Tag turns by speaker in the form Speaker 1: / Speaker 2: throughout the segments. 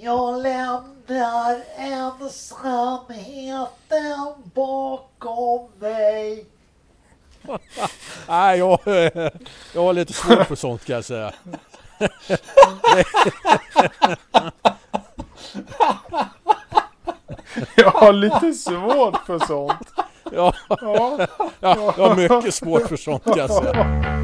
Speaker 1: Jag lämnar ensamheten bakom mig.
Speaker 2: Nej, jag, jag har lite svårt för sånt kan jag säga.
Speaker 3: Jag har lite svårt för sånt.
Speaker 2: Ja,
Speaker 3: Ja.
Speaker 2: ja, jag har mycket svårt för sånt kan jag säga.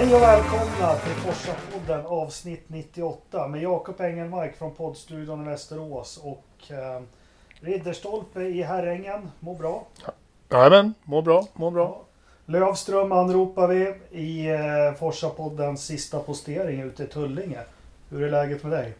Speaker 1: Hej och välkomna till Forsa-podden avsnitt 98 med Jakob Engelmark från poddstudion i Västerås och eh, Ridderstolpe i Herrängen. Må bra.
Speaker 3: Jajamän, mår bra, mår bra.
Speaker 1: Ja. Lövström anropar vi i eh, Forsa-poddens sista postering ute i Tullinge. Hur är läget med dig?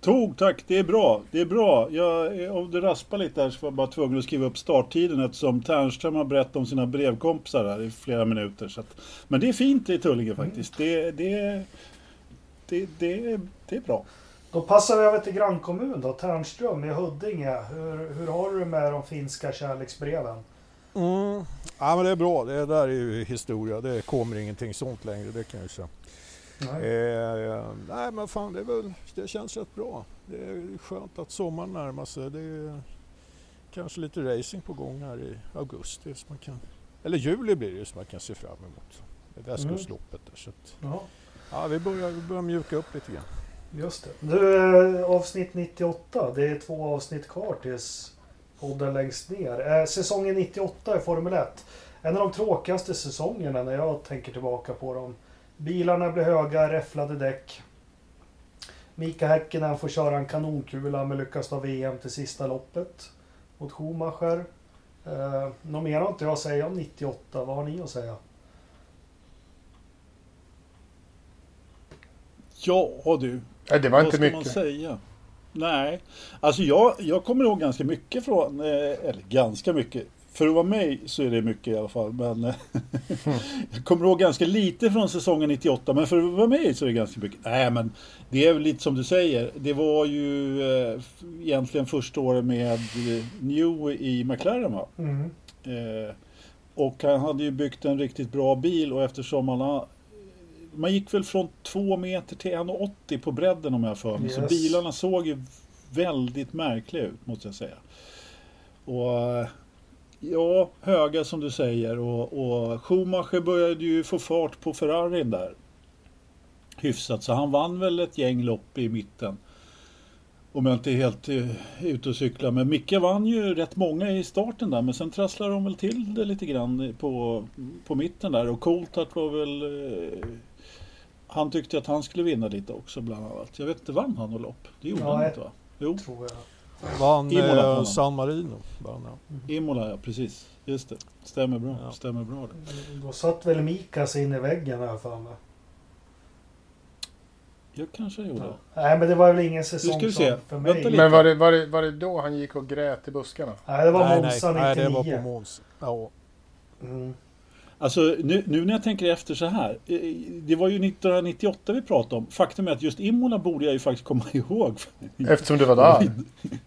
Speaker 4: Tog, tack. Det är bra. Det är bra. Jag, om det raspar lite här så var jag bara tvungen att skriva upp starttiden eftersom Ternström har berättat om sina brevkompisar här i flera minuter. Så att, men det är fint i Tullinge faktiskt. Det, det, det, det, det är bra.
Speaker 1: Då passar vi över till grannkommun då, Tärnström i Huddinge. Hur, hur har du med de finska kärleksbreven?
Speaker 2: Mm. Ja men det är bra, det där är ju historia. Det kommer ingenting sånt längre, det kan jag ju säga.
Speaker 1: Nej.
Speaker 2: Eh, nej men fan det, är väl, det känns rätt bra. Det är skönt att sommaren närmar sig. Det är kanske lite racing på gång här i augusti. Så man kan, eller juli blir det ju som man kan se fram emot. Västkustloppet där. Så att,
Speaker 1: Ja,
Speaker 2: ja, vi, börjar, vi börjar mjuka upp lite grann.
Speaker 1: just det. Du, eh, avsnitt 98. Det är två avsnitt kvar tills podden läggs ner. Eh, säsongen 98 i Formel 1. En av de tråkigaste säsongerna när jag tänker tillbaka på dem. Bilarna blir höga, räfflade däck. Mika Häkkinen får köra en kanonkula men lyckas ta VM till sista loppet mot Schumacher. Eh, något mer har inte jag att säga om 98. Vad har ni att säga?
Speaker 4: Ja du,
Speaker 3: Nej, det var
Speaker 4: vad
Speaker 3: inte
Speaker 4: ska man
Speaker 3: mycket.
Speaker 4: säga? Nej, alltså jag, jag kommer ihåg ganska mycket från, eh, eller ganska mycket. För att vara mig så är det mycket i alla fall. Men eh, jag kommer ihåg ganska lite från säsongen 98. Men för att vara mig så är det ganska mycket. Nej men det är väl lite som du säger. Det var ju eh, egentligen första året med eh, New i McLaren va?
Speaker 1: Mm.
Speaker 4: Eh, och han hade ju byggt en riktigt bra bil och eftersom han har man gick väl från 2 meter till 1,80 på bredden om jag har för mig. Så
Speaker 1: Yes.
Speaker 4: bilarna såg ju väldigt märkliga ut måste jag säga. Och eh, ja, höga som du säger och, och Schumacher började ju få fart på Ferrarin där. Hyfsat, så han vann väl ett gäng lopp i mitten. Om jag inte är helt eh, ute och cyklar. Men Micke vann ju rätt många i starten där. Men sen trasslade de väl till det lite grann på, på mitten där. Och Coulthard var väl... Eh, han tyckte att han skulle vinna lite också bland annat. Jag vet inte, vann han något lopp? Det gjorde
Speaker 1: Ja,
Speaker 4: han inte va? Jo,
Speaker 1: Tror jag.
Speaker 2: Vann
Speaker 4: Imola
Speaker 2: eh. San Marino. Vann han.
Speaker 4: Imola ja, precis. Just det. Stämmer bra.
Speaker 2: Ja.
Speaker 4: Stämmer bra det.
Speaker 1: Då satt väl Mikas in i väggen här för mig.
Speaker 4: Jag kanske gjorde.
Speaker 1: Ja. Nej men det var väl ingen säsong
Speaker 4: ska vi
Speaker 1: som
Speaker 4: se.
Speaker 1: för mig.
Speaker 3: Men var det, var, det, var det då han gick och grät i buskarna?
Speaker 1: Nej det var Monza
Speaker 2: nej, nej,
Speaker 1: 99.
Speaker 2: det var på Måns. Ja.
Speaker 1: mm.
Speaker 4: Alltså nu, nu när jag tänker efter så här. eh, Det var ju 1998 vi pratade om. Faktum är att just Imola borde jag ju faktiskt komma ihåg.
Speaker 3: Eftersom du var där.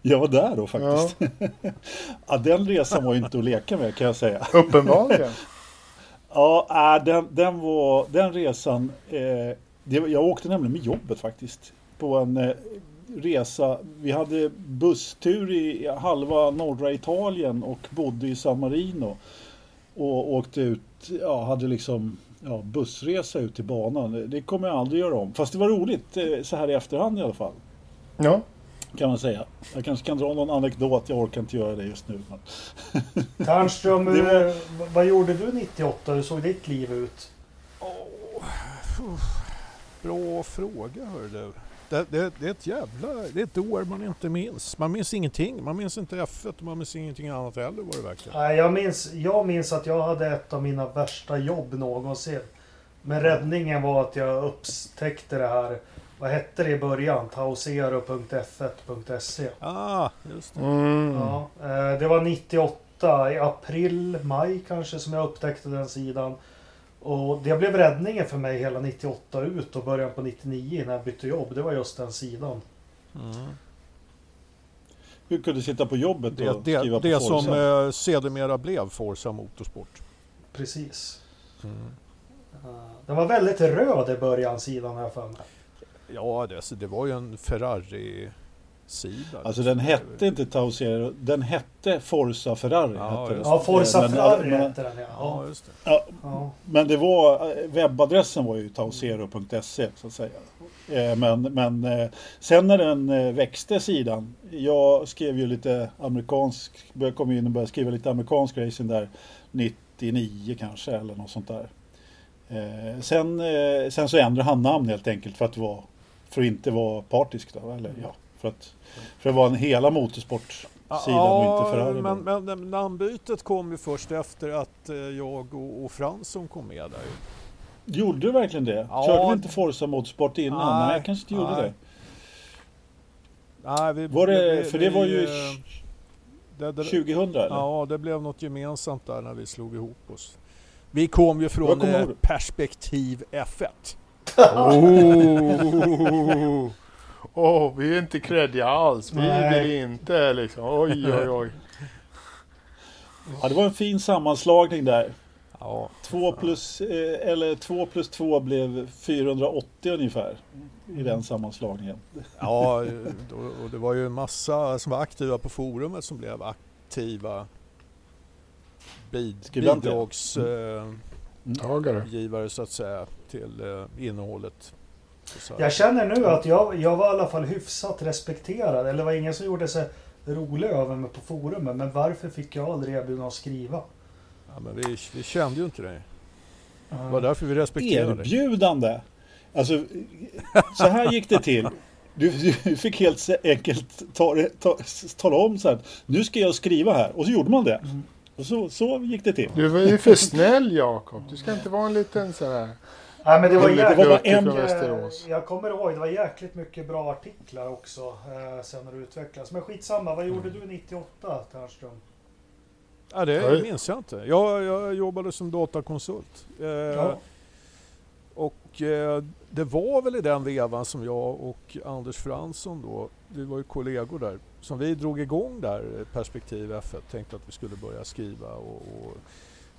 Speaker 4: Jag var där då faktiskt. Ja. den resan var ju inte att leka med kan jag säga.
Speaker 3: Uppenbarligen.
Speaker 4: Ja, äh, den, den, var, den resan. Eh, det, jag åkte nämligen med jobbet faktiskt. På en eh, resa. Vi hade busstur i halva norra Italien och bodde i San Marino. Och åkte ut, ja, hade liksom ja, bussresa ut till banan. Det kommer jag aldrig göra om. Fast det var roligt eh, så här i efterhand i alla fall.
Speaker 3: Ja.
Speaker 4: Kan man säga. Jag kanske kan dra någon anekdot. Jag orkar inte göra det just nu. Men...
Speaker 1: Tärnström,
Speaker 4: Det var-
Speaker 1: eh, vad- gjorde du 98? Hur såg ditt liv ut?
Speaker 2: Bra fråga hör du. Det, det, det är ett jävla... Det är ett år man inte minns. Man minns ingenting. Man minns inte F1 och man minns ingenting annat heller vad det verkar.
Speaker 1: Nej, jag, minns, jag minns att jag hade ett av mina värsta jobb någonsin. Men räddningen var att jag upptäckte det här. Vad hette det i början? Tausero.f1.se.
Speaker 2: Ah, just det.
Speaker 3: Mm.
Speaker 1: Ja, eh, det var 98, i april, maj kanske som jag upptäckte den sidan. Och det blev räddningen för mig hela 98 ut och början på 99 när jag bytte jobb. Det var just den sidan.
Speaker 2: Mm.
Speaker 4: Du kunde sitta på jobbet
Speaker 2: Det,
Speaker 4: och
Speaker 2: det,
Speaker 4: skriva på
Speaker 2: det som eh, sedermera blev Forza Motorsport.
Speaker 1: Precis.
Speaker 2: Mm.
Speaker 1: Uh, den var väldigt röd i början, sidan här för mig.
Speaker 2: Ja, det, alltså, det var ju en Ferrari-sida.
Speaker 4: Alltså den hette inte Tausiero, den hette Forza Ferrari.
Speaker 2: Ja,
Speaker 4: hette.
Speaker 1: Ja, Forza
Speaker 4: Men-
Speaker 1: Ferrari
Speaker 4: men-
Speaker 1: hette den ja.
Speaker 2: Ja, just det.
Speaker 4: Ja,
Speaker 1: ja.
Speaker 4: men det var, eh, webbadressen var ju tausero.se så att säga. Eh, Men, men eh, sen när den växte sidan, jag skrev ju lite amerikansk, började komma in och började skriva lite amerikansk racing där 99 kanske eller något sånt där. Sen, sen så ändrade han namn helt enkelt för att, vara, för att inte vara partisk då, eller ja, för att, för att vara en hela motorsportsidan och inte Ferrari.
Speaker 2: men, men, men namnbytet kom ju först efter att eh, jag och, och Fransson kom med där.
Speaker 4: Gjorde du verkligen det?
Speaker 2: Ja.
Speaker 4: Körde du inte Forza Motorsport innan? Nej, jag kanske inte gjorde
Speaker 2: nej.
Speaker 4: det.
Speaker 2: Nej, vi,
Speaker 4: Var det,
Speaker 2: vi-
Speaker 4: för det
Speaker 2: vi,
Speaker 4: var ju
Speaker 2: eh, det, det,
Speaker 4: 2000 eller?
Speaker 2: Ja, det blev något gemensamt där när vi slog ihop oss. Vi kom ju från eh,
Speaker 4: det.
Speaker 2: Perspektiv F1.
Speaker 3: Oh, oh, vi är inte creddiga alls. Vi
Speaker 1: Nej.
Speaker 3: vill inte liksom. Oj, oj, oj.
Speaker 4: Ja, det var en fin sammanslagning där.
Speaker 2: Ja,
Speaker 4: 2 plus, eh, eller 2 plus 2 blev 480 ungefär i den sammanslagningen.
Speaker 2: ja och det var ju en massa som var aktiva på forumet som blev aktiva bid, bidragsgivare
Speaker 3: Tagare.
Speaker 2: så att säga till eh, innehållet. Så.
Speaker 1: Jag känner nu att jag, jag var i alla fall hyfsat respekterad. Eller det var ingen som gjorde sig rolig över mig på forumet. Men varför fick jag aldrig erbjudande att skriva?
Speaker 2: Ja, men vi, vi kände ju inte dig. Det var därför vi respekterade dig.
Speaker 4: Erbjudande! Alltså, så här gick det till. Du, du fick helt så enkelt ta, ta, tala om så här. Nu ska jag skriva här. Och så gjorde man det.
Speaker 1: Mm.
Speaker 4: Och så, så gick det till.
Speaker 3: Du var ju för snäll Jakob. Du ska inte vara en liten sån här...
Speaker 1: Nej men det var
Speaker 4: Det var
Speaker 1: jäkligt
Speaker 4: bara
Speaker 3: Duktig
Speaker 4: en-
Speaker 1: Jag kommer ihåg, det var jäkligt mycket bra artiklar också eh, sen när det utvecklades. Men skitsamma, vad gjorde du 98 Ternström?
Speaker 2: Ja, det
Speaker 3: Oj.
Speaker 2: minns jag inte. Jag, jag jobbade som datakonsult. Eh,
Speaker 1: Ja.
Speaker 2: Och eh, det var väl i den vevan som jag och Anders Fransson då, vi var ju kollegor där, som vi drog igång där eh, Perspektiv F1, tänkte att vi skulle börja skriva och, och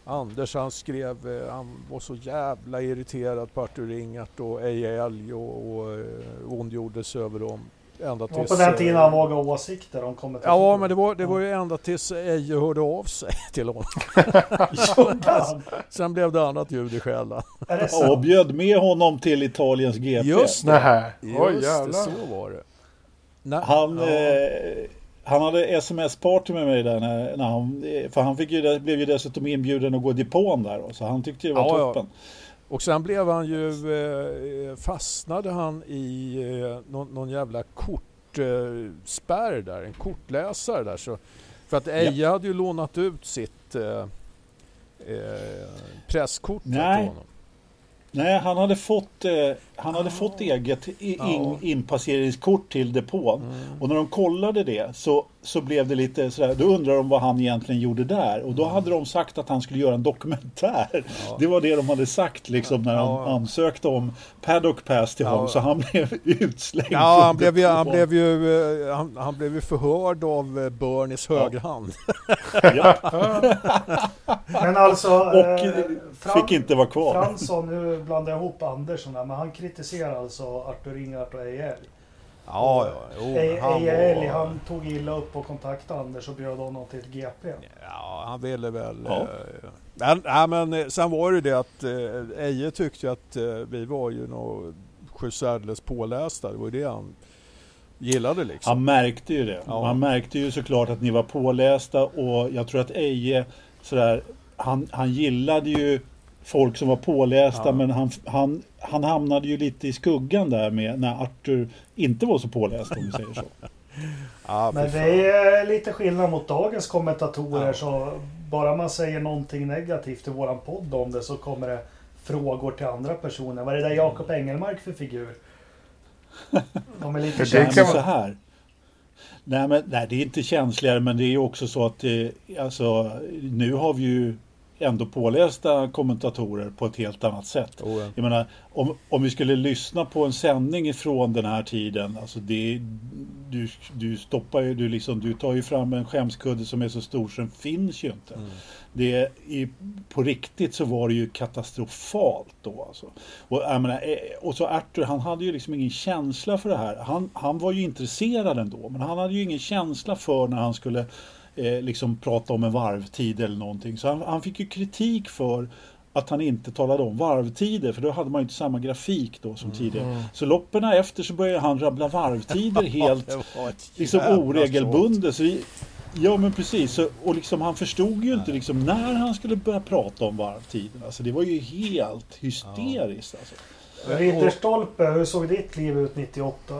Speaker 2: Anders han skrev, eh, han var så jävla irriterad på Artur Ringart och Eje Elg och, och eh, ondgjorde sig över dem. Ända
Speaker 1: Det var
Speaker 2: tills,
Speaker 1: på den tiden han
Speaker 2: eh,
Speaker 1: vågade åsikter om kommentatorer.
Speaker 2: Ja, men det var, det var ju ända tills Eje hörde av sig till honom.
Speaker 1: Han?
Speaker 2: Sen blev det annat ljud i skällan.
Speaker 4: Och bjöd med honom till Italiens GP.
Speaker 2: Just det. Just det, så var det. Nej,
Speaker 4: Han,
Speaker 2: ja.
Speaker 4: eh, han hade sms-party med mig där när, när han, för han fick ju, blev ju dessutom inbjuden att gå dipån där. då, Så han tyckte det var
Speaker 2: Ja, ja.
Speaker 4: toppen.
Speaker 2: Och sen blev han ju, eh, fastnade han i eh, någon, någon jävla kortspärr eh, där, en kortläsare där. Så, för att Eje hade ju lånat ut sitt eh, eh, presskort till honom.
Speaker 4: Nej, han hade fått, eh, han hade
Speaker 2: Ah.
Speaker 4: fått eget i- in,
Speaker 2: Ja.
Speaker 4: inpasseringskort till depån.
Speaker 2: Mm.
Speaker 4: Och när de kollade det så, så blev det lite sådär, då undrar de vad han egentligen gjorde där. Och då hade de sagt att han skulle göra en dokumentär.
Speaker 2: Ja.
Speaker 4: Det var det de hade sagt liksom när de
Speaker 2: Ja.
Speaker 4: ansökte om Paddock Pass till
Speaker 2: Ja.
Speaker 4: honom. Så han blev utslängd.
Speaker 2: Ja, han blev, ju, han, blev ju, eh, han, han blev ju förhörd av eh, Bernies högerhand.
Speaker 4: Ja,
Speaker 1: Men alltså...
Speaker 4: och
Speaker 1: eh, Fran-
Speaker 4: fick inte vara kvar.
Speaker 1: Fransson, nu blandar jag ihop Andersson här, men han kritiserar alltså Artur Ringart och Eje Elg.
Speaker 2: Ja, ja. Jo,
Speaker 1: Eje
Speaker 2: han var...
Speaker 1: han tog illa upp och kontaktade Anders och bjöd honom till ett GP.
Speaker 2: Ja, han ville väl...
Speaker 4: Ja.
Speaker 2: Eh, men, nej, men eh, sen var det det att eh, Eje tyckte ju att eh, vi var ju nog särdeles pålästa. Det var ju det han gillade liksom.
Speaker 4: Han märkte ju det.
Speaker 2: Ja.
Speaker 4: Han märkte ju såklart att ni var pålästa och jag tror att Eje sådär, han, han gillade ju folk som var pålästa
Speaker 2: Ja.
Speaker 4: men han, han, han hamnade ju lite i skuggan där med när Arthur inte var så påläst om vi säger så.
Speaker 2: ja,
Speaker 1: Men det är lite skillnad mot dagens kommentatorer
Speaker 2: Ja.
Speaker 1: så bara man säger någonting negativt i våran podd om det så kommer det frågor till andra personer. Vad är det där Jakob Engelmark för figur? De är lite
Speaker 3: Det
Speaker 1: känsliga.
Speaker 4: så här. Nej, men, nej, det är inte känsligare men det är ju också så att eh, alltså, nu har vi ju ändå pålästa kommentatorer på ett helt annat sätt.
Speaker 2: Oh, ja.
Speaker 4: Jag menar, om, om vi skulle lyssna på en sändning ifrån den här tiden, alltså det, du, du stoppar ju, du, liksom, du tar ju fram en skämskudde som är så stor så den finns ju inte.
Speaker 2: Mm.
Speaker 4: Det, i, på riktigt så var det ju katastrofalt då alltså. Och, jag menar, eh, och så Arthur, han hade ju liksom ingen känsla för det här. Han, han var ju intresserad ändå, men han hade ju ingen känsla för när han skulle eh, liksom prata om en varvtid eller någonting. Så han, han fick ju kritik för att han inte talade om varvtider för då hade man ju inte samma grafik då som tidigare. Så loppen efter så började han rabbla varvtider helt liksom oregelbundet. Så vi, ja men precis. Så, och liksom, han förstod ju inte liksom, när han skulle börja prata om varvtiden. Alltså, det var ju helt hysteriskt. Alltså.
Speaker 1: Ridderstolpe, hur såg ditt liv ut 98?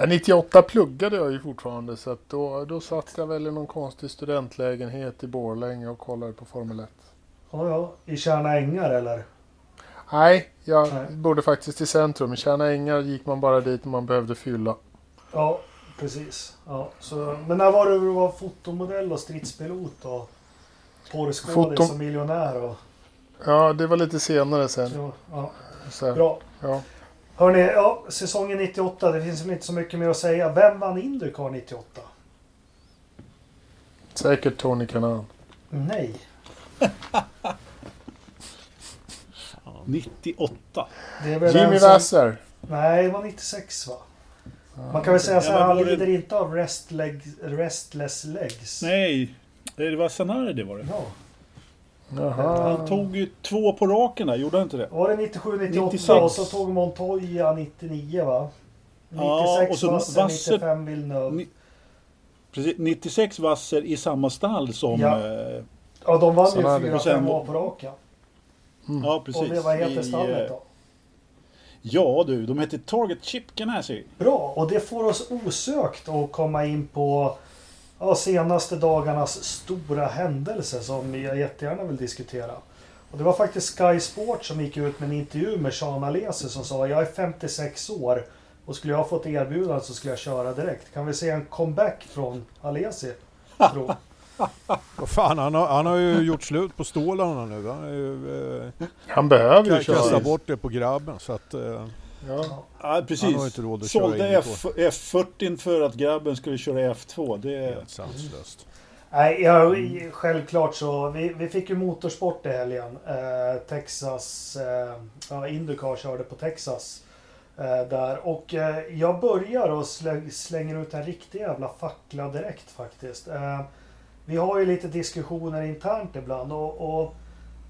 Speaker 3: Ja, 98 pluggade jag ju fortfarande så att då, då satt jag väl i någon konstig studentlägenhet i Borlänge och kollade på Formel 1.
Speaker 1: Ja, ja. I Tjärna Ängar eller?
Speaker 3: Nej, jag
Speaker 1: Nej.
Speaker 3: bodde faktiskt i centrum. I Tjärna Ängar gick man bara dit när man behövde fylla.
Speaker 1: Ja, precis. Ja, så, men när var det du var fotomodell och stridspilot och porrskådis
Speaker 3: Foto-
Speaker 1: och miljonär? Och,
Speaker 3: Ja, det var lite senare sen.
Speaker 1: ja, ja, bra.
Speaker 3: ja.
Speaker 1: Hörni, ja, säsongen 98, det finns väl inte så mycket mer att säga. Vem vann Indycar 98?
Speaker 3: Säkert Tony Kanan.
Speaker 1: Nej.
Speaker 4: 98.
Speaker 1: Det är väl
Speaker 3: Jimmy
Speaker 1: som-
Speaker 3: Vasser.
Speaker 1: Nej, det var 96 va? Man kan väl säga så här,
Speaker 4: Ja,
Speaker 1: han
Speaker 4: det-
Speaker 1: lider inte av rest leg, restless legs.
Speaker 4: Nej, det var Sanare det var det.
Speaker 1: Ja.
Speaker 3: Jaha.
Speaker 4: Han tog ju två på raken där, gjorde han inte det?
Speaker 1: Var det 97, 98
Speaker 4: 96.
Speaker 1: och så tog Montoya 99 va? 96
Speaker 4: Ja, och så
Speaker 1: Vasser,
Speaker 4: Vasser-
Speaker 1: 95 Villeneuve.
Speaker 4: Ni- Precis, 96 Vasser i samma stall som...
Speaker 1: Ja.
Speaker 4: eh,
Speaker 1: Ja, de vann ju
Speaker 3: hade-
Speaker 1: 4
Speaker 4: och sen-
Speaker 1: 5 år på raken.
Speaker 4: ja, precis.
Speaker 1: Och det, vad heter stallet
Speaker 4: eh,
Speaker 1: då?
Speaker 4: Ja du, de heter Target Chip Ganassi.
Speaker 1: Bra, och det får oss osökt att komma in på ja, senaste dagarnas stora händelse som jag jättegärna vill diskutera. Och det var faktiskt Sky Sport som gick ut med en intervju med Sean Alesi som sa jag är 56 år och skulle jag ha fått erbjudande så skulle jag köra direkt. Kan vi se en comeback från Alesi? Tro?
Speaker 2: Vad fan, han har, han har ju gjort slut på stålarna nu. Han har ju eh,
Speaker 3: Han behöver ju köra.
Speaker 2: bort det på grabben. Så att, eh,
Speaker 3: Ja.
Speaker 4: Ja,
Speaker 2: Han har
Speaker 4: precis.
Speaker 2: inte råd att
Speaker 4: Sålde
Speaker 2: in
Speaker 4: F, F40 för att grabben skulle köra F2. Det är...
Speaker 2: helt sanslöst.
Speaker 1: Nej, ja, självklart så. Vi, vi fick ju motorsport i helgen. Eh, Texas, eh, ja, Indycar körde på Texas. Eh, där. Och eh, jag börjar och slä, slänger ut en riktig jävla fackla direkt faktiskt. Eh, vi har ju lite diskussioner internt ibland och, och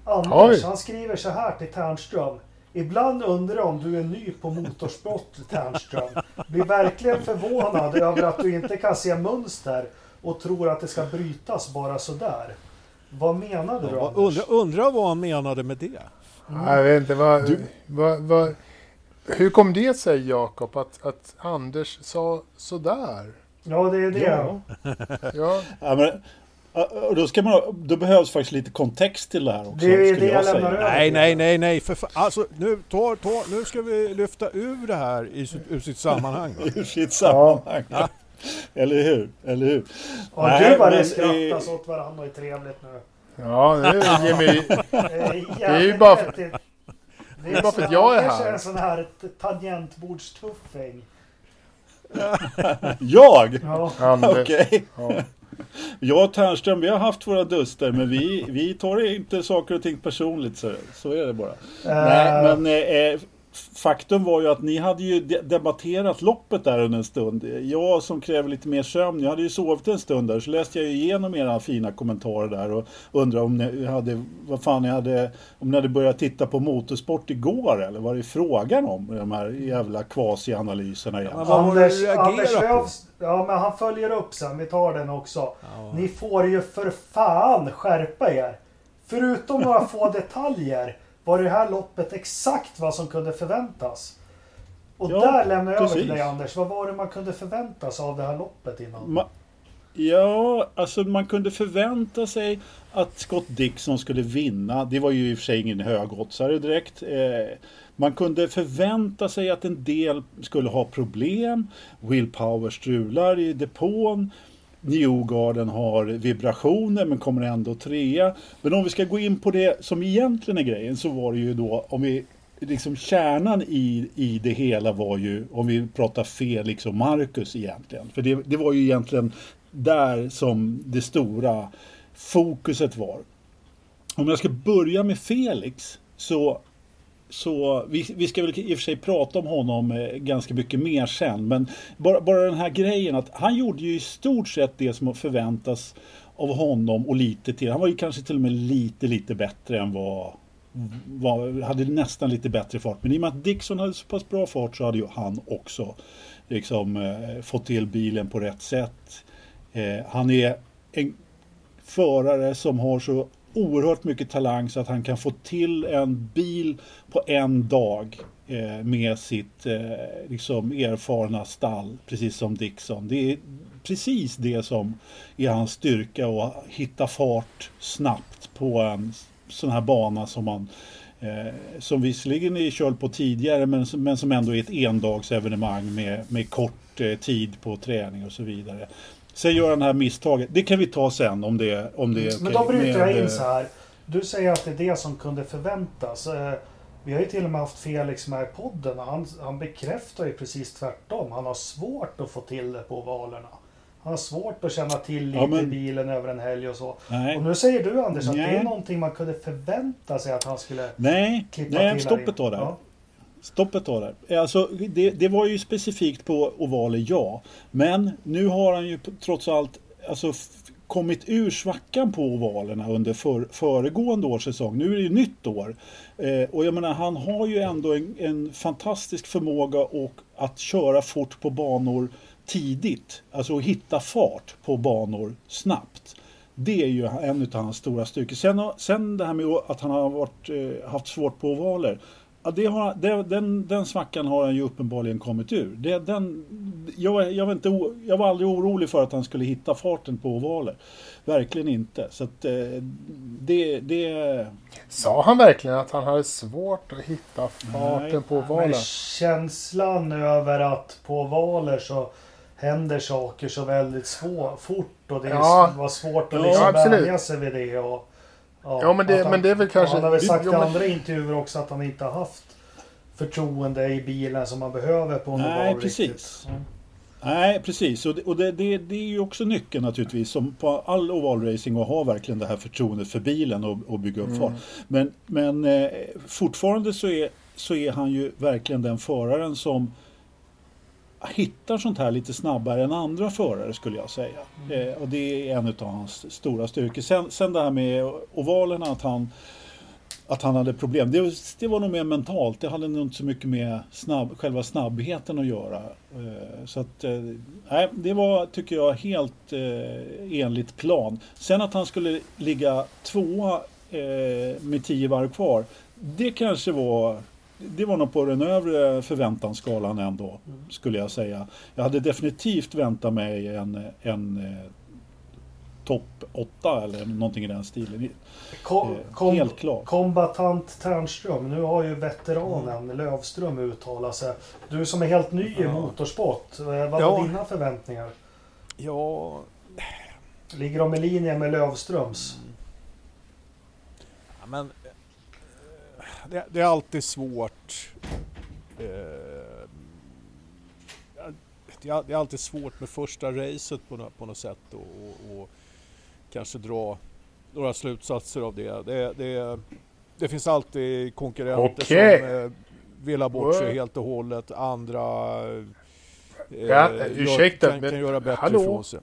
Speaker 1: Anders han skriver så här till Ternström. Ibland undrar jag om du är ny på motorsport Ternström. Blir verkligen förvånad över att du inte kan se mönster och tror att det ska brytas bara sådär. Vad menade du
Speaker 2: Ja,
Speaker 1: Anders?
Speaker 2: undra, undra vad han menade med det.
Speaker 3: Jag vet inte, vad, vad, vad, hur kom det sig Jakob att, att Anders sa sådär?
Speaker 1: Ja, det är det.
Speaker 4: Ja.
Speaker 3: Ja,
Speaker 4: Ja, men, ja, och då, ska man, då behövs faktiskt lite kontext till det här också.
Speaker 1: Det är det
Speaker 4: skulle
Speaker 1: jag
Speaker 4: säga.
Speaker 1: lämnar över.
Speaker 2: Nej, nej, nej, nej. För. Alltså, nu, ta, ta, nu ska vi lyfta ur det här i, sitt- ur sitt sammanhang.
Speaker 4: Ur sitt sammanhang. Eller hur? Eller hur?
Speaker 1: Ja,
Speaker 4: Nej,
Speaker 1: gud vad det skrattas
Speaker 4: eh,
Speaker 1: åt varandra och är trevligt nu.
Speaker 3: ja det är Jimmy.
Speaker 1: Det
Speaker 3: är ju bara för-
Speaker 1: Det,
Speaker 3: det är bara för att jag är här.
Speaker 1: en sån här tangentbordstuffing.
Speaker 4: Jag?
Speaker 1: Ja.
Speaker 4: Okej.
Speaker 3: Ja.
Speaker 4: Jag och Ternström, vi har haft våra duster men vi, vi tar inte saker och ting personligt. Så, så är det bara. Nej,
Speaker 1: Eh,
Speaker 4: men eh, faktum var ju att ni hade ju de- debatterat loppet där under en stund. Jag som kräver lite mer sömn, jag hade ju sovit en stund där så läste jag ju igenom era fina kommentarer där och undrade om ni hade, vad fan ni hade, om ni hade börjat titta på motorsport igår eller vad är det frågan om? De här jävla kvasianalyserna igen.
Speaker 2: Ja,
Speaker 1: Anders, Anders? Lööfs, ja men han följer upp sen, vi tar den också.
Speaker 2: Ja.
Speaker 1: Ni får ju för fan skärpa er. Förutom några få detaljer var det här loppet exakt vad som kunde förväntas. Och
Speaker 4: Ja,
Speaker 1: där lämnar jag över till
Speaker 4: precis.
Speaker 1: dig Anders. Vad var det man kunde förvänta sig av det här loppet innan?
Speaker 4: Ma- ja, alltså man kunde förvänta sig att Scott Dixon skulle vinna. Det var ju i och för sig ingen högoddsare direkt. Eh, man kunde förvänta sig att en del skulle ha problem. Will Power strular i depån. Newgarden har vibrationer men kommer ändå trea. Men om vi ska gå in på det som egentligen är grejen så var det ju då om vi liksom kärnan i, i det hela var ju om vi pratar Felix och Marcus egentligen. För det, det var ju egentligen där som det stora fokuset var. Om jag ska börja med Felix så så vi, vi ska väl i och för sig prata om honom eh, ganska mycket mer sen. Men bara, bara den här grejen att han gjorde ju i stort sett det som förväntas av honom och lite till. Han var ju kanske till och med lite, lite bättre än vad var, hade nästan lite bättre fart. Men i och med att Dixon hade så pass bra fart så hade ju han också liksom, eh, fått till bilen på rätt sätt. Eh, han är en förare som har så oerhört mycket talang så att han kan få till en bil på en dag eh, med sitt eh, liksom erfarna stall, precis som Dixon. Det är precis det som är hans styrka att hitta fart snabbt på en sån här bana som man eh, som visserligen är körd på tidigare men, men som ändå är ett endagsevenemang med, med kort eh, tid på träning och så vidare. Sen gör han det här misstaget. Det kan vi ta sen om det, om det är
Speaker 1: okej. Men då bryter jag in eh, så här. Du säger att det är det som kunde förväntas. Eh, vi har ju till och med haft Felix med i podden och han, han bekräftar ju precis tvärtom. Han har svårt att få till det på ovalerna. Han har svårt att känna till lite ja, men... bilen över en helg och så. Nej. Och nu säger du Anders att nej. det är någonting man kunde förvänta sig att han skulle
Speaker 4: nej. klippa nej, till. Stoppet då där. Ja. Stoppet då där. Eh, alltså, det, det var ju specifikt på ovaler, ja. Men nu har han ju trots allt alltså, kommit ur svackan på ovalerna under för, föregående års säsong. Nu är det ju nytt år. Eh, och jag menar, han har ju ändå en, en fantastisk förmåga och att köra fort på banor tidigt. Alltså att hitta fart på banor snabbt. Det är ju en av hans stora styrkor. Sen, sen det här med att han har varit, eh, haft svårt på ovaler. Ja, det har, det, den, den svackan har han ju uppenbarligen kommit ur. Det, den, jag, jag, var inte, jag var aldrig orolig för att han skulle hitta farten på ovaler. Verkligen inte. Så att, eh, det, det...
Speaker 3: Sa han verkligen att han hade svårt att hitta farten Nej. på ovaler? Men
Speaker 1: känslan över att på ovaler så händer saker så väldigt svår, fort och det ja. var svårt att liksom ja, vänja sig vid det. Och,
Speaker 3: Ja, ja men, det, han, men det är väl kanske...
Speaker 1: Han har väl sagt i andra intervjuer också att han inte har haft förtroende i bilen som man behöver på en
Speaker 4: Nej, precis. Mm. Nej, precis. Och, det, och det, det, det, är ju också nyckeln naturligtvis som på all ovalracing att ha verkligen det här förtroendet för bilen och, och bygga upp mm. fart. Men, men eh, fortfarande så är, så är han ju verkligen den föraren som hittar sånt här lite snabbare än andra förare skulle jag säga. Mm. Eh, och det är en av hans stora styrkor. Sen, sen det här med ovalerna, att han, att han hade problem. Det, det var nog mer mentalt. Det hade nog inte så mycket med snabb, själva snabbheten att göra. Eh, så att, eh, det var, tycker jag, helt eh, enligt plan. Sen att han skulle ligga tvåa eh, med tio varv kvar. Det kanske var det var nog på den övre förväntansskalan ändå, mm. skulle jag säga. Jag hade definitivt väntat mig en, en eh, topp 8 eller någonting i den stilen.
Speaker 1: Kom, eh, kom, Helt klart. Kombatant Ternström, nu har ju veteranen mm. Lövström uttalat sig. Du som är helt ny i motorsport, eh, vad var ja. dina förväntningar?
Speaker 2: Ja...
Speaker 1: Ligger de i linje med Lövströms? Mm.
Speaker 2: Ja, men det, det, är alltid svårt. Eh, det, är, alltid svårt med första racet på, på något sätt och, och, och kanske dra några slutsatser av det. Det, det, det finns alltid konkurrenter okay. som eh, ha bort sig helt och hållet. Andra eh,
Speaker 3: ja, ursäkta,
Speaker 2: kan, kan göra bättre hallå? ifrån sig.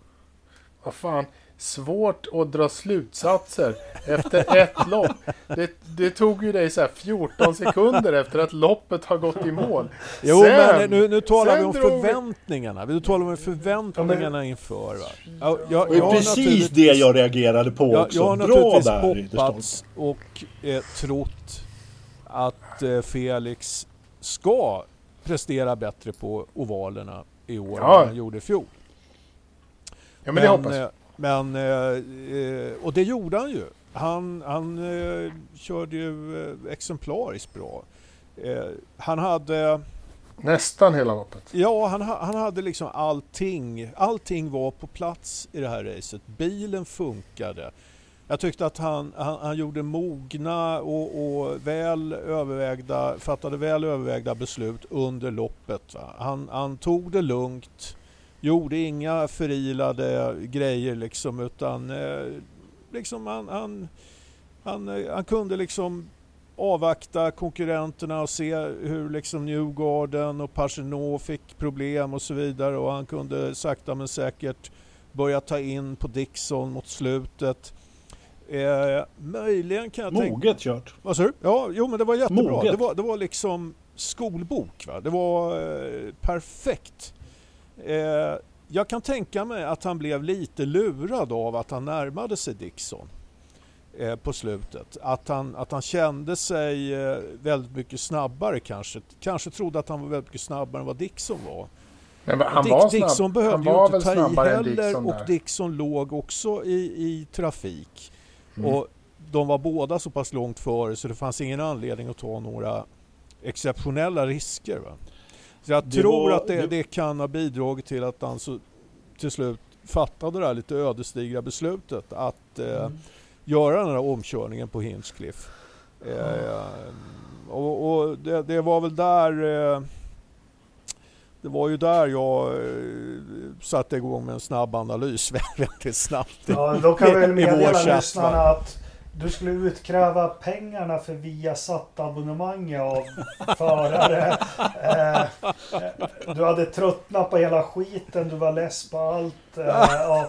Speaker 3: Vad fan svårt att dra slutsatser efter ett lopp. Det, det, tog ju dig så 14 sekunder efter att loppet har gått i mål.
Speaker 2: Jo, sen, men nu, nu talar vi om förväntningarna. Vi talar om förväntningarna inför. Va?
Speaker 4: Jag, jag, det är precis det jag reagerade på
Speaker 2: jag,
Speaker 4: också.
Speaker 2: Jag har Bra naturligtvis där, hoppats och eh, trott att eh, Felix ska prestera bättre på ovalerna i år ja. än han gjorde i fjol.
Speaker 3: Ja, men, men det hoppas jag.
Speaker 2: Men, eh, eh, och det gjorde han ju. Han, han eh, körde ju exemplariskt bra. Han hade
Speaker 3: Nästan hela loppet.
Speaker 2: Ja, han, han hade liksom allting. Allting var på plats i det här racet. Bilen funkade. Jag tyckte att han, han, han gjorde mogna och, och, väl övervägda, fattade väl övervägda beslut under loppet. Han, han, tog det lugnt, gjorde inga förilade grejer liksom utan eh, liksom han, han, han, han kunde liksom avvakta konkurrenterna och se hur liksom Newgarden och Pagenot fick problem och så vidare och han kunde sakta men säkert börja ta in på Dixon mot slutet. Eh, möjligen kan jag
Speaker 4: tänka... Moget kört.
Speaker 2: Vad sa du? Ja, jo men det var jättebra. Det var, det var liksom skolbok. Va? Det var eh, perfekt. Eh, jag kan tänka mig att han blev lite lurad av att han närmade sig Dixon eh, på slutet. Att han, att han kände sig eh, väldigt mycket snabbare kanske. Kanske trodde att han var väldigt mycket snabbare än vad Dixon var.
Speaker 3: Men han Dick, var snabb,
Speaker 2: Dixon behövde ju inte ta i heller och Dixon låg också i, i trafik. Mm. Och de var båda så pass långt före så det fanns ingen anledning att ta några exceptionella risker. Va? Så jag det tror var, att det, det, kan ha bidragit till att han så, till slut fattade det här lite ödesdigra beslutet att eh, mm. göra den här omkörningen på Hinchcliffe. Eh, och, och det, det, var väl där eh, det var ju där jag eh, satte igång med en snabb analys väldigt snabbt.
Speaker 1: Ja, då kan väl meddela lyssnarna att du skulle utkräva pengarna för Viasat-abonnemanget av förare. Eh, du hade tröttnat på hela skiten, du var less på allt. Eh,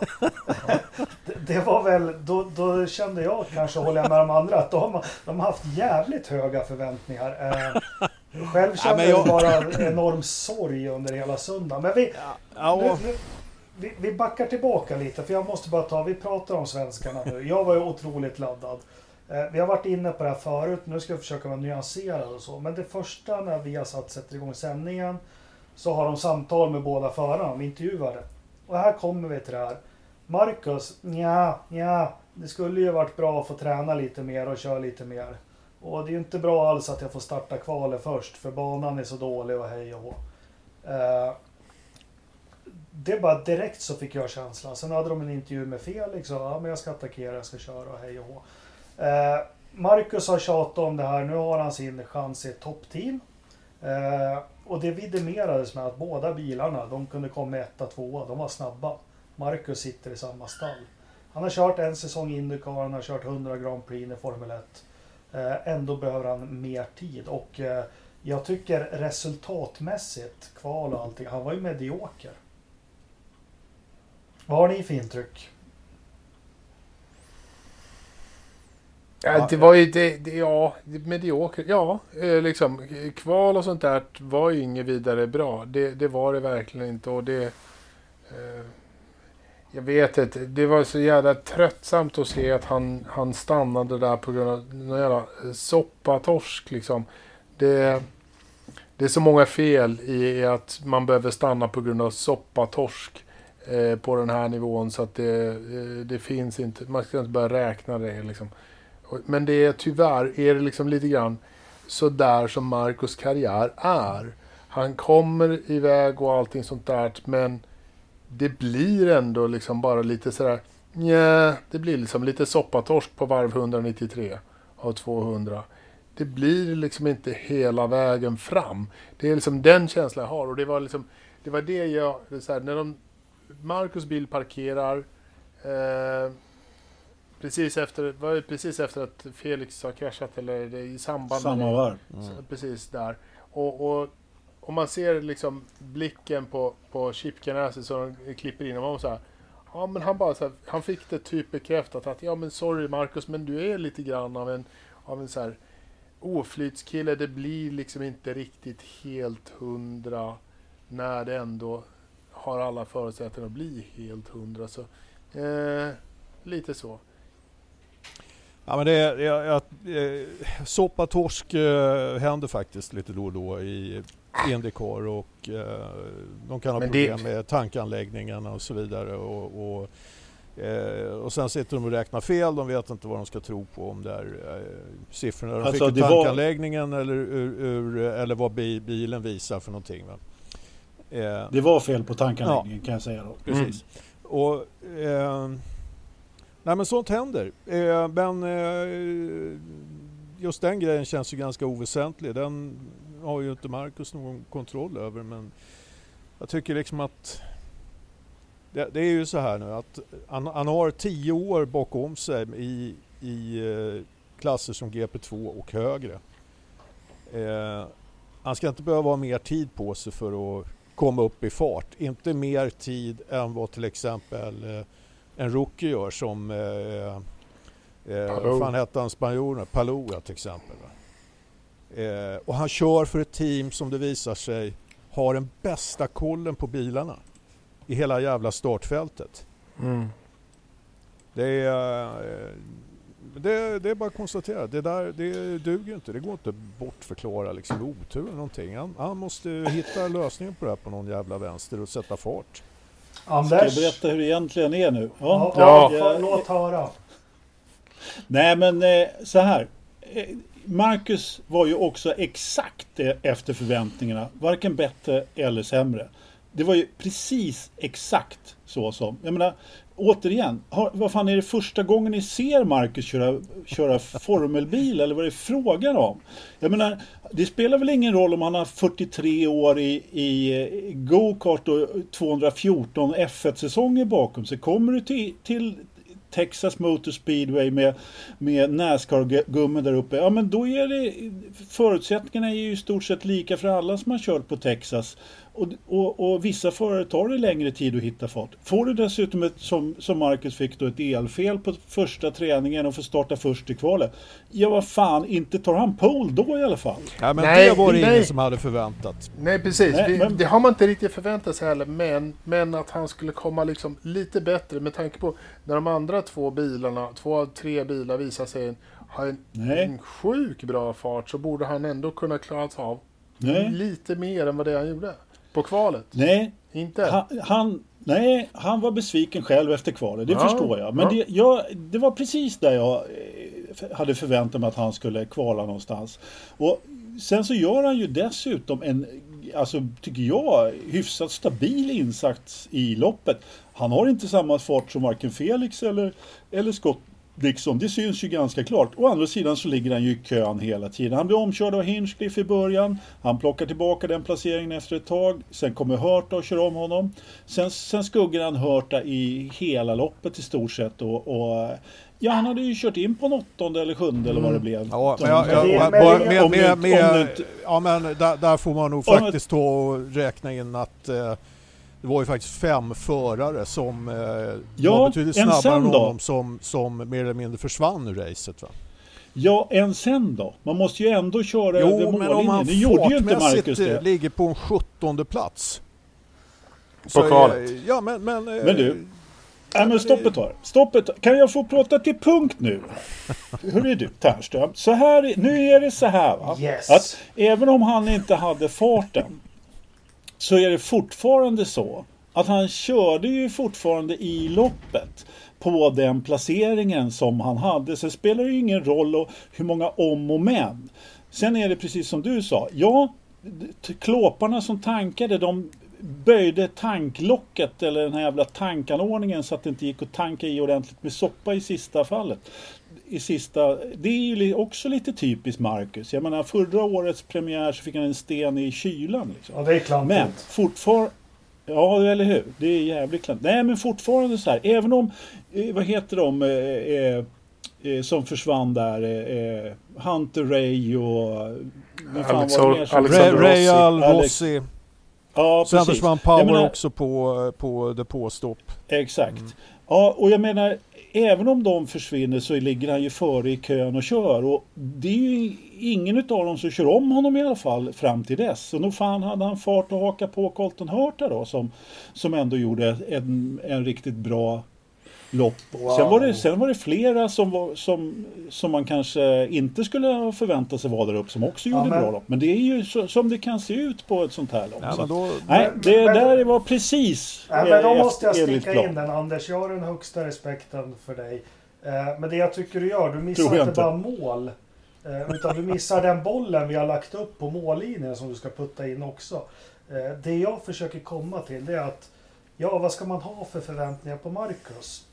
Speaker 1: det, det, var väl, då, då, kände jag kanske, håller jag med de andra, att de, de har haft jävligt höga förväntningar. Eh, själv kände ja, jag bara en enorm sorg under hela söndagen. Men vi, ja, ja. Nu, vi, vi backar tillbaka lite för jag måste bara ta, vi pratar om svenskarna nu. Jag var ju otroligt laddad. Eh, vi har varit inne på det här förut, nu ska jag försöka vara nyanserad och så. Men det första när vi har satt sätter igång sändningen så har de samtal med båda förarna, de intervjuade. Och här kommer vi till det här. Marcus, ja, ja, det skulle ju varit bra att få träna lite mer och köra lite mer. Och det är ju inte bra alls att jag får starta kvalet först för banan är så dålig och hej och hå. Eh, det bara direkt så fick jag känslan. Sen hade de en intervju med Felix och ja, men jag ska attackera, jag ska köra och hej och hå. Eh, Marcus har tjatat om det här. Nu har han sin chans i ett toppteam. Eh, och det vidimerades med att båda bilarna, de kunde komma etta, tvåa. De var snabba. Marcus sitter i samma stall. Han har kört en säsong Indycar, han har kört 100 Grand Prix i Formel 1. Eh, ändå behöver han mer tid och eh, jag tycker resultatmässigt, kval och allting, han var ju medioker. Vad har ni för intryck?
Speaker 3: Ja, det var ju det, det ja, mediokert. Ja, eh, liksom kval och sånt där var ju inget vidare bra. Det, det var det verkligen inte och det... Eh, jag vet inte, det var så jävla tröttsamt att se att han, han stannade där på grund av någon jävla soppatorsk liksom. Det, det är så många fel i att man behöver stanna på grund av soppatorsk eh, Eh, på den här nivån så att det, eh, det finns inte, man ska inte börja räkna det liksom. Men det är tyvärr, är det liksom lite grann så där som Marcos karriär är. Han kommer iväg och allting sånt där men det blir ändå liksom bara lite sådär, nja, det blir liksom lite soppatorsk på varv 193 av 200. Det blir liksom inte hela vägen fram. Det är liksom den känslan jag har och det var liksom, det var det jag, det så här, när de, Marcus bil parkerar, eh, precis efter, var det precis efter att Felix har kraschat eller i samband
Speaker 4: Samma med varv. Mm.
Speaker 3: Precis där. Och, och om man ser liksom blicken på, på Chip Ganassi som klipper in och man så här, Ja men han bara så här, han fick det typ bekräftat att ja men sorry Marcus men du är lite grann av en, av en så här oflytskille. Det blir liksom inte riktigt helt hundra när det ändå har alla förutsättningar att bli helt hundra. Så, eh, lite så.
Speaker 2: Ja, men det är, jag, jag, eh, soppatorsk eh, händer faktiskt lite då och då i Indycar och eh, de kan ha men problem det... med tankanläggningarna och så vidare. Och, och Eh, och sen sitter de och räknar fel, de vet inte vad de ska tro på om det är eh, siffrorna de
Speaker 4: Alltså,
Speaker 2: fick i
Speaker 4: var-
Speaker 2: tankanläggningen eller, ur, ur, eller vad bi, bilen visar för någonting. Va? Eh,
Speaker 4: Det var fel på tankanläggningen kan jag säga då.
Speaker 2: Precis. Och, eh, nej men sånt händer. Eh, men eh, just den grejen känns ju ganska oväsentlig. Den har ju inte Marcus någon kontroll över. Men jag tycker liksom att det, det är ju så här nu att han, han har tio år bakom sig i, i eh, klasser som GP2 och högre. Eh, han ska inte behöva ha mer tid på sig för att komma upp i fart. Inte mer tid än vad till exempel eh, en rookie gör som eh, eh,
Speaker 3: Palou.
Speaker 2: vad fan hette han spanjoren? Palou till exempel. Eh, och han kör för ett team som det visar sig har den bästa kollen på bilarna i hela jävla startfältet.
Speaker 3: Mm.
Speaker 2: Det är, eh, det, det är bara att konstatera. Det där det duger inte. Det går inte att bortförklara liksom otur eller någonting. Han, han måste hitta lösningen på det här på någon jävla vänster och sätta fart.
Speaker 4: Ska jag
Speaker 1: Anders?
Speaker 4: berätta hur det egentligen är nu?
Speaker 1: Ja,
Speaker 3: Ja.
Speaker 1: ja. fan, låt höra.
Speaker 4: Nej men eh, så här. Eh, Marcus var ju också exakt eh, efter förväntningarna. Varken bättre eller sämre. Det var ju precis exakt så som. Jag menar, återigen. Har, vad fan är det första gången ni ser Marcus köra, köra formelbil eller vad är det frågan om? Jag menar, det spelar väl ingen roll om han har 43 år i, i eh, go-kart och 214 F1-säsonger bakom sig. Kommer du till, till Texas Motor Speedway med, med Nascar-gummen där uppe. Ja men då är det förutsättningarna är ju i stort sett lika för alla som har kört på Texas. Och, och, och vissa förare tar det längre tid att hitta fart. Får du dessutom ett, som, som Marcus fick då, ett elfel på första träningen och får starta först i kvalet. Ja vad fan, inte tar han pole då i alla fall.
Speaker 2: Ja, men
Speaker 3: Nej,
Speaker 2: det var det
Speaker 3: nej.
Speaker 2: ingen som hade förväntat.
Speaker 3: Nej precis,
Speaker 4: Nej,
Speaker 3: Vi,
Speaker 4: men-
Speaker 3: det har man inte riktigt förväntat sig heller. Men, men att han skulle komma liksom lite bättre med tanke på när de andra två bilarna, två av tre bilar visar sig ha en, en sjuk bra fart så borde han ändå kunna klara av
Speaker 4: Nej.
Speaker 3: lite mer än vad det han gjorde. På kvalet.
Speaker 4: Nej,
Speaker 3: Inte?
Speaker 4: Han, han, nej, han var besviken själv efter kvalet, det
Speaker 3: Ja,
Speaker 4: förstår jag. Men
Speaker 3: ja.
Speaker 4: det, jag, det var precis där jag eh, hade förväntat mig att han skulle kvala någonstans. Och sen så gör han ju dessutom en, alltså tycker jag, hyfsat stabil insats i loppet. Han har inte samma fart som varken Felix eller, eller Scott Dixon, det syns ju ganska klart. Å andra sidan så ligger han ju i kön hela tiden. Han blir omkörd av Hinchcliffe i början. Han plockar tillbaka den placeringen efter ett tag. Sen kommer Hörta och kör om honom. Sen, sen skuggar han Hörta i hela loppet i stort sett. Och, och, ja, han hade ju kört in på en åttonde eller sjunde eller vad det blev.
Speaker 2: Ja, men, jag, jag, jag, med, med, med, ja, där, där får man nog faktiskt ta och räkna in att eh, det var ju faktiskt fem förare som eh,
Speaker 4: Ja,
Speaker 2: var betydligt snabbare än honom som, som mer eller mindre försvann ur racet. Va?
Speaker 4: Ja, än sen då? Man måste ju ändå köra över
Speaker 2: Jo, men om
Speaker 4: mållinjen.
Speaker 2: han fartmässigt eh,
Speaker 4: det.
Speaker 2: ligger på en sjuttonde plats.
Speaker 3: På kvalet.
Speaker 2: Ja, men... Men, eh,
Speaker 4: Men du, Nej men stopp ett tag. Stopp ett tag. Kan jag få prata till punkt nu? Hur är du Ternström? Så här, nu är det så här va.
Speaker 1: Yes.
Speaker 4: Att även om han inte hade farten. Så är det fortfarande så. Att han körde ju fortfarande i loppet. På den placeringen som han hade. Sen spelar det ju ingen roll och hur många om och men. Sen är det precis som du sa. Ja, klåparna som tankade de böjde tanklocket eller den här jävla tankanordningen så att det inte gick att tanka i ordentligt med soppa i sista fallet. I sista, det är ju också lite typiskt Marcus. Jag menar förra årets premiär så fick han en sten i kylan. Liksom.
Speaker 1: Ja, det är klantigt.
Speaker 4: Men fortfarande... Ja, eller hur? Det är jävligt klant. Nej, men fortfarande så här. Även om... Eh, vad heter de eh, eh, eh, som försvann där? Eh, eh, Hunter Ray och...
Speaker 3: Alex
Speaker 4: var det
Speaker 3: Or-
Speaker 4: mer som-
Speaker 3: Alexander
Speaker 2: Ray, Ray
Speaker 3: Rossi.
Speaker 2: Al
Speaker 4: Alex-
Speaker 2: Rossi.
Speaker 4: Ja,
Speaker 2: Sen försvann Power
Speaker 4: menar-
Speaker 2: också på, på depåstopp.
Speaker 4: Exakt. Ja, och jag menar, även om de försvinner så ligger han ju före i kön och kör. Och det är ju ingen utav dem som kör om honom i alla fall fram till dess. Så nog fan hade han fart att haka på Colton Hurta då som, som ändå gjorde en, en riktigt bra lopp.
Speaker 1: Wow.
Speaker 4: Sen, var det, sen var det flera som, var, som, som man kanske inte skulle ha förväntat sig vara där uppe som också gjorde
Speaker 1: men-
Speaker 4: bra lopp. Men det är ju så, som det kan se ut på ett sånt här lopp.
Speaker 2: Ja,
Speaker 4: Så
Speaker 2: men då,
Speaker 4: Nej,
Speaker 1: Men-
Speaker 4: det
Speaker 1: men-
Speaker 4: där var precis
Speaker 1: Nej, men då
Speaker 4: eh,
Speaker 1: måste jag sticka in den Anders. Jag har den högsta respekten för dig. Eh, Men det jag tycker du gör, du missar inte
Speaker 4: inte.
Speaker 1: bara mål. eh, Utan du missar den bollen vi har lagt upp på mållinjen som du ska putta in också. Det jag försöker komma till det är att Ja, vad ska man ha för förväntningar på Marcus?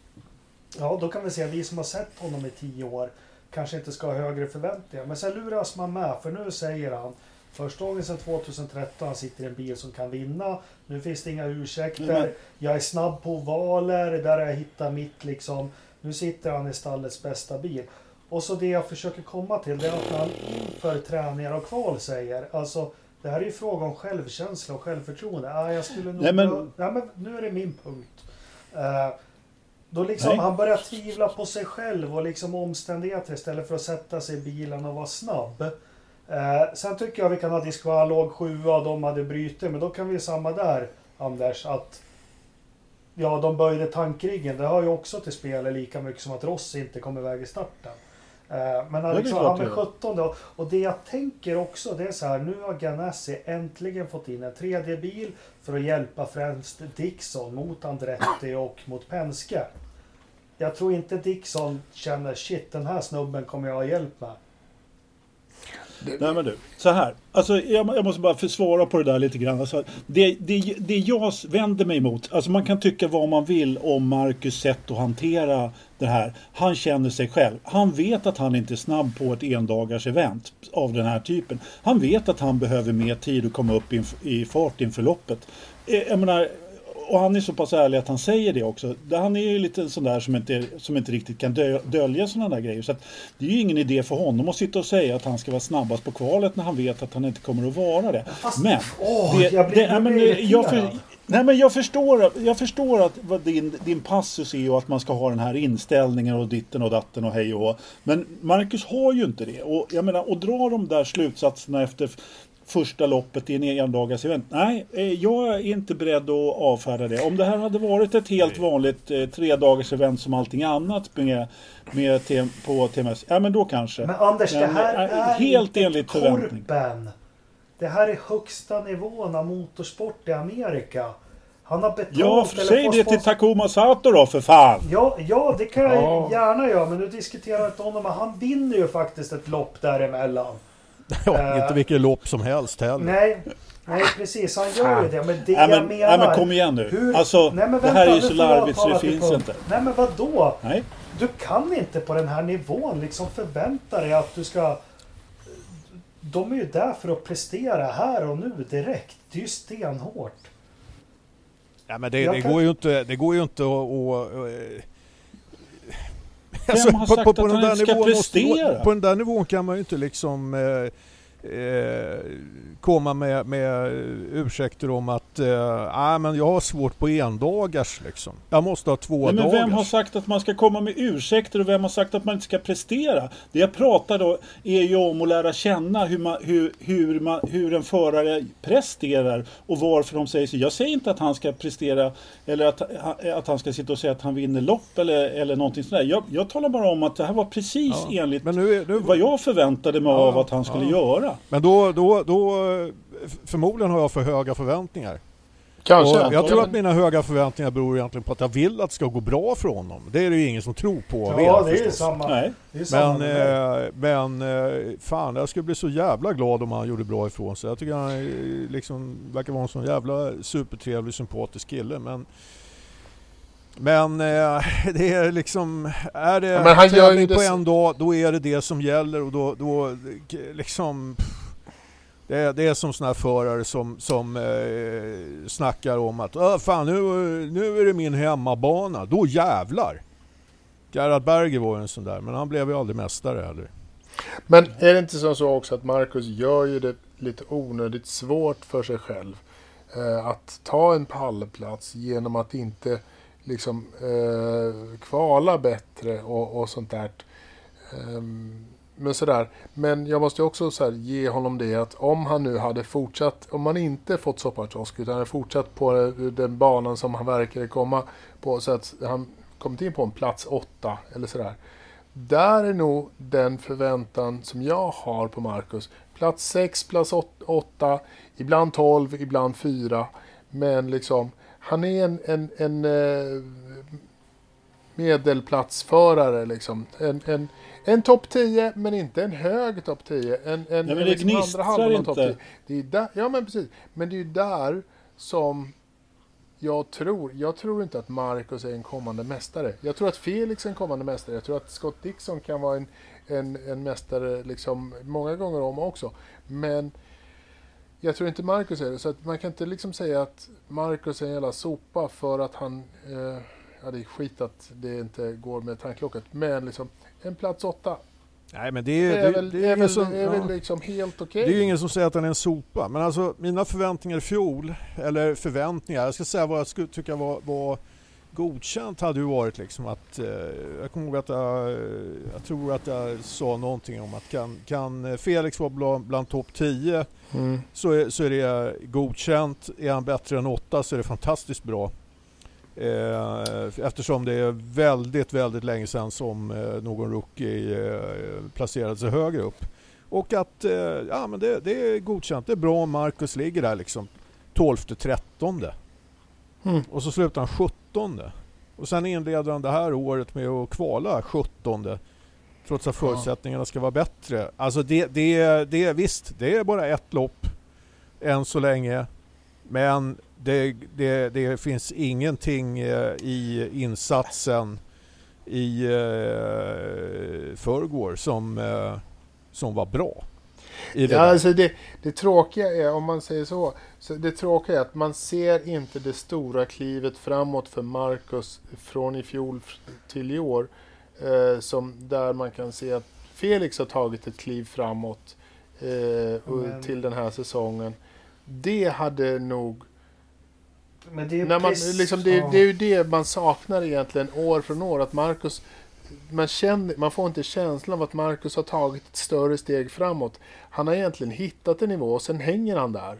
Speaker 1: Ja, då kan vi säga vi som har sett honom i tio år kanske inte ska ha högre förväntningar. Men sen luras man med, för nu säger han Första gången sedan 2013 han sitter i en bil som kan vinna. Nu finns det inga ursäkter.
Speaker 4: Men-
Speaker 1: Jag är snabb på ovaler, där har jag hittat mitt liksom. Nu sitter han i stallets bästa bil. Och så det jag försöker komma till, det är att han inför träningar och kval säger, alltså det här är ju fråga om självkänsla och självförtroende. Ah, jag skulle nog...
Speaker 4: Nej, men-
Speaker 1: Nej, men nu är det min punkt. Eh, då liksom
Speaker 4: Nej.
Speaker 1: han börjar tvivla på sig själv och liksom omständigheter istället för att sätta sig i bilen och vara snabb. Eh, sen tycker jag vi kan ha Disqual låg sjua och de hade bryte, men då kan vi samma där Anders att Ja, de böjde tankriggen. Det har ju också till spel lika mycket som att Rossi inte kom iväg i starten. Eh, Men han, liksom, han är
Speaker 4: det gör.
Speaker 1: 17 då. Och det jag tänker också, det är så här. Nu har Ganassi äntligen fått in en tredje bil för att hjälpa främst Dixon mot Andretti och mot Penske. Jag tror inte Dixon känner shit, den här snubben kommer jag ha hjälp med.
Speaker 4: Nej men du, så här. Alltså, jag, jag måste bara försvara på det där lite grann. Alltså, det, det, det jag vänder mig emot, alltså man kan tycka vad man vill om Marcus sätt att hantera det här. Han känner sig själv. Han vet att han inte är snabb på ett endagars event av den här typen. Han vet att han behöver mer tid att komma upp i, i fart inför loppet. Eh, jag menar, och han är så pass ärlig att han säger det också. Han är ju lite sån där som inte, som inte riktigt kan dö, dölja sådana där grejer. Så det är ju ingen idé för honom att sitta och säga att han ska vara snabbast på kvalet när han vet att han inte kommer att vara det. Men,
Speaker 1: Åh, jag blir- jag
Speaker 4: nej, men,
Speaker 1: blir
Speaker 4: jag, för,
Speaker 1: irriterad.
Speaker 4: nej, men jag förstår, jag förstår att din, din passus är ju att man ska ha den här inställningen och ditten och datten och hej och. Men Marcus har ju inte det. Och jag menar, att dra de där slutsatserna efter första loppet i en endagars event. Nej, eh, jag är inte beredd att avfärda det. Om det här hade varit ett helt vanligt eh, tre dagars event som allting annat med, med te, på TMS, ja men då kanske.
Speaker 1: Men Anders, det
Speaker 4: Men,
Speaker 1: här
Speaker 4: eh,
Speaker 1: är
Speaker 4: helt
Speaker 1: inte
Speaker 4: enligt förväntning.
Speaker 1: korpen. Det här är högsta nivån av motorsport i Amerika. Han har betalt
Speaker 4: Ja,
Speaker 1: eller
Speaker 4: säg det till Takuma Sato då för fan!
Speaker 1: Ja, ja, det kan jag
Speaker 3: Ja.
Speaker 1: gärna göra, men nu diskuterar jag inte honom. Men Han vinner ju faktiskt ett lopp däremellan.
Speaker 2: ja,
Speaker 1: Eh,
Speaker 2: inte vilket lopp som helst heller.
Speaker 1: Nej, nej precis. Han gör ju det. Men det
Speaker 4: Nej,
Speaker 1: jag
Speaker 4: men,
Speaker 1: menar...
Speaker 4: nej, men kom igen nu. Alltså,
Speaker 1: Nej, men
Speaker 4: det här är ju så
Speaker 1: jag
Speaker 4: larvigt så det finns
Speaker 1: punkt.
Speaker 4: inte.
Speaker 1: Nej, men vad då?
Speaker 4: Nej.
Speaker 1: Du kan inte på den här nivån liksom förvänta dig att du ska... De är ju där för att prestera här och nu direkt. Det är ju stenhårt.
Speaker 2: Ja, men det,
Speaker 1: Jag
Speaker 2: det,
Speaker 1: kan-
Speaker 2: går ju inte, det går ju inte att... att eh,
Speaker 4: Vem har sagt att han inte ska
Speaker 2: nivån måste-
Speaker 4: prestera?
Speaker 2: på den där nivån kan man ju inte liksom eh, eh, komma med, med ursäkter om att eh, ah, men jag har svårt på endagars liksom. Jag måste ha två
Speaker 4: Nej, men vem har sagt att man ska komma med ursäkter och vem har sagt att man inte ska prestera? Det jag pratar då är ju om att lära känna hur, man, hur, hur, man, hur en förare presterar och varför de säger så. Jag säger inte att han ska prestera eller att, att han ska sitta och säga att han vinner lopp eller, eller någonting sådär. Jag, jag talar bara om att det här var precis
Speaker 2: Ja,
Speaker 4: enligt
Speaker 2: Men, nu, nu,
Speaker 4: vad jag förväntade mig
Speaker 2: Ja,
Speaker 4: av att han skulle
Speaker 2: ja.
Speaker 4: göra.
Speaker 2: men då, då, då, eh, förmodligen har jag för höga förväntningar.
Speaker 3: Kanske.
Speaker 2: Och jag tror att mina höga förväntningar beror egentligen på att jag vill att det ska gå bra för honom. Det är det ju ingen som tror på.
Speaker 1: Ja,
Speaker 2: vet,
Speaker 1: det är ju
Speaker 2: förstås.
Speaker 1: samma.
Speaker 4: Nej.
Speaker 1: Det är samma
Speaker 2: Men, eh, men eh, fan, jag skulle bli så jävla glad om han gjorde bra ifrån sig. Jag tycker han är, liksom, verkar vara en sån jävla supertrevlig, sympatisk kille. Men, men eh, det är liksom, är det
Speaker 3: Ja, men han gör ju
Speaker 2: tävling
Speaker 3: det
Speaker 2: på en dag, då är det det som gäller och då, då liksom pff, det är, det är som såna här förare som, som eh, snackar om att "Äh, fan nu, nu är det min hemmabana, då jävlar. Gerhard Berger var ju en sån där, men han blev ju aldrig mästare heller.
Speaker 3: Men är det inte som så också att Marcus gör ju det lite onödigt svårt för sig själv eh, att ta en pallplats genom att inte liksom eh, kvala bättre och, och sånt där. Ehm, men sådär. Men jag måste också så här, ge honom det att om han nu hade fortsatt, om han inte fått soppatorsk utan hade fortsatt på eh, den banan som han verkade komma på så att han kommit in på en plats åtta eller sådär. Där är nog den förväntan som jag har på Marcus. Plats sex, plats åtta, ibland 12, ibland fyra. Men liksom, han är en, en, en eh, medelplatsförare liksom. En, en, en topp 10, men inte en hög topp 10. En, en,
Speaker 4: Nej, men det
Speaker 3: liksom
Speaker 4: gnistrar inte.
Speaker 3: Det är där, ja, men precis. Men det är ju där som jag tror, jag tror inte att Marcus är en kommande mästare. Jag tror att Felix är en kommande mästare. Jag tror att Scott Dixon kan vara en, en, en mästare liksom många gånger om också. Men jag tror inte Marcus är det. Så att man kan inte liksom säga att Marcus är en jävla sopa för att han... Eh, ja, det är skit att det inte går med tanklocket. Men liksom, en plats åtta.
Speaker 2: Nej men det är,
Speaker 3: Det är väl, det är
Speaker 2: ingen
Speaker 3: väl,
Speaker 2: som,
Speaker 3: är väl
Speaker 2: ja.
Speaker 3: liksom helt okej.
Speaker 2: Det är ju ingen som säger att han är en sopa. Men alltså mina förväntningar i fjol, eller förväntningar, jag ska säga vad jag skulle tycka var, var godkänt hade ju varit liksom att, eh, jag kommer ihåg att jag, jag tror att jag sa någonting om att kan, kan Felix vara bland, bland topp 10
Speaker 3: Mm.
Speaker 2: så är, så är det godkänt. Är han bättre än 8 så är det fantastiskt bra. Eh, eftersom det är väldigt, väldigt länge sedan som eh, någon rookie eh, placerade sig högre upp. Och att ja, men det, det är godkänt. Det är bra om Marcus ligger där liksom 12-13.
Speaker 3: Mm.
Speaker 2: Och så slutar han 17. Och sen inleder han det här året med att kvala 17. Trots att förutsättningarna ska vara bättre. Alltså det, det, det, visst, det är bara ett lopp än så länge. Men det, det, det finns ingenting eh, i insatsen i eh, förrgår som, eh, som var bra.
Speaker 3: Ja,
Speaker 2: där.
Speaker 3: alltså det, det tråkiga är, om man säger så, så, det tråkiga är att man ser inte det stora klivet framåt för Marcus från i fjol till i år. Eh, som där man kan se att Felix har tagit ett kliv framåt eh, till den här säsongen. Det hade nog...
Speaker 1: Men det är
Speaker 3: När man,
Speaker 1: precis-
Speaker 3: liksom, det,
Speaker 1: ja.
Speaker 3: det är ju det man saknar egentligen år från år. Att Marcus, man, känner, man får inte känslan av att Marcus har tagit ett större steg framåt. Han har egentligen hittat en nivå och sen hänger han där.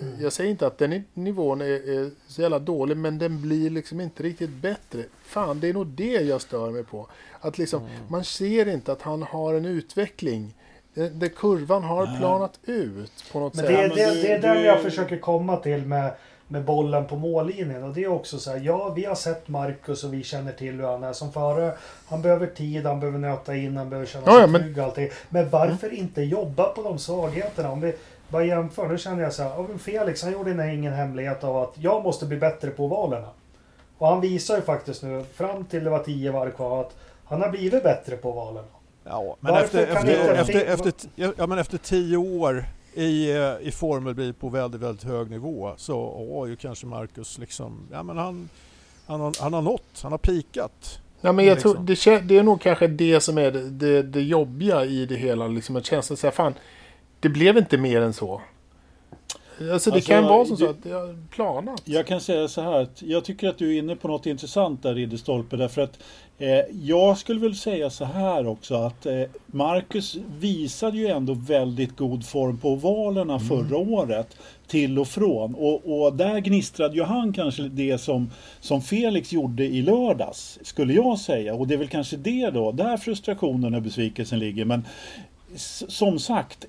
Speaker 1: Mm.
Speaker 3: Jag säger inte att den nivån är, är så jävla dålig, men den blir liksom inte riktigt bättre. Fan, det är nog det jag stör mig på. Att liksom,
Speaker 1: Mm.
Speaker 3: man ser inte att han har en utveckling. Den, den kurvan har
Speaker 4: Nej.
Speaker 3: planat ut på något
Speaker 1: Men
Speaker 3: sätt.
Speaker 1: det, det, det är
Speaker 4: du-
Speaker 1: jag försöker komma till med, med bollen på mållinjen. Och det är också så här, ja vi har sett Marcus och vi känner till hur han är som förare. Han behöver tid, han behöver nöta in, han behöver känna
Speaker 3: Ja,
Speaker 1: sig
Speaker 3: ja, men-
Speaker 1: trygg och allting. Men varför inte jobba på de svagheterna? Om vi bara jämför, nu känner jag så här, ja, Felix han gjorde ingen hemlighet av att jag måste bli bättre på ovalerna. Och han visar ju faktiskt nu, fram till det var tio varv kvar, att han har blivit bättre på ovalerna.
Speaker 2: Ja, men efter, efter, efter, efter, ja, men efter tio år i, eh, i Formel B på väldigt, väldigt hög nivå så har ju kanske Marcus liksom, ja men han, han, har, han har nått, han har pikat.
Speaker 3: Ja, men jag
Speaker 2: liksom.
Speaker 3: tror, det, kä- det är nog kanske det som är det, det, det jobbiga i det hela. Liksom att känslan säga fan, det blev inte mer än så. Alltså det
Speaker 4: Alltså,
Speaker 3: kan vara som så att det har planat.
Speaker 4: Jag kan säga så här att jag tycker att du är inne på något intressant där Ridderstolpe därför att eh, jag skulle väl säga så här också att eh, Marcus visade ju ändå väldigt god form på ovalerna förra året till och från. Och, och där gnistrade ju han kanske det som, som Felix gjorde i lördags skulle jag säga. Och det är väl kanske det då där frustrationen och besvikelsen ligger. Men som sagt,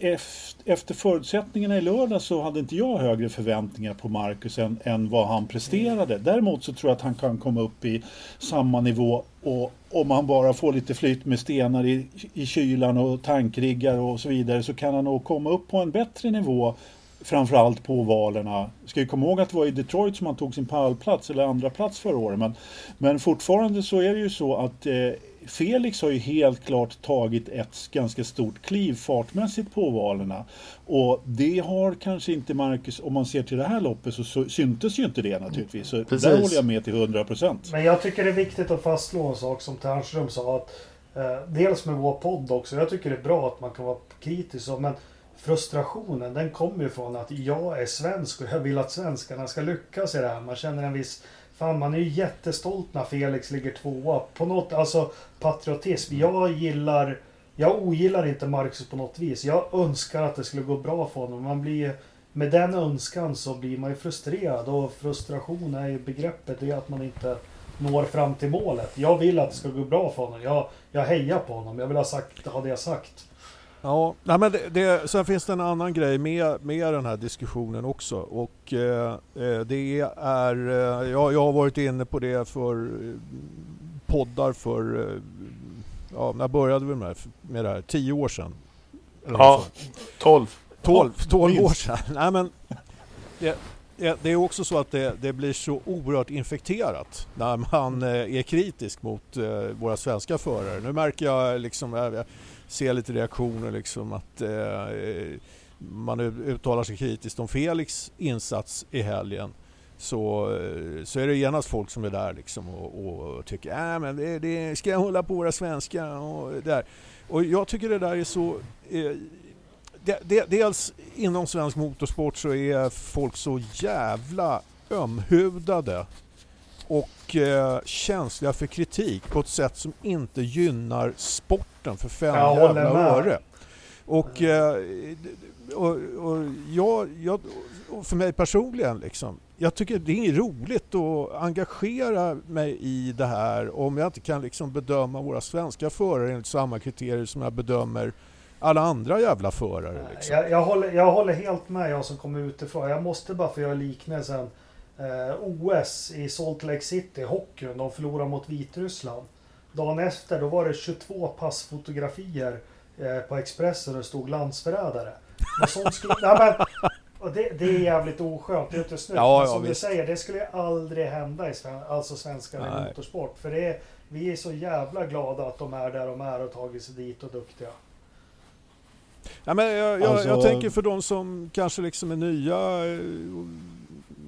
Speaker 4: efter förutsättningarna i lördag så hade inte jag högre förväntningar på Marcus än, än vad han presterade. Däremot så tror jag att han kan komma upp i samma nivå och om han bara får lite flyt med stenar i, i kylan och tankriggar och så vidare så kan han nog komma upp på en bättre nivå framförallt på ovalerna. Ska ju komma ihåg att det var i Detroit som han tog sin pallplats eller andra plats förra året. Men, men fortfarande så är det ju så att eh, Felix har ju helt klart tagit ett ganska stort kliv fartmässigt på ovalerna. Och det har kanske inte Marcus, om man ser till det här loppet så, syntes ju inte det naturligtvis. Så
Speaker 3: Precis.
Speaker 4: där håller jag med till 100 procent.
Speaker 1: Men jag tycker det är viktigt att fastslå en sak som Ternström sa. Att, eh, dels med vår podd också. Jag tycker det är bra att man kan vara kritisk. Men frustrationen den kommer ju från att jag är svensk och jag vill att svenskarna ska lyckas i det här. Man känner en viss... Fan man är ju jättestolt när Felix ligger tvåa. På något, alltså patriotism. Jag gillar... Jag ogillar inte Marcus på något vis. Jag önskar att det skulle gå bra för honom. Man blir... Med den önskan så blir man ju frustrerad och frustration är ju begreppet. Det är att man inte når fram till målet. Jag vill att det ska gå bra för honom. Jag, jag hejar på honom. Jag vill ha sagt, ha det sagt.
Speaker 2: Ja, nej men det, det, sen finns det en annan grej med, med den här diskussionen också och eh, eh det är, eh, jag, jag har varit inne på det för eh, poddar för, eh, ja när började vi med, med det här? Tio år sedan?
Speaker 3: ja, tolv.
Speaker 2: Tolv, tolv år sedan. Nej, men det, det är också så att det, det, blir så oerhört infekterat när man är kritisk mot våra svenska förare. Nu märker jag liksom, jag ser lite reaktioner liksom att eh, eh man uttalar sig kritiskt om Felix insats i helgen så, eh, så är det genast folk som är där liksom och, och tycker äh, men det, det ska jag hålla på våra svenska och där. Och jag tycker det där är så... Eh, de, de, dels inom svensk motorsport så är folk så jävla ömhudade och eh, känsliga för kritik på ett sätt som inte gynnar sporten för fem jag jävla öre. Och, eh, och, och jag, jag, och för mig personligen liksom, jag tycker det är roligt att engagera mig i det här om jag inte kan liksom bedöma våra svenska förare enligt samma kriterier som jag bedömer alla andra jävla förare. Liksom.
Speaker 1: Jag, jag, håller, jag håller helt med jag som kommer utifrån. Jag måste bara få göra liknelsen OS i Salt Lake City, hockeyn, de förlorade mot Vitryssland. Dagen efter då var det 22 passfotografier eh, på Expressen och det stod landsförrädare. Men sånt skulle, nej, men, och det, det, är jävligt oskönt, det är inte snyggt. Ja, men som ja, du säger, det skulle aldrig hända i sven, alltså svenska motorsport. För det är, vi är så jävla glada att de är där de är och tagit sig dit och duktiga.
Speaker 2: Ja, men jag, jag, alltså... jag tänker för de som kanske liksom är nya eh,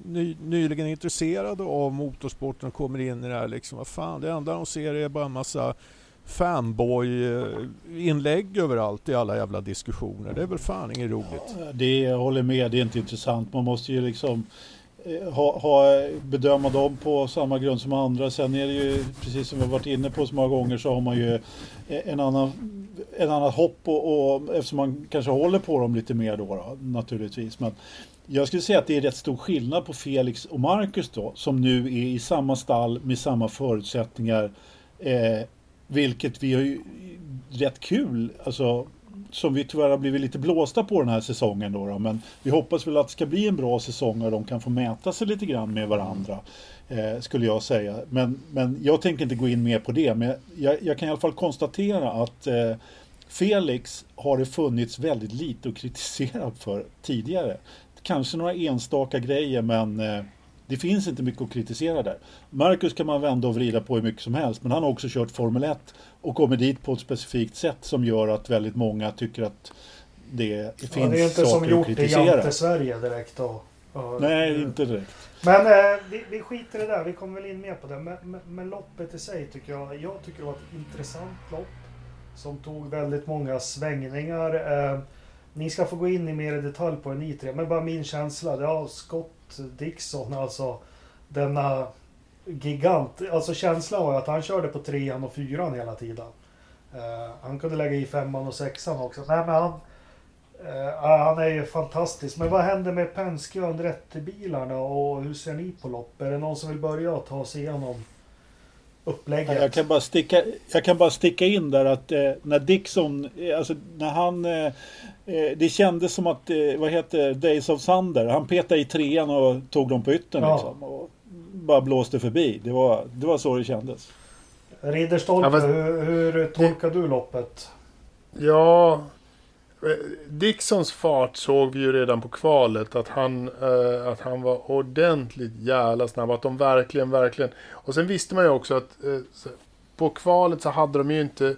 Speaker 2: ny, nyligen intresserade av motorsporten och kommer in i det här liksom, vad fan, det enda de ser är bara en massa fanboy-inlägg eh, överallt i alla jävla diskussioner. Det är väl fan inget roligt.
Speaker 4: Ja, det jag håller med, det är inte intressant. Man måste ju liksom eh, ha, ha, bedöma dem på samma grund som andra. Sen är det ju, precis som vi har varit inne på så många gånger, så har man ju eh, en annan, en annan hopp och, och eftersom man kanske håller på dem lite mer då, då naturligtvis. Men jag skulle säga att det är rätt stor skillnad på Felix och Marcus då, som nu är i samma stall med samma förutsättningar. Eh, vilket vi har ju rätt kul, alltså som vi tyvärr har blivit lite blåsta på den här säsongen då, då, Men vi hoppas väl att det ska bli en bra säsong och de kan få mäta sig lite grann med varandra. Eh, skulle jag säga. Men, men jag tänker inte gå in mer på det. Men jag, jag kan i alla fall konstatera att eh, Felix har det funnits väldigt lite att kritisera för tidigare kanske några enstaka grejer men eh, det finns inte mycket att kritisera där. Marcus kan man vända och vrida på hur mycket som helst men han har också kört Formel 1 och kommit dit på ett specifikt sätt som gör att väldigt många tycker att det finns ja, det är inte som gjort i
Speaker 1: Jante-Sverige direkt då.
Speaker 4: Och, Nej, inte direkt.
Speaker 1: Men eh, vi, vi skiter i det där. Vi kommer väl in mer på det. Men, men, men, loppet i sig tycker jag. Jag tycker det var ett intressant lopp. Som tog väldigt många svängningar. Eh, ni ska få gå in i mer i detalj på det ni tre, men bara min känsla. Ja, Scott Dixon alltså. Denna gigant. Alltså känslan var att han körde på trean och fyran hela tiden. Uh, han kunde lägga i femman och sexan också. Nej men han... Uh, han är ju fantastisk. Men vad händer med Penske och Andretti-bilarna och hur ser ni på lopp? Är det någon som vill börja och ta sig igenom upplägget?
Speaker 4: Jag kan bara sticka, jag kan bara sticka in där att eh, när Dixon, eh, alltså när han eh, Eh, det kändes som att, eh, vad heter Days of Thunder, han petade i trean och tog dem på yttern ja. liksom. Och bara blåste förbi. Det var, det var så det kändes.
Speaker 1: Ridderstolpe, ja, hur, hur tolkar du loppet?
Speaker 3: Ja, Dicksons Dixons fart såg vi ju redan på kvalet att han, eh, att han var ordentligt jävla snabb. Att de verkligen, verkligen... Och sen visste man ju också att eh, på kvalet så hade de ju inte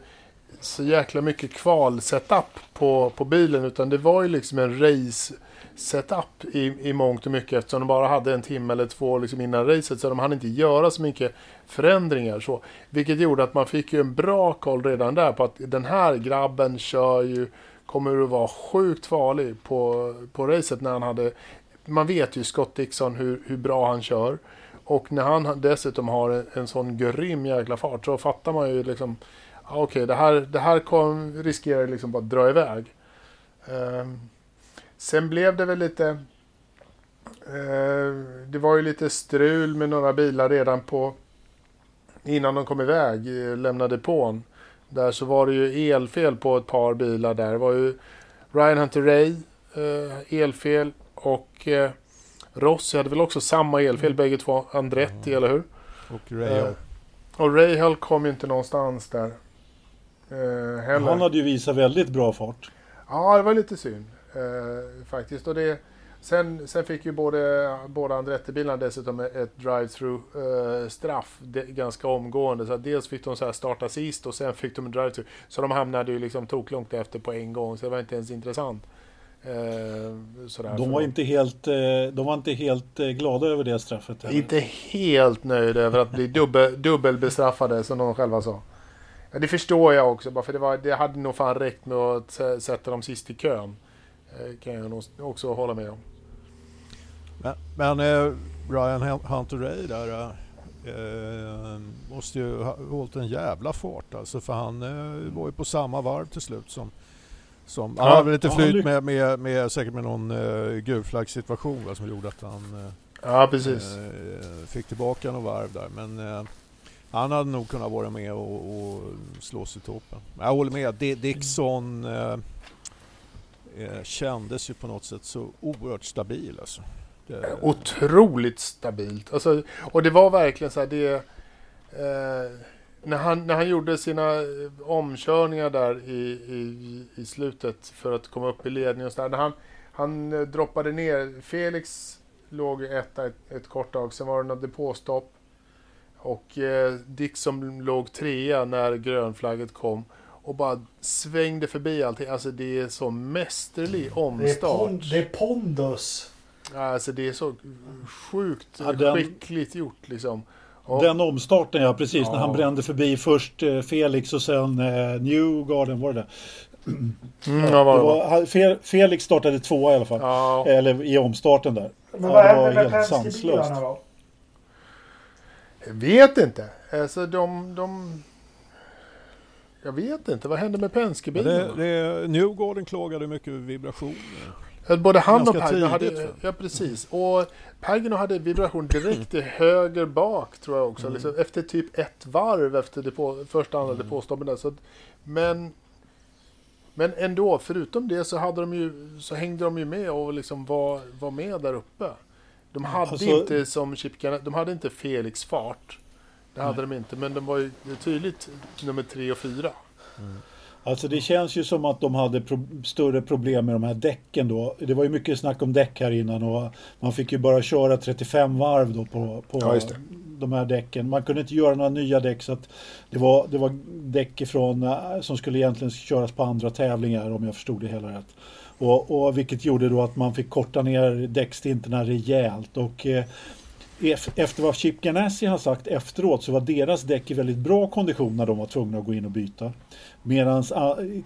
Speaker 3: så jäkla mycket kval-setup på, på bilen utan det var ju liksom en race-setup i, i mångt och mycket eftersom de bara hade en timme eller två liksom innan racet så de hann inte göra så mycket förändringar. Så, vilket gjorde att man fick ju en bra koll redan där på att den här grabben kör ju kommer att vara sjukt farlig på, på racet när han hade man vet ju Scott Dixon hur, hur bra han kör. Och när han dessutom har en, en sån grym jäkla fart så fattar man ju liksom okej, okay, det här, det här kom, riskerar liksom bara att dra iväg. Eh, sen blev det väl lite... Eh, det var ju lite strul med några bilar redan på, innan de kom iväg, eh, lämnade depån. Där så var det ju elfel på ett par bilar där. Det var ju Ryan Hunter Ray, eh, elfel och eh, Rossi hade väl också samma elfel
Speaker 2: Mm.
Speaker 3: bägge två. Andretti, eller hur?
Speaker 2: Och Ray
Speaker 3: Eh, och Rahal kom ju inte någonstans där. Eh.
Speaker 4: Han hade ju visat väldigt bra fart.
Speaker 3: Ja, det var lite synd eh, faktiskt. Och det, sen, sen fick ju både, båda Andretti-bilarna dessutom ett drive-through eh, ganska omgående. Så dels fick de så här starta sist och sen fick de en drive-through. Så de hamnade ju liksom toklångt efter på en gång. Så det var inte ens intressant. Eh, för
Speaker 4: De var inte helt, eh, de var inte helt eh, glada över det straffet. heller.
Speaker 3: Inte helt nöjd över att bli dubbel, dubbelbestraffade som de själva sa. Ja, det förstår jag också, bara för det, var, det hade nog fan räckt med att sä- sätta dem sist i kön. Eh, Kan jag nog också hålla med om.
Speaker 2: Men, men eh, Hun- Hunter Ray där eh, måste ju ha hållit en jävla fart alltså för han eh, var ju på samma varv till slut som som, han
Speaker 3: Ja,
Speaker 2: hade väl inte
Speaker 4: ja,
Speaker 2: flyt med, med, med, säkert med någon gulflaggsituation va, som gjorde att han eh,
Speaker 3: Ja, precis.
Speaker 2: eh, fick tillbaka några varv där. Men eh, han hade nog kunnat vara med och, och slå sig i toppen. Jag håller med. Di- Dixon eh, eh, kändes ju på något sätt så oerhört stabil alltså. Det,
Speaker 3: Otroligt stabilt. Alltså, och det var verkligen så här, det... Eh, när, han, när han gjorde sina eh, omkörningar där i, i, i slutet för att komma upp i ledning och så där, När han, han eh, droppade ner. Felix låg etta ett, ett kort tag, sen var det något depåstopp. Och eh, som låg trea när grönflagget kom. Och bara svängde förbi allting. Alltså det är så mästerlig
Speaker 1: Det är,
Speaker 3: omstart.
Speaker 1: pon, det är pondus.
Speaker 3: Alltså det är så sjukt
Speaker 4: Ja, den-
Speaker 3: skickligt gjort liksom. Och,
Speaker 4: Den omstarten ja, precis.
Speaker 3: Ja.
Speaker 4: När han brände förbi först eh, Felix och sen eh, Newgarden var det det?
Speaker 3: mm,
Speaker 4: Ja,
Speaker 3: ja, var
Speaker 4: det
Speaker 3: det var.
Speaker 4: Felix startade tvåa i alla fall.
Speaker 3: Ja,
Speaker 4: Eller i omstarten där.
Speaker 1: Men
Speaker 4: Ja,
Speaker 1: vad
Speaker 4: det var
Speaker 1: hände med
Speaker 4: sanslöst.
Speaker 1: då?
Speaker 3: jag vet inte. Alltså de, de... Jag vet inte. Vad hände med
Speaker 2: men det,
Speaker 3: Penske-bilarna?
Speaker 2: det, Newgarden klagade mycket över vibrationer.
Speaker 3: Både han och
Speaker 2: ganska
Speaker 3: Pagno
Speaker 2: tidigt,
Speaker 3: hade... Ja, precis. Och Pagno hade vibration direkt till höger bak, tror jag också.
Speaker 2: Mm.
Speaker 3: Liksom, efter typ ett varv efter depå, första andra depåstoppen där. Så, att- men, men ändå, förutom det så, hade de ju, så hängde de ju med och liksom var, var med där uppe. De hade
Speaker 4: Alltså-
Speaker 3: inte som Chip de hade inte Felix fart. Det hade
Speaker 4: Nej.
Speaker 3: de inte, men de var ju tydligt nummer tre och fyra.
Speaker 4: Alltså det känns ju som att de hade pro större problem med de här däcken då. Det var ju mycket snack om däck här innan och man fick ju bara köra 35 varv då på, på
Speaker 3: Ja, just det.
Speaker 4: de här däcken. Man kunde inte göra några nya däck så att det var, det var däck ifrån, eh, som skulle egentligen köras på andra tävlingar om jag förstod det hela rätt. Och, och vilket gjorde då att man fick korta ner däckstinterna rejält. Och eh, efter vad Chip Ganassi har sagt efteråt så var deras däck i väldigt bra kondition när de var tvungna att gå in och byta. Medan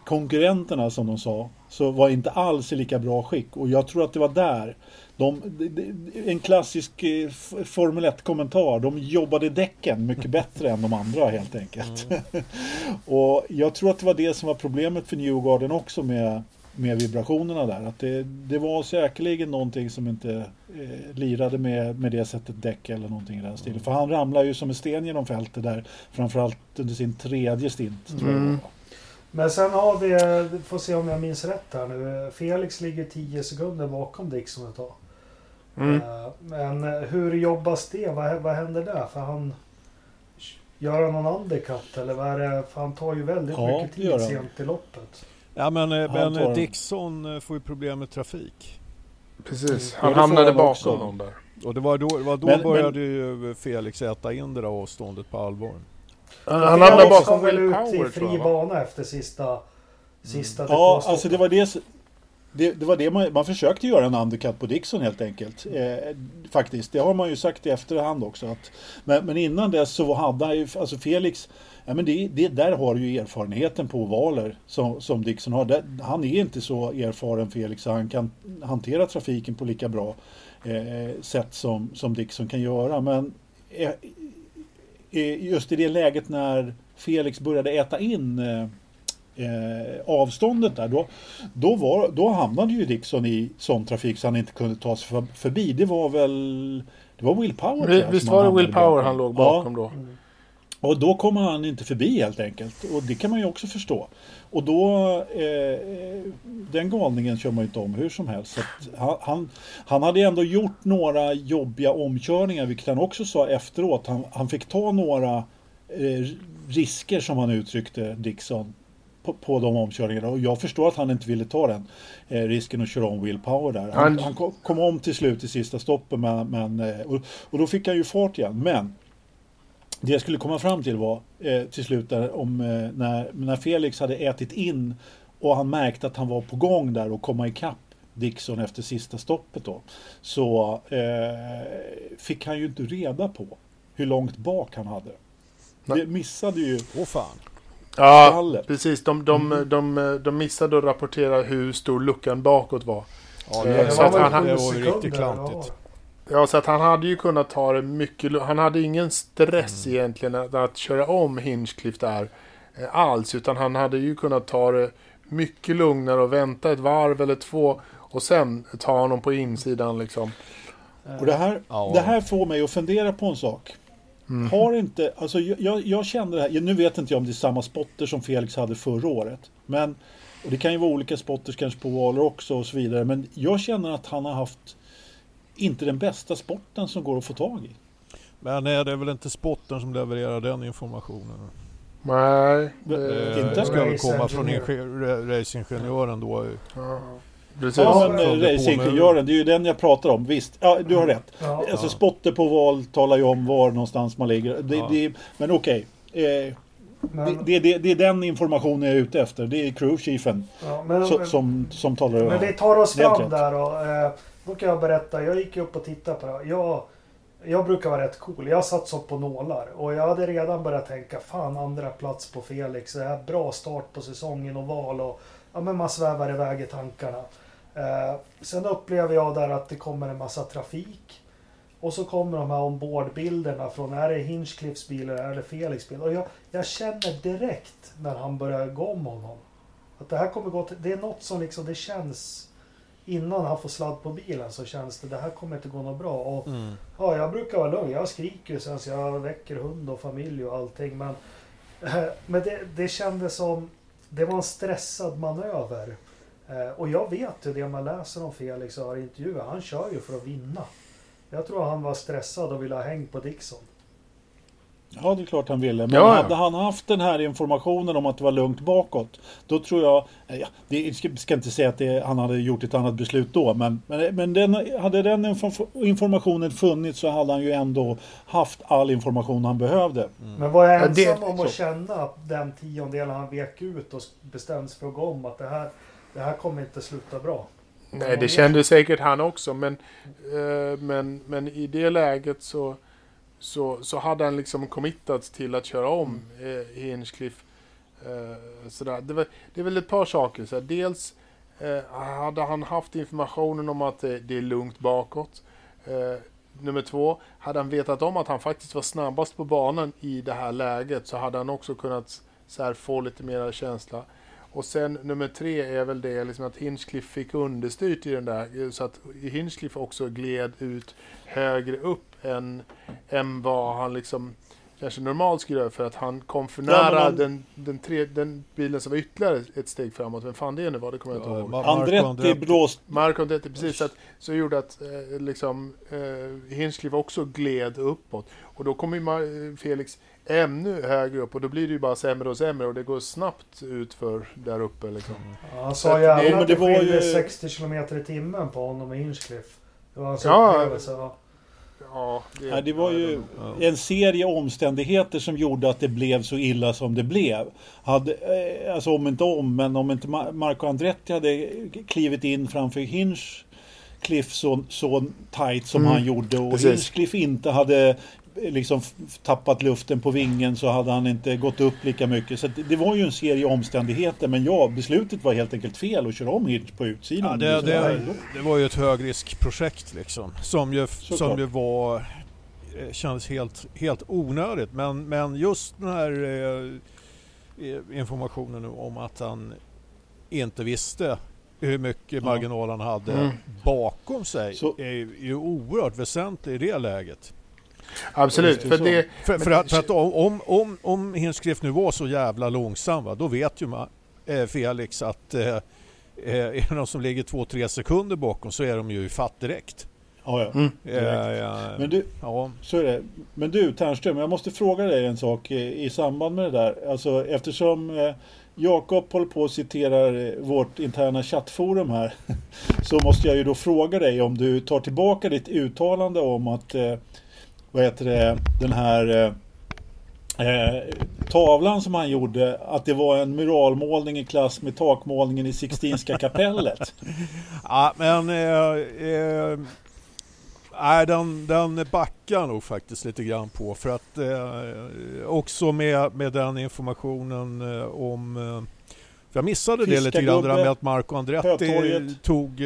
Speaker 4: konkurrenterna som de sa så var inte alls i lika bra skick och jag tror att det var där de, en klassisk eh, Formel 1-kommentar. De jobbade däcken mycket bättre än de andra helt enkelt. och jag tror att det var det som var problemet för Newgarden också med, med vibrationerna där. Att det, det var säkerligen någonting som inte eh, lirade med, med det sättet däck eller någonting i den stilen. För han ramlade ju som en sten genom fältet där. Framförallt under sin tredje stint. Tror jag.
Speaker 3: Mm.
Speaker 1: Men sen har vi, vi får se om jag minns rätt här nu. Felix ligger 10 sekunder bakom Dixon ett tag.
Speaker 3: Mm.
Speaker 1: Eh, Men eh, hur jobbas det? Vad, vad händer där? För han... Gör han någon undercut eller vad är det? För han tar ju väldigt
Speaker 4: Ja,
Speaker 1: mycket tid sent i loppet.
Speaker 2: Ja men, eh, men eh. Dixon eh, får ju problem med trafik.
Speaker 3: Precis,
Speaker 4: Ja,
Speaker 3: han hamnade bakom någon där.
Speaker 2: Och det var då, det var då
Speaker 4: Men-
Speaker 2: började ju Felix äta in det där avståndet på allvar.
Speaker 3: Han, han hamnade bakom
Speaker 1: kom väl
Speaker 3: Will
Speaker 1: ut
Speaker 3: Power
Speaker 1: i fri bana efter sista... Sista
Speaker 4: Ja,
Speaker 1: depåstoppet.
Speaker 4: alltså det var det, det, det var det man, man försökte göra en undercut på Dixon helt enkelt. Eh, faktiskt, det har man ju sagt i efterhand också. Att, men, men innan dess så hade han ju, alltså Felix, ja men det, det, där har du ju erfarenheten på ovaler som, som Dixon har. Det, han är inte så erfaren Felix, så han kan hantera trafiken på lika bra eh, sätt som, som Dixon kan göra. Men eh, eh, just i det läget när Felix började äta in eh, eh, avståndet där, då, då, var, då hamnade ju Dixon i sån trafik så han inte kunde ta sig för, förbi. Det var väl det var Will Power
Speaker 3: Visst var det Will Power
Speaker 4: bakom.
Speaker 3: han låg
Speaker 4: Ja,
Speaker 3: bakom då?
Speaker 1: Mm.
Speaker 4: Och då kommer han inte förbi helt enkelt. Och det kan man ju också förstå. Och då, eh, den galningen kör man ju inte om hur som helst. Han, han, han hade ändå gjort några jobbiga omkörningar, vilket han också sa efteråt. Han, han fick ta några eh, risker som han uttryckte, Dixon, på, på de omkörningarna. Och jag förstår att han inte ville ta den eh, risken att köra om Will Power där. Han,
Speaker 3: Han-
Speaker 4: kom om till slut i sista stoppet, men, men, eh, och, och då fick han ju fart igen. Men det jag skulle komma fram till var eh, till slut där om eh, när, när Felix hade ätit in och han märkte att han var på gång där och komma ikapp Dixon efter sista stoppet då. Så eh, fick han ju inte reda på hur långt bak han hade.
Speaker 3: Nej.
Speaker 4: Det missade ju
Speaker 2: Åh fan.
Speaker 3: Ja,
Speaker 4: stallet.
Speaker 3: precis. De, de, de, de missade att rapportera hur stor luckan bakåt var.
Speaker 2: Ja,
Speaker 3: Eh,
Speaker 2: det,
Speaker 3: så att han-
Speaker 2: det var ju riktigt klantigt.
Speaker 3: Ja, så att han hade ju kunnat ta det mycket Han hade ingen stress
Speaker 2: Mm.
Speaker 3: egentligen att, att köra om Hinchcliffe där eh, alls. Utan han hade ju kunnat ta det mycket lugnare och vänta ett varv eller två och sen ta honom på insidan liksom.
Speaker 4: Och det här, det här får mig att fundera på en sak.
Speaker 3: Mm.
Speaker 4: Har inte, alltså jag- jag, jag kände det här, nu vet inte jag om det är samma spotter som Felix hade förra året. Men, och det kan ju vara olika spotters kanske på valer också och så vidare. Men jag känner att han har haft inte den bästa sporten som går att få tag i.
Speaker 2: Men är det väl inte spotten som levererar den informationen?
Speaker 3: Nej,
Speaker 4: Det-
Speaker 3: det,
Speaker 4: Inte?
Speaker 2: Det ska väl komma från racingingenjören då.
Speaker 3: ja, precis.
Speaker 4: Ja, men
Speaker 2: på
Speaker 4: racingingenjören, det är ju den jag pratar om. Visst, ja, du har rätt.
Speaker 1: Ja.
Speaker 4: Alltså spotter på val talar ju om var någonstans man ligger. Det,
Speaker 2: Ja.
Speaker 4: det, men okej. Eh,
Speaker 1: Men,
Speaker 4: det, det, det är den informationen jag är ute efter. Det är crew chiefen
Speaker 1: ja,
Speaker 4: som, som, som talar
Speaker 1: men vi tar oss fram där och eh, då kan jag berätta. Jag gick upp och tittade på det här. Jag, jag brukar vara rätt cool. Jag satt så på nålar och jag hade redan börjat tänka fan andra plats på Felix. Det här bra start på säsongen och val och ja, men man svävar iväg i tankarna. Eh, sen upplever jag där att det kommer en massa trafik. Och så kommer de här ombordbilderna från, är det Hinchcliffs bil eller är det Felix bil? Och jag, jag känner direkt när han börjar gå om honom. Att det här kommer gå till, det är något som liksom, det känns innan han får sladd på bilen så känns det, det här kommer inte gå något bra. Och
Speaker 2: Mm.
Speaker 1: ja, jag brukar vara lugn, jag skriker sen så jag väcker hund och familj och allting. Men, eh, men det, det kändes som, det var en stressad manöver. Eh, och jag vet ju det man läser om Felix och har intervjuer, han kör ju för att vinna. Jag tror han var stressad och ville ha häng på Dixon.
Speaker 4: Ja, det är klart han ville. Men
Speaker 3: Ja, ja.
Speaker 4: hade han haft den här informationen om att det var lugnt bakåt. Då tror jag, eh, ja, det ska, ska inte säga att det, han hade gjort ett annat beslut då. Men, men, men den, hade den info- informationen funnits så hade han ju ändå haft all information han behövde.
Speaker 1: Men var jag
Speaker 3: Ja, det-
Speaker 1: ensam om att
Speaker 3: så.
Speaker 1: känna att den tiondelen han vek ut och bestämde sig för att gå om att det här, det här kommer inte sluta bra.
Speaker 3: Nej, det kände säkert han också. Men, eh, men, men i det läget så, så, så hade han liksom committats till att köra om eh, Hinchcliffe. Eh, sådär. Det, var, det är väl ett par saker. Så dels eh, hade han haft informationen om att det, det är lugnt bakåt. Eh, nummer två, hade han vetat om att han faktiskt var snabbast på banan i det här läget så hade han också kunnat så här, få lite mer känsla. Och sen nummer tre är väl det liksom att Hinchcliffe fick understyrt i den där så att Hinchcliffe också gled ut högre upp än, än vad han liksom kanske normalt skulle göra för att han kom för
Speaker 4: Ja,
Speaker 3: nära
Speaker 4: men han-
Speaker 3: den, den, tre, den bilen som var ytterligare ett steg framåt. Vem fan det nu var, det kommer jag inte
Speaker 2: Ja,
Speaker 3: ihåg.
Speaker 4: Andretti
Speaker 2: Andretti.
Speaker 4: blåst...
Speaker 3: Marco Andretti, precis. Så, att, så gjorde att eh, liksom, eh, Hinchcliffe också gled uppåt. Och då kommer ju Felix ännu högre upp och då blir det ju bara sämre och sämre och det går snabbt ut för där uppe. Liksom.
Speaker 1: Ja, han
Speaker 3: Så
Speaker 1: sa gärna att
Speaker 4: det
Speaker 1: det
Speaker 4: var
Speaker 1: skilde
Speaker 4: ju-
Speaker 1: 60 km i timmen på honom och Hinchcliffe. Det var hans
Speaker 3: Ja.
Speaker 1: upplevelse. Ja.
Speaker 3: Ja,
Speaker 4: Nej, det var ju
Speaker 2: Ja.
Speaker 4: en serie omständigheter som gjorde att det blev så illa som det blev. Hade, eh, alltså om inte om, men om inte Mar- Marco Andretti hade klivit in framför Hinch Cliff så, så tight som
Speaker 3: Mm,
Speaker 4: han gjorde och
Speaker 3: precis.
Speaker 4: Hinchcliffe inte hade liksom tappat luften på vingen så hade han inte gått upp lika mycket. Så det, det var ju en serie omständigheter men ja, beslutet var helt enkelt fel att köra om Hinch på
Speaker 2: Ja,
Speaker 4: utsidan.
Speaker 2: det,
Speaker 4: Så-
Speaker 2: det, det var ju ett högriskprojekt liksom. Som ju, som ju var... eh, Kändes helt, helt onödigt. Men, men just den här eh, informationen om att han inte visste hur mycket
Speaker 4: Ja.
Speaker 2: marginal han hade
Speaker 3: Mm.
Speaker 2: bakom sig
Speaker 4: Så-
Speaker 2: är ju- är ju oerhört väsentlig i det läget.
Speaker 3: Absolut. För, det,
Speaker 2: för, för, att, för att om, om, om Hinchcliffe nu var så jävla långsam, va, då vet ju man, eh, Felix att eh, är det någon som ligger två, tre sekunder bakom så är de ju fatt direkt.
Speaker 4: Ja, ja.
Speaker 3: Mm.
Speaker 4: Direkt.
Speaker 2: ja.
Speaker 4: Men du,
Speaker 2: Ja.
Speaker 4: så är det. Men du Ternström, jag måste fråga dig en sak i, i samband med det där. Alltså eftersom eh, Jakob håller på och citerar eh, vårt interna chattforum här. Så måste jag ju då fråga dig om du tar tillbaka ditt uttalande om att eh, vad heter det, den här eh, eh, tavlan som han gjorde, att det var en muralmålning i klass med takmålningen i Sixtinska kapellet.
Speaker 2: Ja, men eh, eh, nej, den, den backar nog faktiskt lite grann på för att eh, också med, med den informationen eh, om eh, jag missade det lite grann det där med att Marco Andretti tog,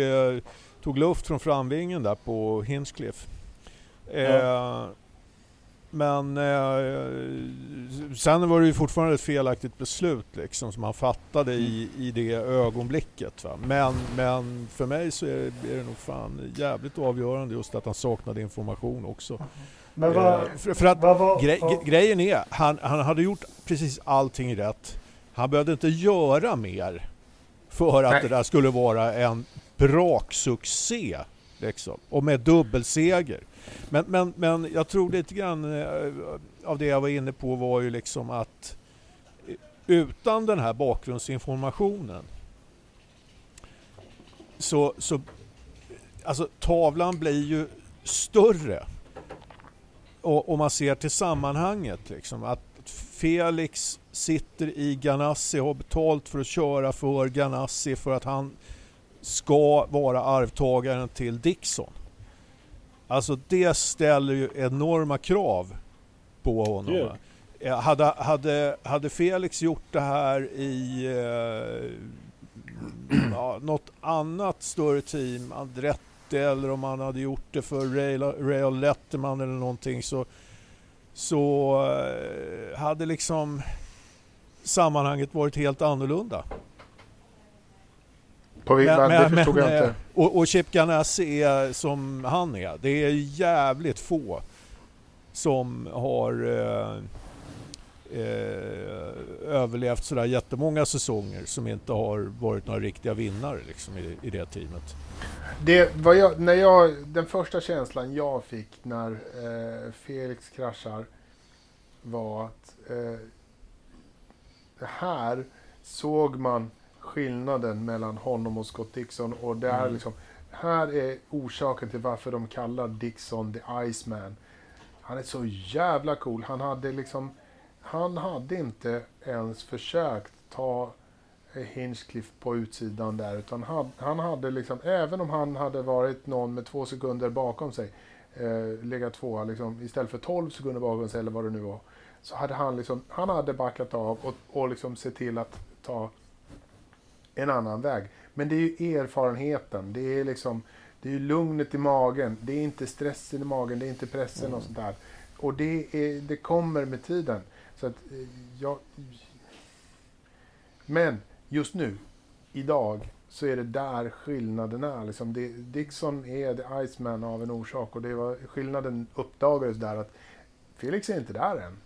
Speaker 2: tog luft från framvingen där på Hinchcliffe. Eh,
Speaker 4: Ja.
Speaker 2: Men eh, sen var det ju fortfarande ett felaktigt beslut liksom, som han fattade i, i det ögonblicket. Va? Men, men för mig så är det, är det nog fan jävligt avgörande just att han saknade information också.
Speaker 1: Men vad...
Speaker 2: Eh, för, för att
Speaker 1: vad vad-
Speaker 2: gre- grejen är, han, han hade gjort precis allting rätt. Han behövde inte göra mer för att
Speaker 3: Nej.
Speaker 2: det där skulle vara en braksuccé. Liksom, och med dubbelseger. Men, men, men jag tror lite grann eh, av det jag var inne på var ju liksom att eh, utan den här bakgrundsinformationen så, så alltså tavlan blir ju större och, och man ser till sammanhanget liksom att Felix sitter i Ganassi och har betalt för att köra för Ganassi för att han ska vara arvtagaren till Dixon. Alltså det ställer ju enorma krav på honom. Eh, Hade, hade, hade Felix gjort det här i eh, ja, något annat större team, Andretti eller om han hade gjort det för Rail Letterman eller någonting så, så eh, hade liksom sammanhanget varit helt annorlunda.
Speaker 3: På, men, det förstod jag
Speaker 2: eh,
Speaker 3: inte.
Speaker 2: Och, och Chip Ganassi är som han är. Det är jävligt få som har eh, eh, överlevt sådär jättemånga säsonger som inte har varit några riktiga vinnare liksom, i, i det teamet.
Speaker 3: Det, vad jag, när jag, den första känslan jag fick när eh, Felix kraschar var att eh, här såg man skillnaden mellan honom och Scott Dixon. Och det är
Speaker 4: Mm.
Speaker 3: liksom, här är orsaken till varför de kallar Dixon the Iceman. Han är så jävla cool. Han hade liksom, han hade inte ens försökt ta Hinchcliffe på utsidan där. Utan han, han hade liksom, även om han hade varit någon med två sekunder bakom sig, eh, legat tvåa liksom, istället för 12 sekunder bakom sig eller vad det nu var. Så hade han liksom, han hade backat av och, och liksom sett till att ta en annan väg. Men det är ju erfarenheten, det är liksom, det är ju lugnet i magen, det är inte stressen i magen, det är inte pressen och sånt där. Och det, är, det kommer med tiden. Så att eh, jag... Men just nu, idag, så är det där skillnaden är. Liksom det, Dixon är the Iceman av en orsak och det var, skillnaden uppdagades där att Felix är inte där än.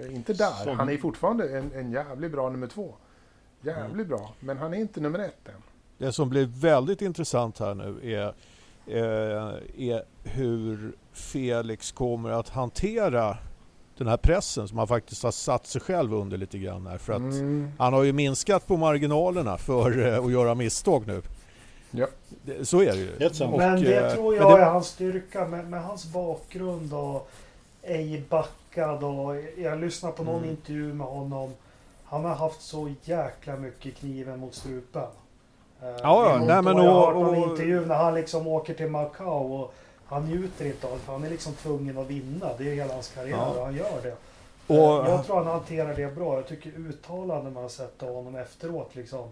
Speaker 3: Eh, Inte där.
Speaker 4: Som-
Speaker 3: Han är fortfarande en, en jävligt bra nummer två. Jävligt bra, men han är inte nummer ett än.
Speaker 2: Det som blir väldigt intressant här nu är, eh, är hur Felix kommer att hantera den här pressen som han faktiskt har satt sig själv under lite grann här. För att
Speaker 3: Mm.
Speaker 2: han har ju minskat på marginalerna för eh, att göra misstag nu.
Speaker 3: Ja.
Speaker 2: Det, så är det ju. Och,
Speaker 1: men det
Speaker 2: eh,
Speaker 1: tror jag
Speaker 2: det-
Speaker 1: är hans styrka med, med hans bakgrund och ej backad och jag lyssnade på någon
Speaker 2: Mm.
Speaker 1: intervju med honom. Han har haft så jäkla mycket kniven mot strupen. Eh,
Speaker 2: ja,
Speaker 1: emot-
Speaker 2: nej, men
Speaker 1: och jag har hört någon
Speaker 2: och-
Speaker 1: intervju när han liksom åker till Macao och han njuter inte av det för han är liksom tvungen att vinna. Det är hela hans karriär
Speaker 2: Ja.
Speaker 1: och han gör det.
Speaker 2: Och-
Speaker 1: Eh, jag tror han hanterar det bra. Jag tycker uttalanden man har sett av honom efteråt liksom.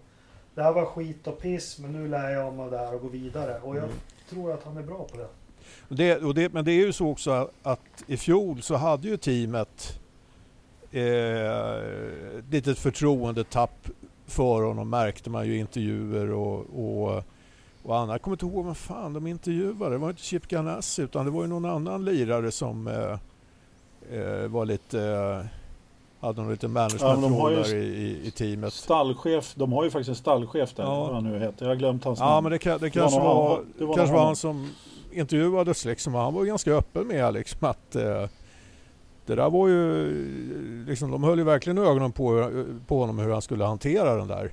Speaker 1: Det här var skit och piss men nu lär jag mig det här och går vidare. Och jag
Speaker 2: Mm.
Speaker 1: tror att han är bra på det.
Speaker 2: Det, det, men det är ju så också att i fjol så hade ju teamet eh, ett litet förtroendetapp för honom märkte man ju i intervjuer och, och, och annat. Jag kommer inte ihåg vad fan de intervjuade. Det var inte Chip Ganassi utan det var ju någon annan lirare som, eh, eh, var lite, eh, hade någon liten
Speaker 4: Ja,
Speaker 2: managementroll där i, i, teamet.
Speaker 4: Stallchef, de har ju faktiskt en stallchef där,
Speaker 2: Ja.
Speaker 4: vad han nu heter. Jag har glömt hans
Speaker 2: Ja
Speaker 4: namn.
Speaker 2: men det, det
Speaker 4: var
Speaker 2: kanske var,
Speaker 4: han- det var
Speaker 2: kanske var
Speaker 4: han
Speaker 2: som intervjuades liksom. Han var ganska öppen med liksom att eh, det där var ju, liksom, de höll ju verkligen ögonen på, på honom hur han skulle hantera den där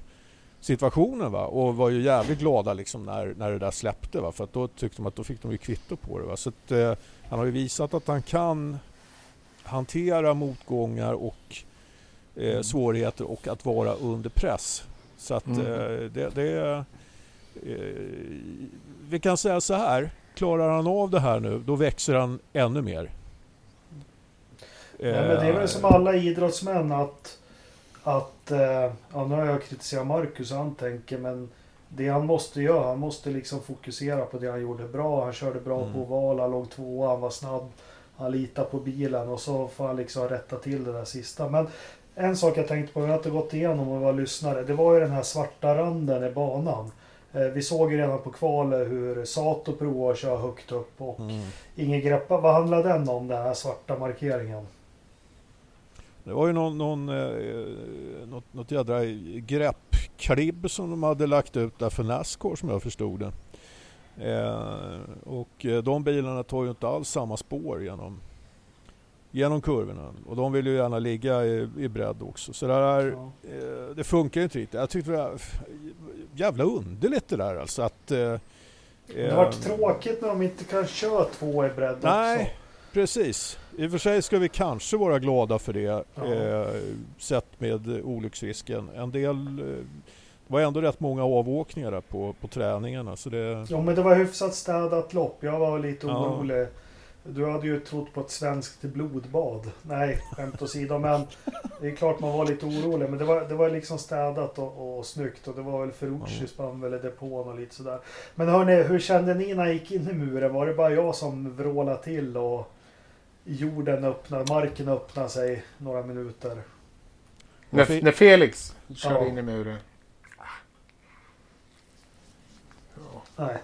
Speaker 2: situationen va? och var ju jävligt glada liksom när, när det där släppte va? för att då tyckte de att då fick de ju kvitto på det. Va? Så att, eh, han har ju visat att han kan hantera motgångar och eh, svårigheter och att vara under press. Så att
Speaker 3: Mm.
Speaker 2: eh, det, det eh, vi kan säga så här, klarar han av det här nu då växer han ännu mer.
Speaker 1: Nej, men det är väl som alla idrottsmän att... att eh, ja, nu har jag kritiserat Marcus och han tänker men det han måste göra, han måste liksom fokusera på det han gjorde bra. Han körde bra
Speaker 2: Mm.
Speaker 1: på oval, han låg tvåa, han var snabb. Han litar på bilen och så får han liksom rätta till det där sista. Men en sak jag tänkte på, vi har inte gått igenom och var lyssnare. Det var ju den här svarta randen i banan. Eh, Vi såg ju redan på kvalet hur Sato provade att köra högt upp och
Speaker 2: Mm.
Speaker 1: ingen greppa. Vad handlar den om, den här svarta markeringen?
Speaker 2: Det var ju någon, någon, eh, något, något jädra greppklibb som de hade lagt ut där för Nascar som jag förstod det. Eh, och eh, de bilarna tar ju inte alls samma spår genom, genom kurvorna. Och de vill ju gärna ligga i, i bredd också. Så det, där,
Speaker 1: Ja.
Speaker 2: eh, det funkar ju inte riktigt. Jag tyckte det var jävla underligt det där alltså. Att, eh,
Speaker 1: Det har varit
Speaker 2: eh,
Speaker 1: tråkigt när de inte kan köra två i bredd
Speaker 2: Nej,
Speaker 1: också.
Speaker 2: Precis. I och för sig ska vi kanske vara glada för det
Speaker 1: Ja.
Speaker 2: eh, sett med olycksrisken. En del, eh, det var ändå rätt många avåkningar där på, på träningarna. Så det,
Speaker 1: Ja men det var hyfsat städat lopp. Jag var lite
Speaker 2: Ja.
Speaker 1: orolig. Du hade ju trott på ett svenskt blodbad. Nej, skämt åsido. Men det är klart man var lite orolig. Men det var, det var liksom städat och, och snyggt. Och det var väl Ferrucci
Speaker 2: Ja.
Speaker 1: spann väl i depån och lite sådär. Men hörni, hur kände ni när jag gick in i muren? Var det bara jag som vrålade till och jorden öppnade, marken öppnade sig några minuter?
Speaker 3: När, när Felix körde
Speaker 1: Ja.
Speaker 3: in i muren.
Speaker 1: Nej.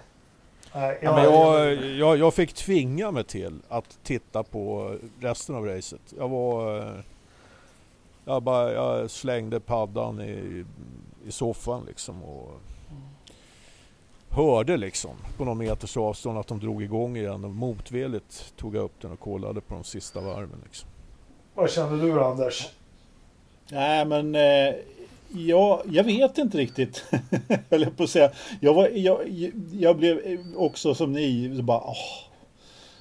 Speaker 1: Nej,
Speaker 2: ja, men jag, jag, jag fick tvinga mig till att titta på resten av racet. Jag var... eh, Jag, bara, jag slängde paddan i, i soffan liksom och hörde liksom på någon meters avstånd att de drog igång igen och motvilligt tog jag upp den och kollade på de sista varven. Liksom.
Speaker 1: Vad kände du då, Anders?
Speaker 4: Nej, men eh, jag, jag vet inte riktigt. Jag på att säga. Jag, var, jag, jag blev också som ni, så bara åh.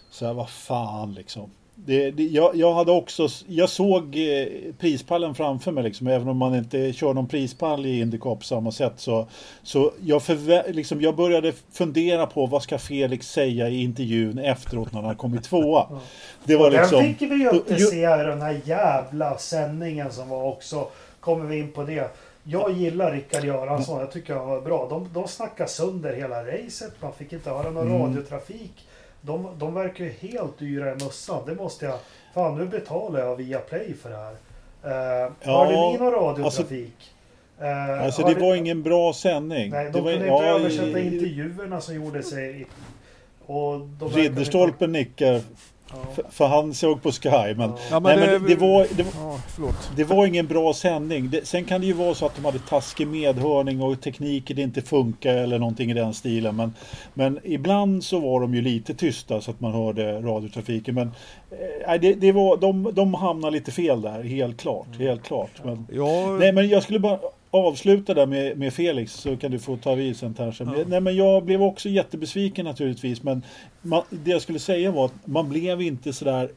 Speaker 4: Så här, vad fan liksom. Det, det, jag, jag hade också, jag såg eh, prispallen framför mig liksom, även om man inte kör någon prispall i Indycar på samma sätt så, så jag, förvä- liksom, jag började fundera på vad ska Felix säga i intervjun efteråt när han har kommit tvåa. Det var
Speaker 1: Den
Speaker 4: liksom...
Speaker 1: fick vi ju inte se i den här jävla sändningen som var också. Kommer vi in på det. Jag gillar Rickard Göransson. Jag tycker han var bra. De, de snackade sönder hela racet. Man fick inte höra någon
Speaker 4: Mm.
Speaker 1: radiotrafik. De, de verkar ju helt dyra i mössan. Det måste jag... Fan, nu betalar jag via Play för det här. Uh,
Speaker 4: Ja,
Speaker 1: hörde ni någon radiotrafik? Eh,
Speaker 4: Alltså det var ingen bra sändning.
Speaker 1: Nej, de
Speaker 4: det var,
Speaker 1: kunde inte
Speaker 4: ja,
Speaker 1: översätta
Speaker 4: i-
Speaker 1: intervjuerna som gjordes i... Och
Speaker 4: Ridderstolpen nickar
Speaker 1: inte- Ja.
Speaker 4: För, för han såg på Sky. Men,
Speaker 1: Ja.
Speaker 2: Ja,
Speaker 4: nej, men det, det, var, det, var-
Speaker 2: Ja,
Speaker 4: det var ingen bra sändning. Det, sen kan det ju vara så att de hade taskig medhörning och tekniken inte funkar eller någonting i den stilen. Men, men ibland så var de ju lite tysta så att man hörde radiotrafiken. Men eh, nej, det, det var, de, de hamnade lite fel där, helt klart. Helt klart. Men,
Speaker 2: Ja,
Speaker 4: Nej men jag skulle bara avsluta där med, med Felix så kan du få ta vid sen kanske.
Speaker 2: Ja.
Speaker 4: Nej men jag blev också jättebesviken naturligtvis men man, det jag skulle säga var att man blev inte sådär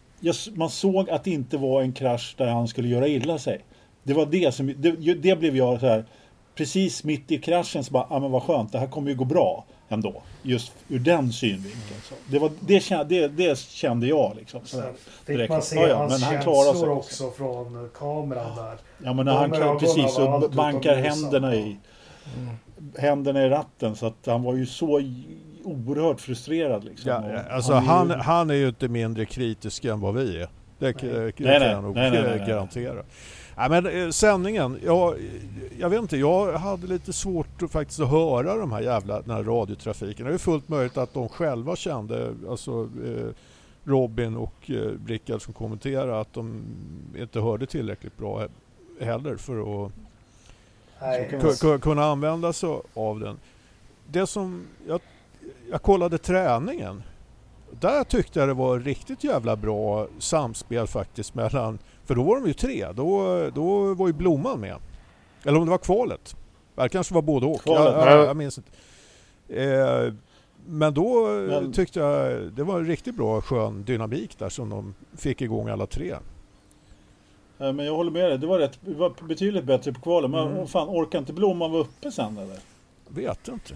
Speaker 4: man såg att det inte var en krasch där han skulle göra illa sig. Det var det som, det, det blev jag så här precis mitt i kraschen så bara, ja ah, men vad skönt, det här kommer ju gå bra ändå. Just ur den synvinkeln. Så det, var, det, kände, det, det kände jag liksom. Sådär.
Speaker 1: fick
Speaker 4: direkt.
Speaker 1: man se
Speaker 4: Ja, ja,
Speaker 1: hans
Speaker 4: men han sig
Speaker 1: känslor
Speaker 4: också.
Speaker 1: från kameran där.
Speaker 4: Ja men när han kan, precis och bankar händerna i
Speaker 3: Mm.
Speaker 4: händerna i ratten så att han var ju så oerhört frustrerad liksom.
Speaker 2: ja,
Speaker 4: Och
Speaker 2: alltså
Speaker 4: är
Speaker 2: han,
Speaker 4: ju-
Speaker 2: han är ju inte mindre kritisk än vad vi är. Det, det,
Speaker 1: Nej.
Speaker 2: det kan
Speaker 4: Nej, nej.
Speaker 2: jag nog
Speaker 4: nej, nej.
Speaker 2: garantera. Nej, men eh, sändningen, jag, jag vet inte, jag hade lite svårt faktiskt att höra de här jävla den här radiotrafiken. Det är fullt möjligt att de själva kände, alltså eh, Robin och eh, Rickard som kommenterade att de inte hörde tillräckligt bra he- heller för att
Speaker 1: Nej,
Speaker 2: kunna använda sig av den. Det som jag, jag kollade träningen. Där tyckte jag det var riktigt jävla bra samspel faktiskt mellan, för då var de ju tre. Då, då var ju Blomman med. Eller om det var kvalet. Det kanske var både och.
Speaker 4: Kvalet,
Speaker 2: jag,
Speaker 3: ja.
Speaker 2: jag, jag minns inte. Eh, men då
Speaker 4: Men-
Speaker 2: tyckte jag det var en riktigt bra skön dynamik där som de fick igång alla tre.
Speaker 4: Men jag håller med dig. Det var, rätt, det var betydligt bättre på kvalen. Men
Speaker 2: Mm.
Speaker 4: fan, orkar inte Blomman vara uppe sen eller?
Speaker 2: Vet inte.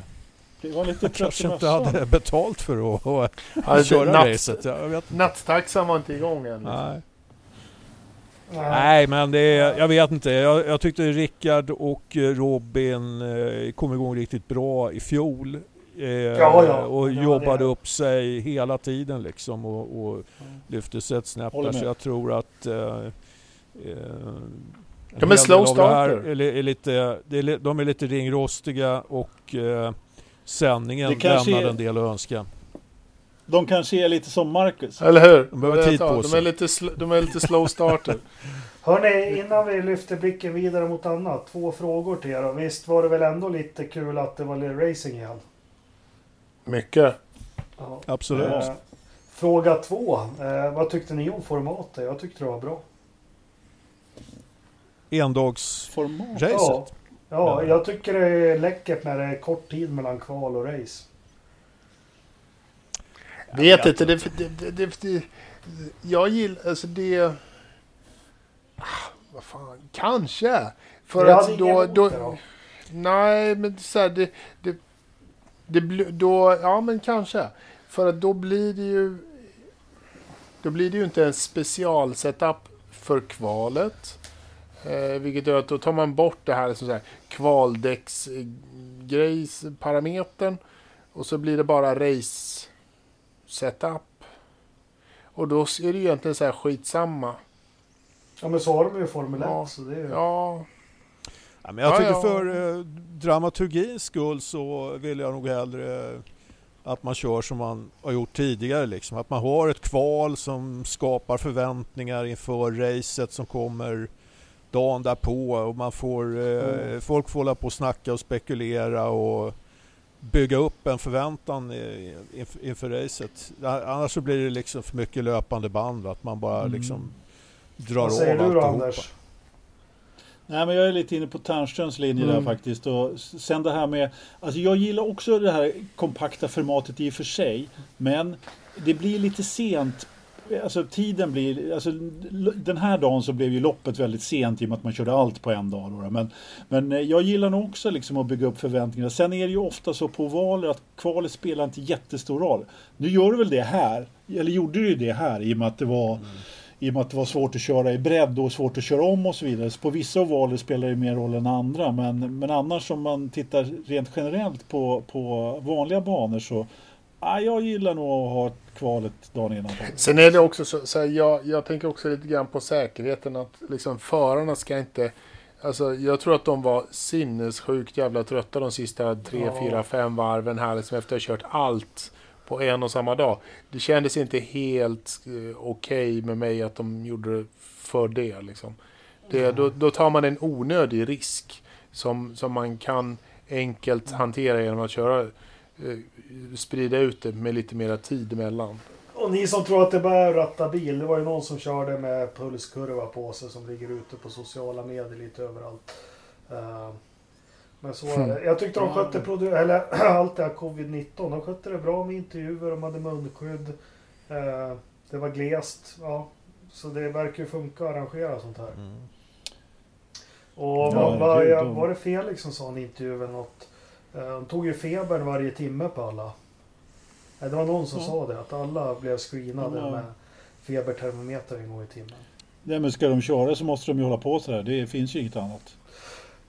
Speaker 4: Det var lite trött
Speaker 2: Kanske inte hade betalt för att, att
Speaker 3: Alltså,
Speaker 2: köra
Speaker 3: natt,
Speaker 2: racet. Jag.
Speaker 3: Nattaxan var inte igång än. Liksom.
Speaker 2: Nej.
Speaker 1: nej.
Speaker 2: Nej, men det är, jag vet inte. Jag, jag tyckte Rickard och eh, Robin eh, kom igång riktigt bra i fjol. Eh,
Speaker 1: Ja, ja.
Speaker 2: Och
Speaker 1: Ja,
Speaker 2: jobbade upp sig hela tiden liksom och, och lyfte sig ett snäpp där. Så jag tror att eh, eh,
Speaker 3: De är slow starter.
Speaker 2: Är, är lite, är, de är lite ringrostiga och eh, sändningen
Speaker 4: Det kanske
Speaker 2: lämnar
Speaker 4: är-
Speaker 2: en del att önska.
Speaker 4: De kanske är lite som Marcus.
Speaker 3: Eller hur?
Speaker 2: De behöver tid på
Speaker 3: de,
Speaker 2: sig.
Speaker 3: är lite, sl- de är lite slow starter.
Speaker 1: Hörni, innan vi lyfter blicken vidare mot annat. Två frågor till er. Visst var det väl ändå lite kul att det var lite racing igen?
Speaker 3: Mycket.
Speaker 1: Ja.
Speaker 2: Absolut.
Speaker 1: Eh, fråga två. Eh, vad tyckte ni om formatet? Jag tyckte det var bra.
Speaker 2: Endagsracet.
Speaker 1: Ja, ja, jag tycker det är läckert när det är kort tid mellan kval och race.
Speaker 3: Vet inte. Det, det, det, det, det, jag gillar... Alltså det... Ah, Vad fan. Kanske. För
Speaker 1: Jag
Speaker 3: att då... då
Speaker 1: då.
Speaker 3: nej, men så här, det... det, det blir- då, ja, men kanske. För att då blir det ju... Då blir det ju inte en specialsetup för kvalet. Eh, vilket gör att då tar man bort det här, liksom så här kvaldäcksgrejsparametern. Och så blir det bara race setup. Och då är det ju egentligen så här skitsamma.
Speaker 1: Ja men så har de ju Formel 1.
Speaker 3: Ja.
Speaker 1: Så det är ju...
Speaker 3: Ja,
Speaker 2: Ja, men jag
Speaker 3: Ja,
Speaker 2: tycker
Speaker 3: ja.
Speaker 2: för eh, dramaturgins skull så vill jag nog hellre att man kör som man har gjort tidigare. Liksom. Att man har ett kval som skapar förväntningar inför racet som kommer dagen därpå och man får, eh, folk får hålla på och snacka och spekulera och bygga upp en förväntan i- inför, racet. Annars så blir det liksom för mycket löpande band. Att man bara
Speaker 4: Mm.
Speaker 2: liksom drar
Speaker 1: Vad säger
Speaker 2: av
Speaker 1: du då
Speaker 2: alltihopa.
Speaker 1: Anders?
Speaker 4: Nej, men jag är lite inne på Ternströms linje
Speaker 1: Mm.
Speaker 4: där faktiskt. Och sen det här med, alltså jag gillar också det här kompakta formatet i och för sig. Men det blir lite sent. Alltså tiden blir, alltså den här dagen så blev ju loppet väldigt sent i och med att man körde allt på en dag. Då, men, men eh, jag gillar nog också liksom att bygga upp förväntningarna. Sen är det ju ofta så på valer att kvalet spelar inte jättestor roll. Nu gör du väl det här, eller gjorde du det här i och med att det var i och med att det var svårt att köra i bredd och svårt att köra om och så vidare. Så på vissa ovaler spelar det mer roll än andra. Men, men annars om man tittar rent generellt på, på vanliga banor så ja, jag gillar nog att ha kvalet dagen innan.
Speaker 3: Sen är det också så, så här, jag, jag tänker också lite grann på säkerheten att liksom förarna ska inte Alltså jag tror att de var sinnessjukt jävla trötta de sista tre, fyra, fem varven här liksom efter att ha kört allt på en och samma dag. Det kändes inte helt eh, okej med mig att de gjorde det för det liksom. Det, då, då tar man en onödig risk som, som man kan enkelt hantera genom att köra sprida ut det med lite mera tid emellan.
Speaker 1: Och ni som tror att det bara är att ratta bil. Det var ju någon som körde med pulskurva på sig som ligger ute på sociala medier lite överallt. Eh, Men så är det. Jag tyckte de skötte produ- eller allt det här covid-19. De skötte det bra med intervjuer. De hade munskydd. Eh, Det var glest. Ja. Så det verkar ju funka att arrangera sånt här.
Speaker 2: Mm.
Speaker 1: Och
Speaker 4: Ja,
Speaker 1: vad, vad, var det Felix som sa i en intervju eller något? Eh, De tog ju febern varje timme på alla. Nej, Det var någon som
Speaker 4: Ja.
Speaker 1: sa det, att alla blev screenade
Speaker 4: Ja.
Speaker 1: med febertermometer en gång i timmen.
Speaker 4: Nej, men ska de köra så måste de ju hålla på så här. Det finns ju inget annat.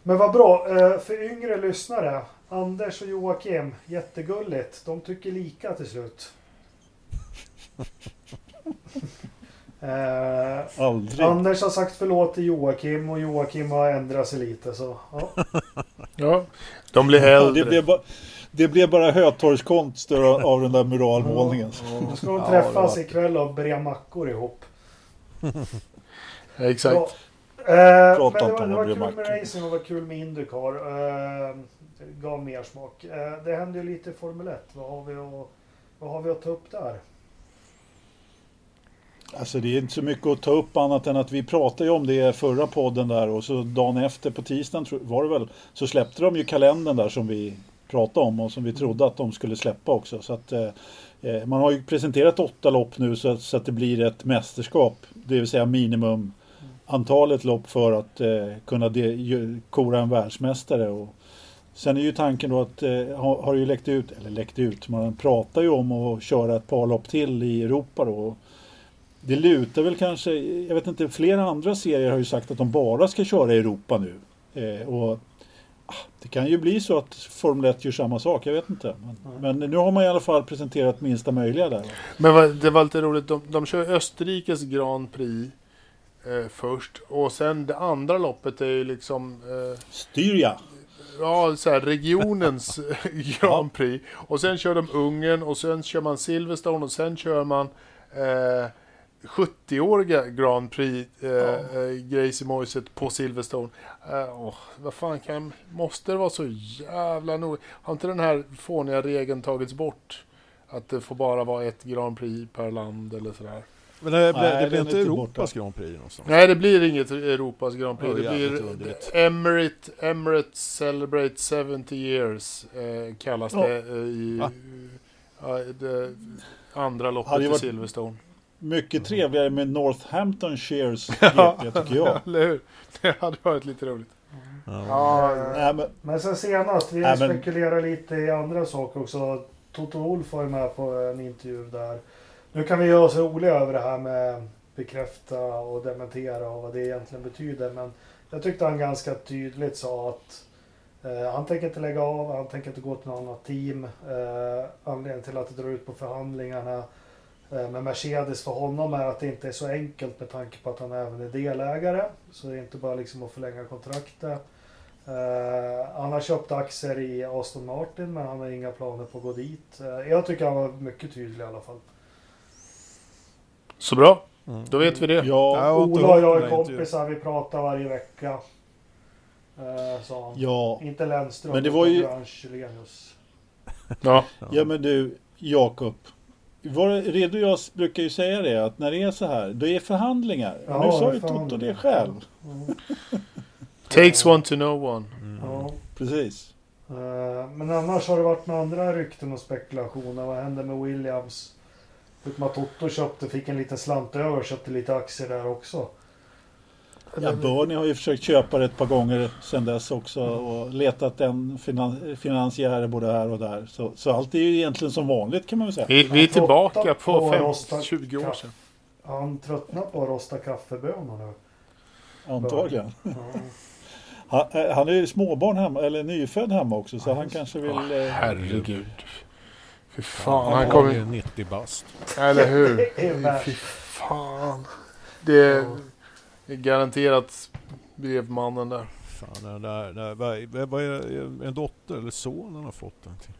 Speaker 1: Men vad bra, eh, för yngre lyssnare. Anders och Joakim, jättegulligt. De tycker lika till slut. Eh,
Speaker 4: Aldrig.
Speaker 1: Anders har sagt förlåt till Joakim och Joakim har ändrat sig lite. Så, ja.
Speaker 3: Ja, de blir
Speaker 4: Ja,
Speaker 3: äldre.
Speaker 4: det, blev bara, det blev bara Hötorgskonst av den där muralmålningen.
Speaker 1: Då ska de träffas ikväll och bre mackor ihop.
Speaker 3: Exakt.
Speaker 1: Ja. Eh, men
Speaker 4: Prata
Speaker 1: det
Speaker 4: inte
Speaker 1: var,
Speaker 4: om
Speaker 1: det var kul med racing och det var kul med Indycar. Eh, det gav mer smak. Eh, det hände ju lite i Formel 1. Vad har vi att, vad har vi att ta upp där?
Speaker 4: Alltså det är inte så mycket att ta upp annat än att vi pratade om det förra podden där och så dagen efter på tisdagen var det väl så släppte de ju kalendern där som vi pratade om och som vi trodde att de skulle släppa också. Så att, eh, eh, man har ju presenterat åtta lopp nu så att, så att det blir ett mästerskap. Det vill säga minimum antalet lopp för att eh, kunna de, kora en världsmästare. Och, sen är ju tanken då att, eh, har, har ju läckt ut, eller läckt ut, man pratar ju om att köra ett par lopp till i Europa då. Det lutar väl kanske, jag vet inte, flera andra serier har ju sagt att de bara ska köra i Europa nu. Eh, och ah, Det kan ju bli så att Formel 1 gör samma sak, jag vet inte. Men, men nu har man i alla fall presenterat minsta möjliga där.
Speaker 3: Men det var lite roligt, de, de kör Österrikes Grand Prix eh, först och sen det andra loppet är ju liksom eh,
Speaker 4: Styrja!
Speaker 3: ja, så här, regionens Grand Prix. Och sen kör de Ungern och sen kör man Silverstone och sen kör man eh, 70-åriga Grand Prix eh, eh, Gracie Moiset på Silverstone. Eh, åh, vad fan kan, måste det vara så jävla nog? Har inte den här fåniga regeln tagits bort? Att det får bara vara ett Grand Prix per land eller sådär.
Speaker 2: Men det,
Speaker 4: Nej,
Speaker 2: det blir inte Europas
Speaker 4: borta.
Speaker 2: Grand Prix någonstans.
Speaker 3: Nej, det blir inget Europas Grand Prix.
Speaker 2: Ja,
Speaker 3: Det blir
Speaker 2: underligt.
Speaker 3: Emirate, Emirates Celebrate 70 Years eh, kallas
Speaker 4: Ja.
Speaker 3: det eh, i ja, det andra loppet i
Speaker 4: varit-
Speaker 3: Silverstone.
Speaker 4: Mycket trevligare med Northampton Shares GP tycker jag.
Speaker 3: Eller hur? Det hade varit lite roligt.
Speaker 2: Ja.
Speaker 3: Ja,
Speaker 4: Nej, men,
Speaker 1: Men sen senast, vi
Speaker 4: Nej, men-
Speaker 1: spekulerar lite i andra saker också. Toto Wolf var ju med på en intervju där. Nu kan vi göra oss roliga över det här med bekräfta och dementera och vad det egentligen betyder. Men jag tyckte han ganska tydligt sa att eh, han tänker inte lägga av, han tänker inte gå till något annat team. Eh, anledningen till att det drar ut på förhandlingarna eh, med Mercedes för honom är att det inte är så enkelt med tanke på att han även är delägare. Så det är inte bara liksom att förlänga kontraktet. Eh, han har köpt aktier i Aston Martin men han har inga planer på att gå dit. Eh, jag tycker han var mycket tydlig i alla fall.
Speaker 3: Så bra,
Speaker 2: Mm.
Speaker 3: då vet vi det.
Speaker 4: ja,
Speaker 1: Ola och jag är kompisar, vi pratar varje vecka. Sa han.
Speaker 4: ja,
Speaker 1: Inte Lennström,
Speaker 4: Men det var ju-.
Speaker 3: Ja.
Speaker 4: ja men du Jakob. Var Redo jag brukar ju säga det att när det är så här, då är förhandlingar.
Speaker 1: Ja,
Speaker 4: nu sa
Speaker 1: det
Speaker 4: ju Toto det själv.
Speaker 1: Mm.
Speaker 3: Takes one to know one.
Speaker 2: Mm.
Speaker 1: Ja.
Speaker 4: Precis.
Speaker 1: Eh, Men annars har det varit några andra rykten och spekulationer. Vad hände med Williams? Förutom att Toto köpte, fick en liten slant över och köpte lite aktier där också.
Speaker 4: Ja, Bernie har ju försökt köpa det ett par gånger sedan dess också och letat en finan finansiär både här och där. Så, så allt är ju egentligen som vanligt kan man väl säga.
Speaker 3: Vi, vi är
Speaker 1: Han
Speaker 3: tillbaka på
Speaker 1: på
Speaker 3: fem-
Speaker 1: rosta
Speaker 3: 20 år sedan.
Speaker 1: Han tröttnar på att rosta kaffebönor nu.
Speaker 4: Antagligen.
Speaker 1: Ja.
Speaker 4: Han, eh, han är ju småbarn hemma, eller nyfödd hemma också så han kanske vill... eh,
Speaker 3: Herregud. Fy fan,
Speaker 2: Han
Speaker 3: han
Speaker 2: kommer
Speaker 3: kommer...
Speaker 2: ju 90 bast.
Speaker 3: Eller hur? Fy fan. Det garanterat brevmannen där.
Speaker 2: Fan, där, där, vad, vad är en dotter eller son han har fått? Den till?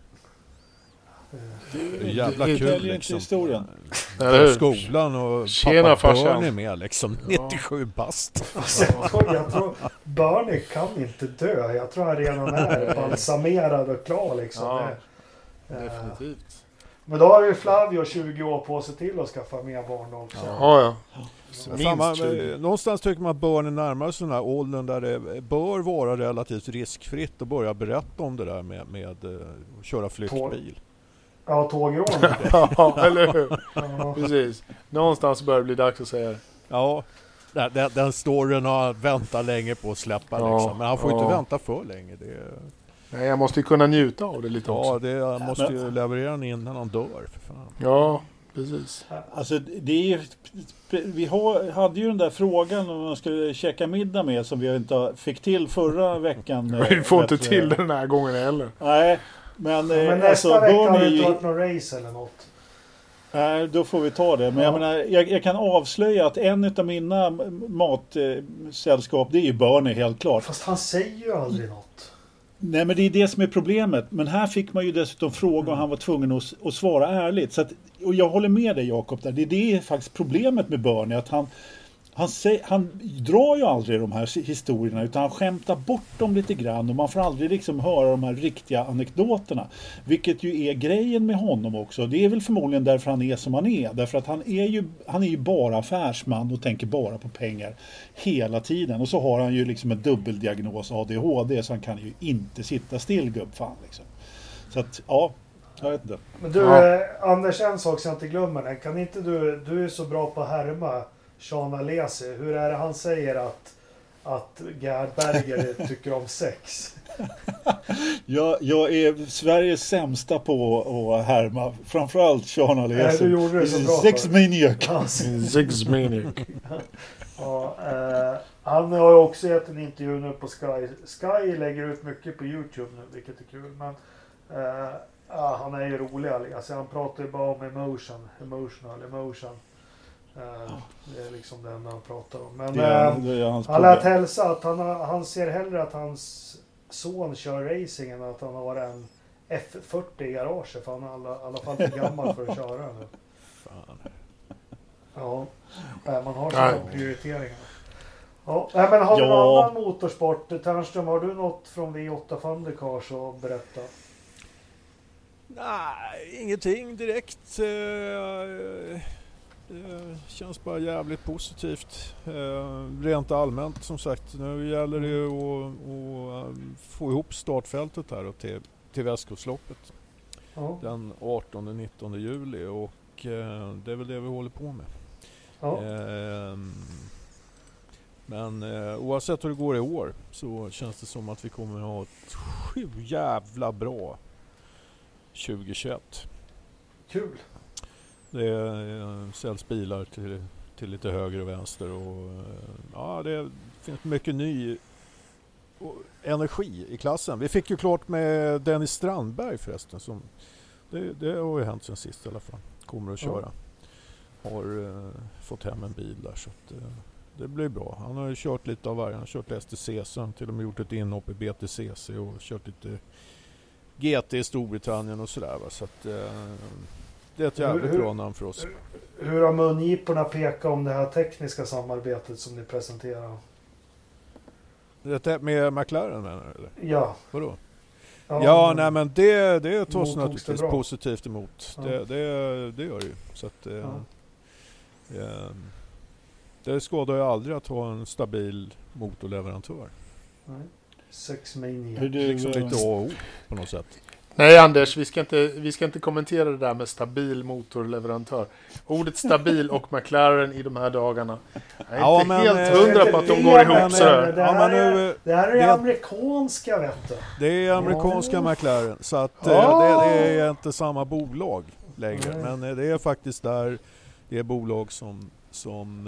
Speaker 2: Det är jävla
Speaker 4: det
Speaker 2: kul
Speaker 4: väljer inte
Speaker 2: liksom.
Speaker 4: historien.
Speaker 2: Skolan och
Speaker 3: Tjena,
Speaker 2: pappa
Speaker 3: farsan.
Speaker 2: Bernie med liksom. 97 bast.
Speaker 1: Alltså, jag, tror, jag tror Bernie kan inte dö. Jag tror han redan är balsamerad och klar liksom.
Speaker 3: Ja,
Speaker 1: Det-
Speaker 3: Definitivt.
Speaker 1: Men då har ju Flavio 20 år på sig till att skaffa mer barn också.
Speaker 3: Ja, ja. Minst 20.
Speaker 2: någonstans tycker man att Bernie närmar sig den här åldern där det bör vara relativt riskfritt att börja berätta om det där med, med eh, att köra flyktbil.
Speaker 1: Ja, tågrån.
Speaker 3: ja, eller hur?
Speaker 1: Ja.
Speaker 3: Precis. Någonstans börjar det bli dags att säga det.
Speaker 2: Ja, den, den, den storyn har väntat länge på att släppa
Speaker 3: Ja,
Speaker 2: liksom. Men han får
Speaker 3: ja.
Speaker 2: inte vänta för länge. Det,
Speaker 3: Nej, jag måste ju kunna njuta av det lite
Speaker 2: ja,
Speaker 3: också.
Speaker 2: det, han måste ju leverera den innan han dör. För fan.
Speaker 3: Ja, precis.
Speaker 4: Alltså det är ju, vi har, hade ju den där frågan om man skulle käka middag med som vi inte fick till förra veckan. eh,
Speaker 3: Vi får inte till det den här gången heller.
Speaker 4: Nej, men,
Speaker 1: Men
Speaker 4: eh,
Speaker 1: nästa
Speaker 4: alltså
Speaker 1: vecka har
Speaker 4: är
Speaker 1: inte
Speaker 4: ju...
Speaker 1: någon race eller något.
Speaker 4: Nej, då får vi ta det. Men
Speaker 1: Ja.
Speaker 4: jag menar, jag, jag kan avslöja att en av mina matsällskap, det är ju Bernie helt klart.
Speaker 1: Fast han säger ju aldrig något.
Speaker 4: Nej men det är det som är problemet. Men här fick man ju dessutom fråga och han var tvungen att, att svara ärligt. Så att, och jag håller med dig Jakob. Det, det är faktiskt problemet med Bernie. Att han, han, säger, han drar ju aldrig de här historierna utan han skämtar bort dem lite grann och man får aldrig liksom höra de här riktiga anekdoterna. Vilket ju är grejen med honom också. Det är väl förmodligen därför han är som han är. Därför att han är ju, han är ju bara affärsman och tänker bara på pengar hela tiden. Och så har han ju liksom en dubbeldiagnos ADHD så han kan ju inte sitta still gubbfan. Liksom. Så att ja, jag vet inte.
Speaker 1: Men du, ja. eh, Anders, en sak som jag inte glömmer. Kan inte du, du är så bra på att härma Sean Alesi. Hur är det han säger att, att Gerd Berger tycker om sex?
Speaker 4: jag, jag är Sveriges sämsta på att härma. Framförallt Sean Alesi.
Speaker 1: Nej, du gjorde det så bra
Speaker 4: Sex maniac.
Speaker 3: Sex maniac.
Speaker 1: ja, eh, han har ju också gett en intervju nu på Sky. Sky lägger ut mycket på Youtube nu, vilket är kul. Men eh, ja, han är ju rolig. Alltså, han pratar ju bara om emotion, emotional, emotion. Uh, det är liksom det enda han pratar om. Men uh, han lät hälsa att han, han ser hellre att hans son kör racing än att han har en F40 i garaget. För han är i alla, alla fall för gammal för att köra nu. Fan. Ja, man har sina prioriteringar. Ja, men har du ja. någon annan motorsport? Ternström, har du något från V8 Thundercars att berätta?
Speaker 2: Nej, ingenting direkt. Uh, det känns bara jävligt positivt. Eh, rent allmänt som sagt. Nu gäller det att, att eh, få ihop startfältet här till, till Västkustloppet. Ja. Den 18-19 juli och eh, det är väl det vi håller på med. Ja. Men oavsett hur det går i år så känns det som att vi kommer att ha ett sju jävla bra 2021.
Speaker 1: Kul!
Speaker 2: Det eh, säljs bilar till, till lite höger och vänster och eh, ja, det finns mycket ny energi i klassen. Vi fick ju klart med Dennis Strandberg förresten. Som, det, det har ju hänt sen sist i alla fall. Kommer att köra. Har uh, fått hem en bil där så att, uh, det blir bra. Han har ju kört lite av varje. Han har kört STCC, till och med gjort ett inhopp i BTCC och kört lite GT i Storbritannien och sådär. Va? Så att, uh, det är ett jävligt hur, bra namn för oss.
Speaker 1: Hur har mungiporna pekat om det här tekniska samarbetet som ni presenterar?
Speaker 2: Det med McLaren menar du? Eller?
Speaker 1: Ja.
Speaker 2: Vadå? Ja, ja nej men det, det tas naturligtvis det positivt emot. Ja. Det, det, det gör det ju. Så att, eh, ja. eh, det skadar ju aldrig att ha en stabil motorleverantör.
Speaker 1: Nej. Sex Mania.
Speaker 2: Det är liksom lite A på något sätt.
Speaker 3: Nej Anders, vi ska, inte, vi ska inte kommentera det där med stabil motorleverantör. Ordet stabil och McLaren i de här dagarna. Jag är ja, inte men, helt eh, hundra på att de går ihop sådär.
Speaker 1: Det, här är, det här är det, amerikanska vet du.
Speaker 2: Det är amerikanska oh. McLaren. Så att oh. det, det, är inte samma bolag längre. Mm. Men eh, det är faktiskt där det är bolag som... som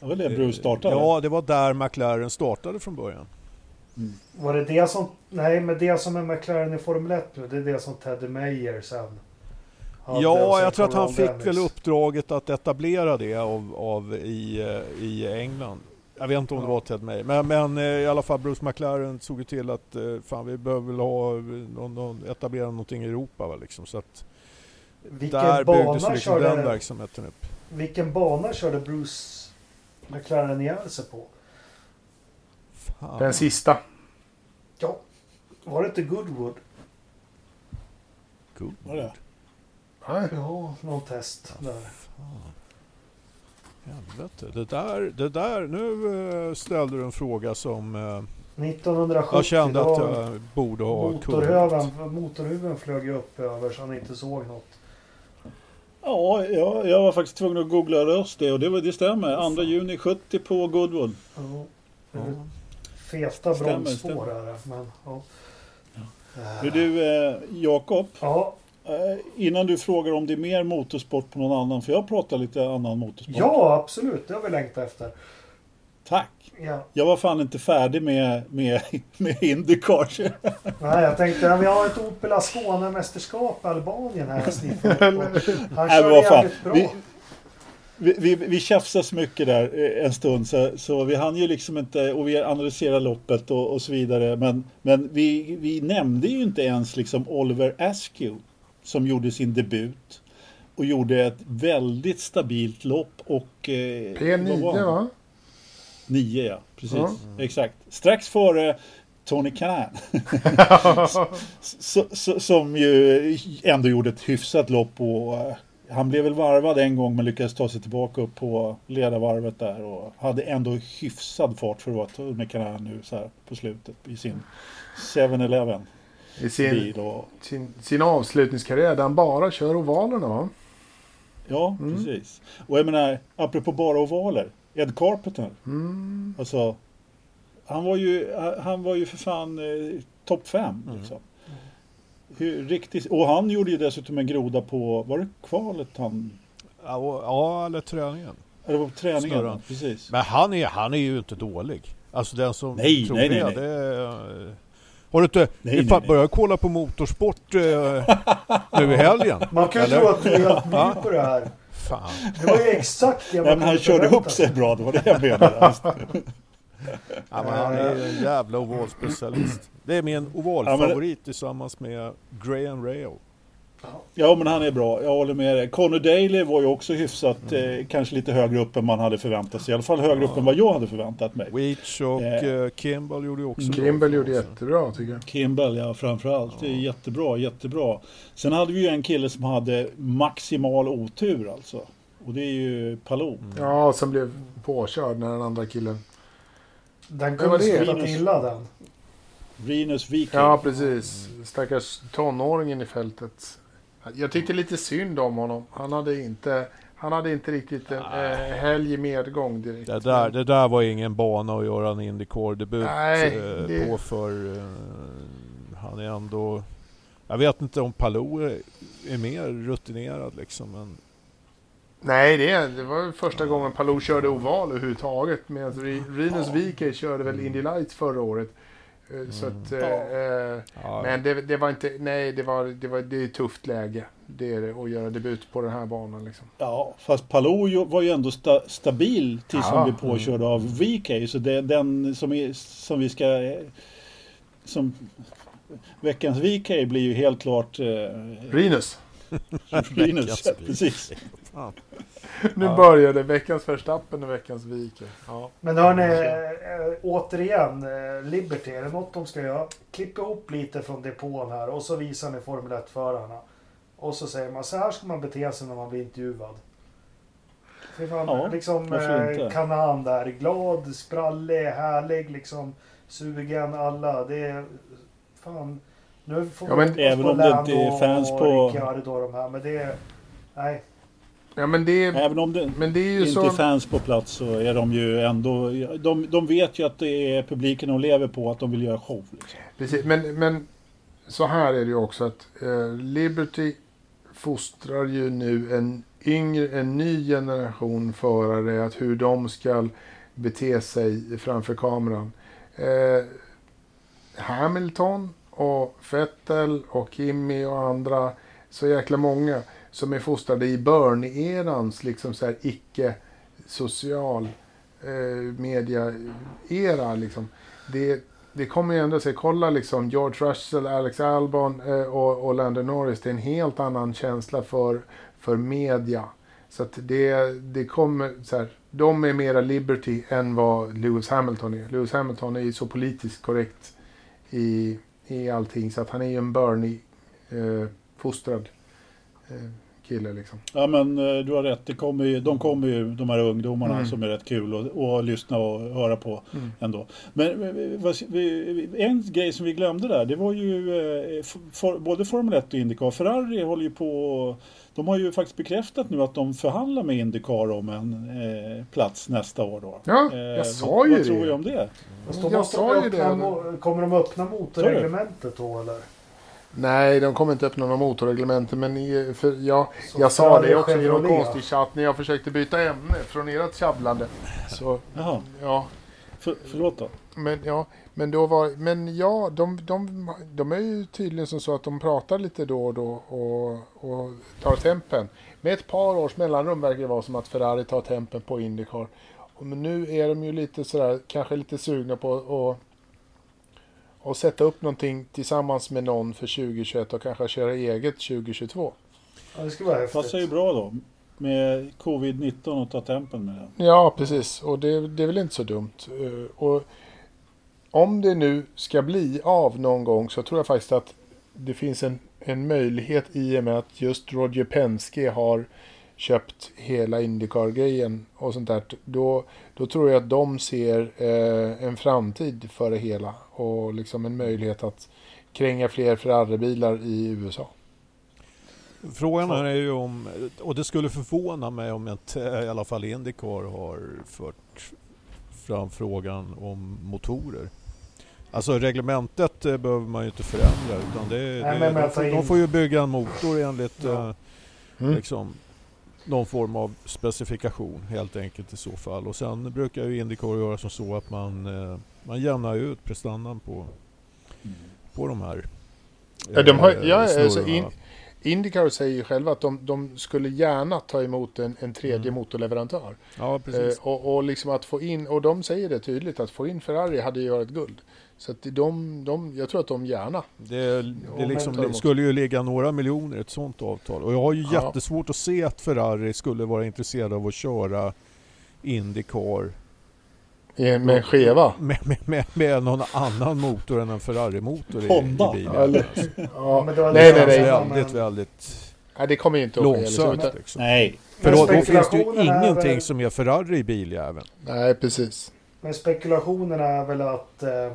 Speaker 4: det var det Bruce startade?
Speaker 2: Ja, det var där McLaren startade från början.
Speaker 1: Mm. Var det det som... Nej, men det som är McLaren i Formel 1 nu, det är det som Teddy Meyer sen
Speaker 2: Ja, jag tror att han fick väl uppdraget att etablera det av, av i, eh, i England. Jag vet inte om det var Ted Meyer, men, men eh, i alla fall Bruce McLaren såg ju till att eh, fan, vi behöver väl ha, någon, någon, etablera någonting i Europa. Va, liksom, så att vilken där byggdes liksom körde, den verksamheten upp.
Speaker 1: Vilken bana körde Bruce McLaren ihjäl sig på?
Speaker 3: Fan. Den sista.
Speaker 1: Ja. Var det inte Goodwood?
Speaker 2: Goodwood? Var
Speaker 1: det? Nej. Ja, någon test ja, där. Fan.
Speaker 2: Helvete. Det där, det där, nu eh, ställde du en fråga som
Speaker 1: 1970,
Speaker 2: eh, jag kände att jag borde ha
Speaker 1: motorhuven, motorhuven flög upp över så han inte såg något.
Speaker 4: Ja, jag, jag var faktiskt tvungen att googla röst det och det, det stämmer. 2 juni 70 på Goodwood.
Speaker 1: Ja. Ja feta bromsspår är det. Men, ja.
Speaker 4: Ja. Du, eh, Jakob.
Speaker 1: Ja.
Speaker 4: Eh, innan du frågar om det är mer motorsport på någon annan, för jag pratar lite annan motorsport.
Speaker 1: Ja, absolut. Det har vi längtat efter.
Speaker 4: Tack.
Speaker 1: Ja.
Speaker 4: Jag var fan inte färdig med, med, med Indycar.
Speaker 1: Nej, jag tänkte vi har ett Opel Ascona-mästerskap i Albanien här. Han kör jävligt bra. Vi,
Speaker 4: vi, vi, vi tjafsade så mycket där eh, en stund så, så vi hann ju liksom inte och vi analyserade loppet och, och så vidare. Men, men vi, vi nämnde ju inte ens liksom Oliver Askew som gjorde sin debut och gjorde ett väldigt stabilt lopp och... Eh, vad var
Speaker 3: P9
Speaker 4: han?
Speaker 3: va?
Speaker 4: Nio ja, precis.
Speaker 3: Ja.
Speaker 4: Exakt. Strax före Tony så- som ju ändå gjorde ett hyfsat lopp och eh, han blev väl varvad en gång men lyckades ta sig tillbaka upp på ledarvarvet där och hade ändå hyfsad fart för att vara Kanaan nu så här på slutet i sin 7-Eleven
Speaker 3: I sin,
Speaker 4: bil och
Speaker 3: sin, sin avslutningskarriär där han bara kör ovalerna va?
Speaker 4: ja,
Speaker 3: Mm.
Speaker 4: precis. Och jag menar, apropå bara ovaler, Ed Carpenter,
Speaker 3: Mm.
Speaker 4: alltså han var ju, han var ju för fan eh, topp fem liksom. Hur, riktigt, och han gjorde ju dessutom en groda på, var det kvalet han
Speaker 2: Ja, och- ja, eller träningen.
Speaker 4: Eller på träningen, ja, precis.
Speaker 2: Men han är, han är ju inte dålig. Alltså den som
Speaker 4: Nej,
Speaker 2: tror
Speaker 4: nej,
Speaker 2: det,
Speaker 4: nej, nej.
Speaker 2: det. Har du inte
Speaker 4: Nej, nej,
Speaker 2: fan
Speaker 4: nej.
Speaker 2: börjat kolla på motorsport eh, nu i helgen?
Speaker 1: Man kan ju tro att du är helt ny på det här.
Speaker 2: Fan.
Speaker 1: Det var ju exakt det man
Speaker 4: men han körde upp sig bra, det var det jag menade.
Speaker 2: Ja, men han är en jävla ovalspecialist. Det är min ovalfavorit tillsammans med Graham Rail.
Speaker 4: Ja, men han är bra. Jag håller med dig. Connor Daly var ju också hyfsat, eh, kanske lite högre upp än man hade förväntat sig. I alla fall högre upp än vad jag hade förväntat mig.
Speaker 2: Weech och
Speaker 4: Eh.
Speaker 2: eh, Kimball gjorde ju också bra
Speaker 3: Kimball gjorde jättebra tycker jag.
Speaker 4: Kimball, ja framförallt. Det är jättebra, jättebra. Sen hade vi ju en kille som hade maximal otur alltså. Och det är ju Palou.
Speaker 3: Ja, och sen blev påkörd när den andra killen...
Speaker 1: Den kunde
Speaker 3: det?
Speaker 1: slutat illa den.
Speaker 4: Venus Viking.
Speaker 3: Ja, precis. Stackars tonåringen i fältet. Jag tyckte lite synd om honom. Han hade inte, han hade inte riktigt en eh, helg i medgång direkt.
Speaker 2: Det där, det där var ingen bana att göra en Indycar-debut
Speaker 3: Nej,
Speaker 2: eh,
Speaker 3: det-
Speaker 2: på för eh, han är ändå... Jag vet inte om Palou är, är mer rutinerad liksom. Men
Speaker 3: Nej, det, det var första gången Palou körde oval överhuvudtaget. Medan Rinus VK körde väl Indy Lights förra året. Eh, Så att, eh, eh,
Speaker 2: ja,
Speaker 3: men det, det var inte, nej det var, det var det är ett tufft läge. Det är det, att göra debut på den här banan liksom.
Speaker 4: Ja, fast Palou var ju ändå sta, stabil tills
Speaker 3: Ja.
Speaker 4: han blev påkörd av VK. Så det den som, är, som vi ska... Som, veckans VK blir ju helt klart... Eh,
Speaker 3: Rinus,
Speaker 4: Rinus.
Speaker 2: Veckans
Speaker 4: Ja,
Speaker 3: nu
Speaker 2: Ja.
Speaker 3: började veckans Verstappen och veckans VK. Ja.
Speaker 1: Men hörni, äh, återigen, äh, Liberty, är det något de ska göra? Klipp ihop lite från depån här och så visar ni Formel 1-förarna. Och så säger man så här ska man bete sig när man blir intervjuad. Fy fan,
Speaker 4: Ja,
Speaker 1: liksom eh? Kanan där, glad, sprallig, härlig, liksom sugen, alla. Det är fan... Nu får
Speaker 3: Ja,
Speaker 1: vi
Speaker 3: men
Speaker 1: hoppas
Speaker 4: även
Speaker 1: på
Speaker 4: om det inte är fans
Speaker 1: och
Speaker 4: på-
Speaker 1: Ricciardo och de här, men det är... Nej.
Speaker 3: Ja men det,
Speaker 4: Även om det
Speaker 3: men det är ju
Speaker 4: inte
Speaker 3: så...
Speaker 4: är fans på plats så är de ju ändå... De, de vet ju att det är publiken de lever på, att de vill göra show. Liksom.
Speaker 3: Precis, men, men så här är det ju också att eh, Liberty fostrar ju nu en yngre, en ny generation förare, att hur de ska bete sig framför kameran. Eh, Hamilton och Vettel och Kimi och andra, så jäkla många som är fostrade i Bernie-erans liksom så här icke-social eh, media-era. Liksom. Det, det kommer ju ändå sig. Kolla liksom George Russell, Alex Albon eh, och, och Lander Norris. Det är en helt annan känsla för, för media. Så att det, det kommer så här. De är mera Liberty än vad Lewis Hamilton är. Lewis Hamilton är ju så politiskt korrekt i, i allting. Så att han är ju en Bernie-fostrad eh, kille liksom.
Speaker 4: Ja men eh, du har rätt, det kommer ju, de kommer ju, de här ungdomarna
Speaker 3: Mm.
Speaker 4: som är rätt kul att att lyssna och höra på
Speaker 3: Mm.
Speaker 4: ändå. Men eh, en grej som vi glömde där, det var ju eh, for, både Formel 1 och Indycar. Ferrari håller ju på, de har ju faktiskt bekräftat nu att de förhandlar med Indycar om en eh, plats nästa år då.
Speaker 3: Ja,
Speaker 4: Eh,
Speaker 3: jag sa
Speaker 4: vad,
Speaker 3: ju
Speaker 4: vad tror
Speaker 3: det.
Speaker 4: om det?
Speaker 1: Då
Speaker 3: Jag sa
Speaker 1: de
Speaker 3: ju det.
Speaker 1: Kommer de öppna motorreglementet då eller?
Speaker 3: Nej, de kommer inte öppna några motorreglementen. Men i, för jag,
Speaker 1: Så
Speaker 3: jag sa det också i någon konstig chatt när jag försökte byta ämne från ert tjabblande. Så,
Speaker 4: Jaha,
Speaker 3: ja.
Speaker 4: för, förlåt då.
Speaker 3: Men ja, men då var, men ja, de, de, de är ju tydligen som så att de pratar lite då och då och, och tar tempen. Med ett par års mellanrum verkar det vara som att Ferrari tar tempen på Indycar. Men nu är de ju lite sådär, kanske lite sugna på att och sätta upp någonting tillsammans med någon för 2021 och kanske köra eget 2022.
Speaker 1: Ja, det skulle vara häftigt.
Speaker 4: Passar ju bra då. Med covid-19 och ta tempen med den.
Speaker 3: Ja, precis. Och det, det är väl inte så dumt. Eh, Och om det nu ska bli av någon gång så tror jag faktiskt att det finns en, en möjlighet i och med att just Roger Penske har köpt hela Indycar-grejen och sånt där. Då, då tror jag att de ser eh, en framtid för det hela och liksom en möjlighet att kränga fler Ferrari-bilar i USA.
Speaker 2: Frågan här är ju om, och det skulle förvåna mig om inte i alla fall Indycar har fört fram frågan om motorer. Alltså reglementet eh, behöver man ju inte förändra utan det,
Speaker 1: Nej,
Speaker 2: det,
Speaker 1: men
Speaker 2: de, får,
Speaker 1: in-
Speaker 2: de får ju bygga en motor enligt
Speaker 1: Ja.
Speaker 2: eh,
Speaker 3: Mm.
Speaker 2: liksom, någon form av specifikation helt enkelt i så fall. Och sen brukar ju Indycar göra som så att man, eh, man jämnar ut prestandan på, på de här
Speaker 3: Ja, de har-
Speaker 2: eh,
Speaker 3: ja, alltså in- Indycar säger ju själva att de, de skulle gärna ta emot en, en tredje
Speaker 2: Mm.
Speaker 3: motorleverantör.
Speaker 2: Ja, precis.
Speaker 3: Eh, och, och liksom att få in, och de säger det tydligt, att få in Ferrari hade ju varit guld. Så att de, de, jag tror att de gärna.
Speaker 2: Det, det liksom,
Speaker 3: emot.
Speaker 2: skulle ju ligga några miljoner i ett sånt avtal. Och jag har ju
Speaker 3: Ja.
Speaker 2: jättesvårt att se att Ferrari skulle vara intresserade av att köra Indycar
Speaker 3: eh, Med en skeva.
Speaker 2: med, med, med, med någon annan motor än en Ferrari-motor i, i bilen.
Speaker 3: Eller-
Speaker 1: Ja, det
Speaker 3: nej, nej,
Speaker 2: Det är
Speaker 3: nej.
Speaker 2: väldigt, väldigt
Speaker 3: nej, det kommer ju inte att ske. Liksom,
Speaker 2: långsamt.
Speaker 3: utan,
Speaker 2: Liksom.
Speaker 4: Nej.
Speaker 2: För då, då finns det ju ingenting
Speaker 1: väl-
Speaker 2: som är Ferrari i biljäveln.
Speaker 3: nej, precis.
Speaker 1: Men spekulationen är väl att eh,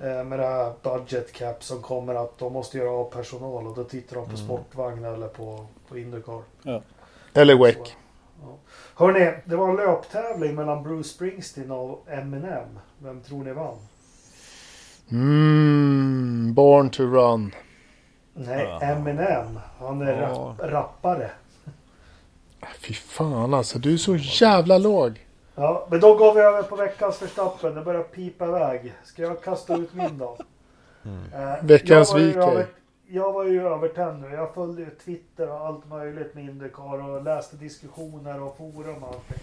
Speaker 1: med det här budget cap som kommer att de måste göra av personal och då tittar de på
Speaker 2: Mm.
Speaker 1: sportvagn eller på, på Indycar.
Speaker 3: Eller WEC.
Speaker 1: Ja. Hörrni, det var en löptävling mellan Bruce Springsteen och Eminem. Vem tror ni vann?
Speaker 3: Mm, born to run.
Speaker 1: Nej,
Speaker 2: Ja.
Speaker 1: Eminem. Han är
Speaker 2: Ja.
Speaker 1: rap- rappare.
Speaker 3: Fy fan alltså, du är så jävla låg.
Speaker 1: Ja, men då går vi över på veckans Verstappen. Det börjar pipa iväg. Ska jag kasta ut min då? Eh,
Speaker 3: Veckans
Speaker 1: jag var ju
Speaker 3: VK.
Speaker 1: över- Jag var ju övertänd nu. Jag följde ju Twitter och allt möjligt med Indycar och läste diskussioner och forum och allting.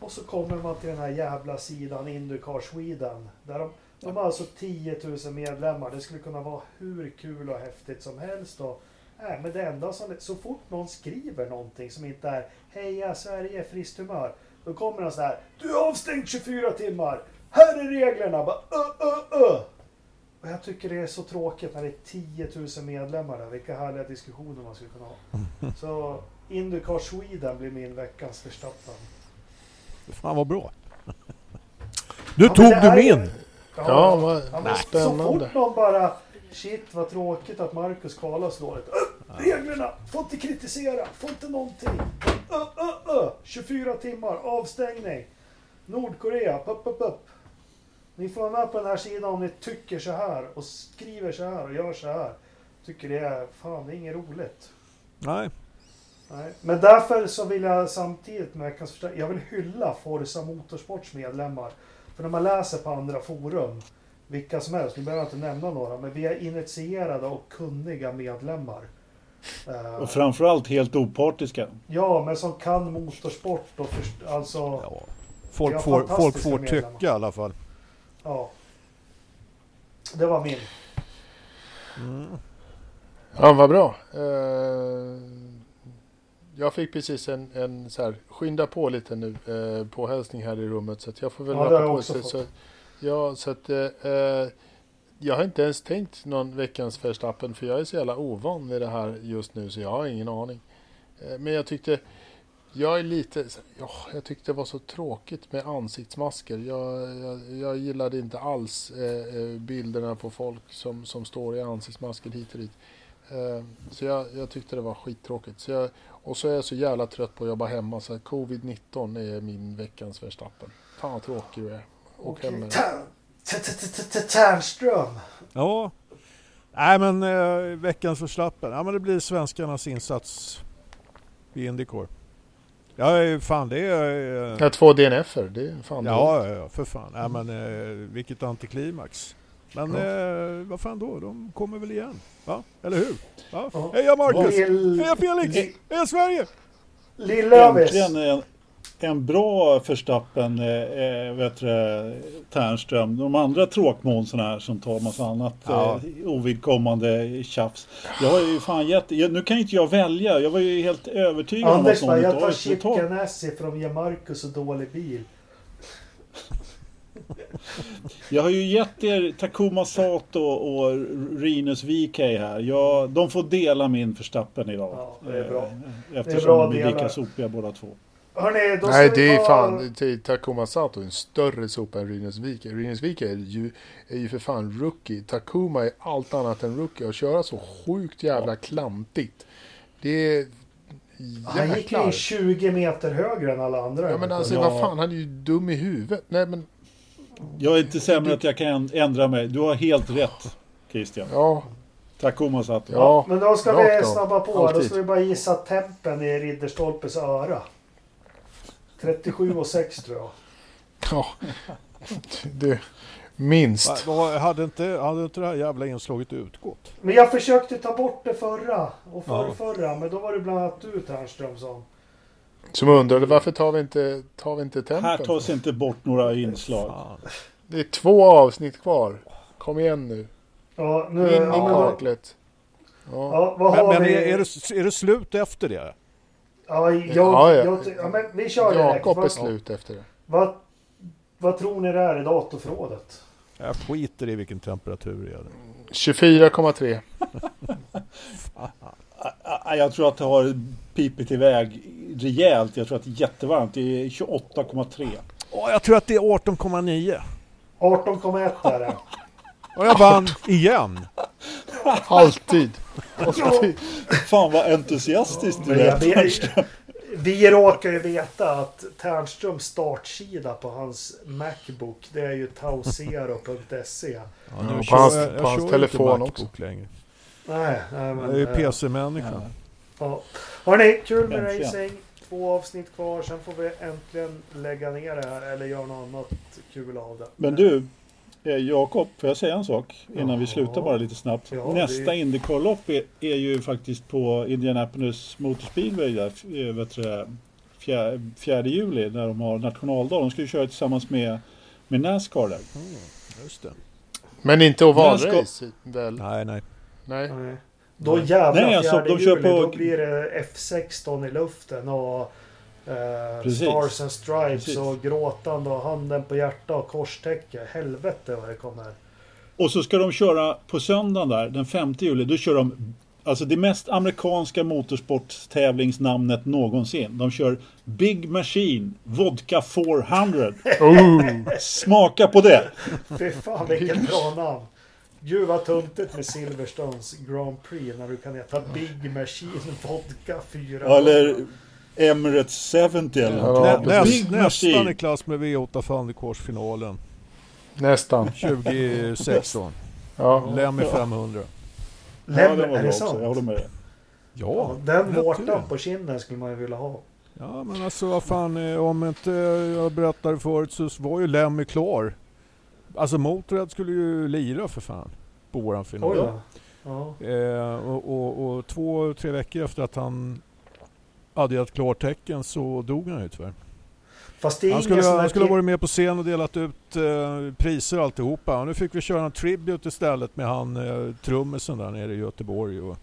Speaker 1: Och så kommer man till den här jävla sidan Indycar Sweden. Där de, de har alltså 10 000 medlemmar. Det skulle kunna vara hur kul och häftigt som helst. Och, äh, men det enda som, så fort någon skriver någonting som inte är Heja Sverige, friskt humör. Då kommer han så här. Du är avstängd 24 timmar. Här är reglerna. Bara, ö, ö, ö. Och jag tycker det är så tråkigt när det är 10 000 medlemmar där. Vilka härliga diskussioner man skulle kunna ha. Så Indycar Sweden blir min veckans Verstappen.
Speaker 2: Fan vad bra. Nu
Speaker 1: Ja,
Speaker 2: tog du min!
Speaker 3: Ja, vad
Speaker 1: Ja, men så
Speaker 3: spännande.
Speaker 1: fort någon bara Shit vad tråkigt att Marcus Karlas dåligt. Ö, reglerna! Får inte kritisera! Får inte någonting! Ö, ö. 24 timmar avstängning! Nordkorea, upp, upp, upp. Ni får vara med på den här sidan om ni tycker så här och skriver så här och gör så här. Tycker det är, fan det är inget roligt.
Speaker 2: Nej,
Speaker 1: Nej. Men därför så vill jag samtidigt med veckans jag vill hylla Forza Motorsports medlemmar. För när man läser på andra forum, vilka som helst, nu behöver jag inte nämna några, men vi är initierade och kunniga medlemmar. Eh,
Speaker 4: Och framförallt helt opartiska.
Speaker 1: ja, men som kan motorsport och först- alltså, ja.
Speaker 2: ja. Folk, får, folk får
Speaker 1: medlemmar.
Speaker 2: tycka i alla fall.
Speaker 1: Det var min.
Speaker 2: Mm.
Speaker 3: Ja, vad bra. Eh, jag fick precis en, en så här, skynda på lite nu eh, påhälsning här i rummet så att jag får väl
Speaker 1: Ja,
Speaker 3: rappa på
Speaker 1: också
Speaker 3: så,
Speaker 1: fått.
Speaker 3: så, Ja, så att eh, eh, jag har inte ens tänkt någon veckans Verstappen för jag är så jävla ovan vid det här just nu så jag har ingen aning. Eh, men jag tyckte jag är lite, ja, jag tyckte det var så tråkigt med ansiktsmasker. Jag, jag, jag gillade inte alls eh, eh, bilderna på folk som, som står i ansiktsmasker hit och dit. Eh, Så jag, jag tyckte det var skittråkigt. Så jag, och så är jag så jävla trött på att jobba hemma så covid-19 är min veckans Verstappen. Fan vad tråkig du är. Åk hem
Speaker 1: Tärnström.
Speaker 2: Ja. Nej men eh, veckans förslappen. Ja men det blir svenskarnas insats i Indycar. Ja, fan det är...
Speaker 3: Ja, två DNF-er. Det är fan
Speaker 2: Ja, ja, för fan. Ja, men eh, vilket antiklimax. Men eh, vad fan då? De kommer väl igen? Va? Eller hur? Va?
Speaker 1: Ja.
Speaker 2: Heja Marcus!
Speaker 1: Lill-
Speaker 2: Heja Felix!
Speaker 1: Li-
Speaker 2: Heja Sverige!
Speaker 1: Lillövis.
Speaker 4: Äntligen en, bra förstappen, eh, eh, vet du, det, Tärnström. De andra tråkmånsarna här som tar massa annat
Speaker 2: Ja.
Speaker 4: eh, ovidkommande tjafs. Jag har ju fan gett, jag, nu kan inte jag välja. Jag var ju helt övertygad
Speaker 1: Anders
Speaker 4: om att
Speaker 1: jag
Speaker 4: någon
Speaker 1: tar
Speaker 4: utav er skulle
Speaker 1: Chip. Ganassi för de ger Marcus så dålig bil.
Speaker 4: Jag har ju gett er Takuma Sato och Rinus VK här. Jag, de får dela min förstappen idag.
Speaker 1: Ja, det är bra.
Speaker 4: Eh, Eftersom
Speaker 1: bra
Speaker 4: de är
Speaker 1: delar.
Speaker 4: lika sopiga båda två.
Speaker 1: Hörrni, då
Speaker 3: Nej, det är
Speaker 1: ta-
Speaker 3: fan det är Takuma Sato en större sopa än Rinus Wike. Rinus Wike är ju, är ju för fan rookie. Takuma är allt annat än rookie. Att köra så sjukt jävla klantigt. Det är
Speaker 1: Han gick
Speaker 3: jäklar.
Speaker 1: in 20 meter högre än alla andra.
Speaker 3: Ja men alltså
Speaker 4: Ja.
Speaker 3: vad fan, han är ju dum i huvudet. Nej men,
Speaker 4: Jag är inte sämre att jag kan ändra mig. Du har helt rätt Christian.
Speaker 3: ja,
Speaker 4: Takuma Sato.
Speaker 3: ja.
Speaker 1: Men då ska
Speaker 3: rakt
Speaker 1: vi snabba på. Då
Speaker 3: Alltid.
Speaker 1: ska vi bara gissa tempen i Ridderstolpes öra. 37 och 6 tror jag.
Speaker 3: ja. Det, minst.
Speaker 2: Va, va, hade, inte, hade inte det här jävla inslaget utgått?
Speaker 1: Men jag försökte ta bort det förra och
Speaker 2: Ja.
Speaker 1: förrförra. Men då var det bland annat du Tärnströmsson.
Speaker 3: Som undrade varför tar vi inte, tar vi inte
Speaker 4: Här
Speaker 3: tempen?
Speaker 4: tas inte bort några inslag.
Speaker 2: Fan.
Speaker 3: Det är två avsnitt kvar. Kom igen nu.
Speaker 1: Ja, nu...
Speaker 3: In i
Speaker 1: Ja,
Speaker 3: kaklet. Ja.
Speaker 1: ja, vad
Speaker 2: Men,
Speaker 1: har
Speaker 2: men
Speaker 1: vi?
Speaker 2: är, är, det, är det slut efter det?
Speaker 1: Ja, jag,
Speaker 3: Ja, ja.
Speaker 1: Jag, ja, men vi kör direkt.
Speaker 3: Jakob är
Speaker 1: Vad,
Speaker 3: slut efter det.
Speaker 1: vad, vad tror ni det är i datorförrådet?
Speaker 2: Jag skiter i vilken temperatur det är.
Speaker 3: 24,3.
Speaker 4: Ah, Jag tror att det har pipit iväg rejält. Jag tror att det är jättevarmt. Det är 28,3.
Speaker 2: Åh, jag tror att det är 18,9.
Speaker 1: 18,1 är det.
Speaker 2: Och jag vann igen.
Speaker 3: Alltid. Alltid.
Speaker 4: Fan vad entusiastisk du
Speaker 1: Men
Speaker 4: är.
Speaker 1: jag, vi, vi råkar ju veta att Tärnströms startsida på hans Macbook det är ju tausero.se.
Speaker 2: Ja,
Speaker 3: Ja,
Speaker 2: nu
Speaker 3: på hans-
Speaker 2: jag, jag
Speaker 3: på hans telefon också.
Speaker 2: Längre.
Speaker 1: Nej, nej men...
Speaker 2: Jag är ju
Speaker 1: eh,
Speaker 2: PC-människa.
Speaker 1: Ja. Hörni, kul med
Speaker 4: Äntligen.
Speaker 1: racing. Två avsnitt kvar, sen får vi äntligen lägga ner det här eller göra något annat kul av det.
Speaker 4: Men du, Jakob, får jag säga en sak innan
Speaker 1: Ja.
Speaker 4: vi slutar bara lite snabbt?
Speaker 1: Ja,
Speaker 4: Nästa
Speaker 1: det-
Speaker 4: Indycar-lopp är, är ju faktiskt på Indianapolis Motor Speedway där, eh, vet du, det, fjär, 4 juli när de har nationaldag. De ska ju köra tillsammans med, med Nascar där.
Speaker 2: Mm, just det.
Speaker 3: Men inte ovalrace väl?
Speaker 2: Nej, nej.
Speaker 3: Nej.
Speaker 1: Nej. Då jävlar
Speaker 4: Nej, alltså,
Speaker 1: fjärde
Speaker 4: de kör
Speaker 1: juli,
Speaker 4: på-
Speaker 1: då blir det F16 i luften och eh,
Speaker 4: Precis.
Speaker 1: Stars and Stripes
Speaker 4: Precis.
Speaker 1: och gråtande och handen på hjärta och korstäcke. Helvete vad det kommer.
Speaker 4: Och så ska de köra på söndagen där, den 5 juli, då kör de Alltså det mest amerikanska motorsporttävlingsnamnet någonsin. De kör Big Machine Vodka 400.
Speaker 3: Oh.
Speaker 4: Smaka på det!
Speaker 1: Fy fan vilket bra namn. Gud vad tuntigt med Silverstones Grand Prix när du kan heta Big Machine Vodka 400.
Speaker 4: Eller Emirates 70 eller
Speaker 3: Ja.
Speaker 2: Nä, näst,
Speaker 4: Big
Speaker 2: nästan i klass med V8 Thundercourse-finalen.
Speaker 3: Nästan.
Speaker 2: 2016.
Speaker 3: Ja.
Speaker 2: Lemmy 500.
Speaker 4: Ja,
Speaker 1: Lem,
Speaker 4: den var
Speaker 1: är det sant?
Speaker 4: Jag håller med dig.
Speaker 1: Ja,
Speaker 2: Ja,
Speaker 1: den vårtan på kinden skulle man ju vilja ha.
Speaker 2: Ja, men alltså vad fan, eh, om inte jag berättade förut så var ju Lemmy klar. Alltså Motörhead skulle ju lira för fan på våran final.
Speaker 1: då. Ja.
Speaker 2: Eh, och, och, och två, tre veckor efter att han hade gett klartecken så dog han ju tyvärr.
Speaker 1: Fast det är
Speaker 2: Han skulle, han skulle ha varit med på scen och delat ut eh, priser och alltihopa. Och nu fick vi köra en tribute istället med han eh, trummisen där nere i Göteborg. Och,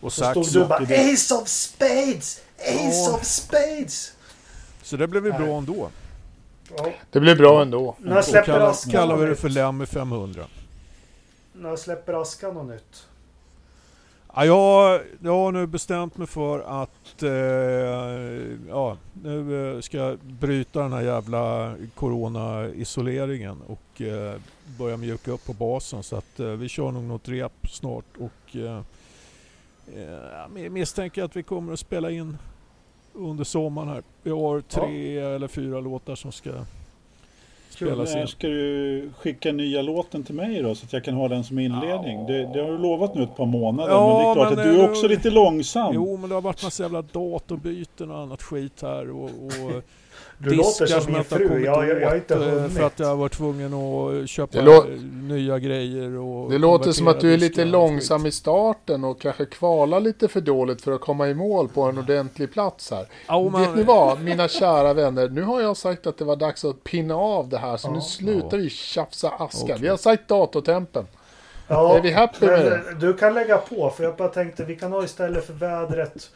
Speaker 2: och
Speaker 1: Så stod du bara Ace of Spades! Ace
Speaker 2: Ja.
Speaker 1: of Spades!
Speaker 2: Så det blev ju bra ändå.
Speaker 1: Ja.
Speaker 3: Det blir bra ändå.
Speaker 1: När släpper
Speaker 2: kallar,
Speaker 1: Askan
Speaker 2: kallar vi det för Lemmy 500.
Speaker 1: När släpper Askan något nytt?
Speaker 2: Ja, jag, jag har nu bestämt mig för att eh, ja, nu eh, ska jag bryta den här jävla corona-isoleringen och eh, börja mjuka upp på basen. Så att eh, vi kör nog något rep snart och eh, eh, misstänker att vi kommer att spela in under sommaren här. Vi har tre eller fyra låtar som ska spelas
Speaker 4: När
Speaker 2: in.
Speaker 4: ska du skicka nya låten till mig då så att jag kan ha den som inledning?
Speaker 2: Ja.
Speaker 4: Det, det har du lovat nu ett par månader
Speaker 2: Ja,
Speaker 4: men det är klart att du är
Speaker 2: det-
Speaker 4: också lite långsam.
Speaker 2: Jo, men det har varit massa jävla datorbyten och annat skit här och, och
Speaker 1: Du låter
Speaker 2: diskar
Speaker 1: som min
Speaker 2: jag inte har
Speaker 1: fru.
Speaker 2: kommit
Speaker 1: Jag, jag, jag har inte
Speaker 2: eh,
Speaker 1: hunnit.
Speaker 2: För att jag har varit tvungen att köpa nya grejer och
Speaker 3: Det låter som att du är lite långsam i starten och kanske kvalar lite för dåligt för att komma i mål på en ordentlig plats här.
Speaker 2: Men-
Speaker 3: Vet ni vad, mina kära vänner? Nu har jag sagt att det var dags att pinna av det här, så
Speaker 1: Ja.
Speaker 3: nu slutar vi tjafsa aska.
Speaker 2: Okej.
Speaker 3: Vi har sagt datortempen.
Speaker 1: Ja,
Speaker 3: Är vi happy med det?
Speaker 1: Du kan lägga på, för jag bara tänkte vi kan ha istället för vädret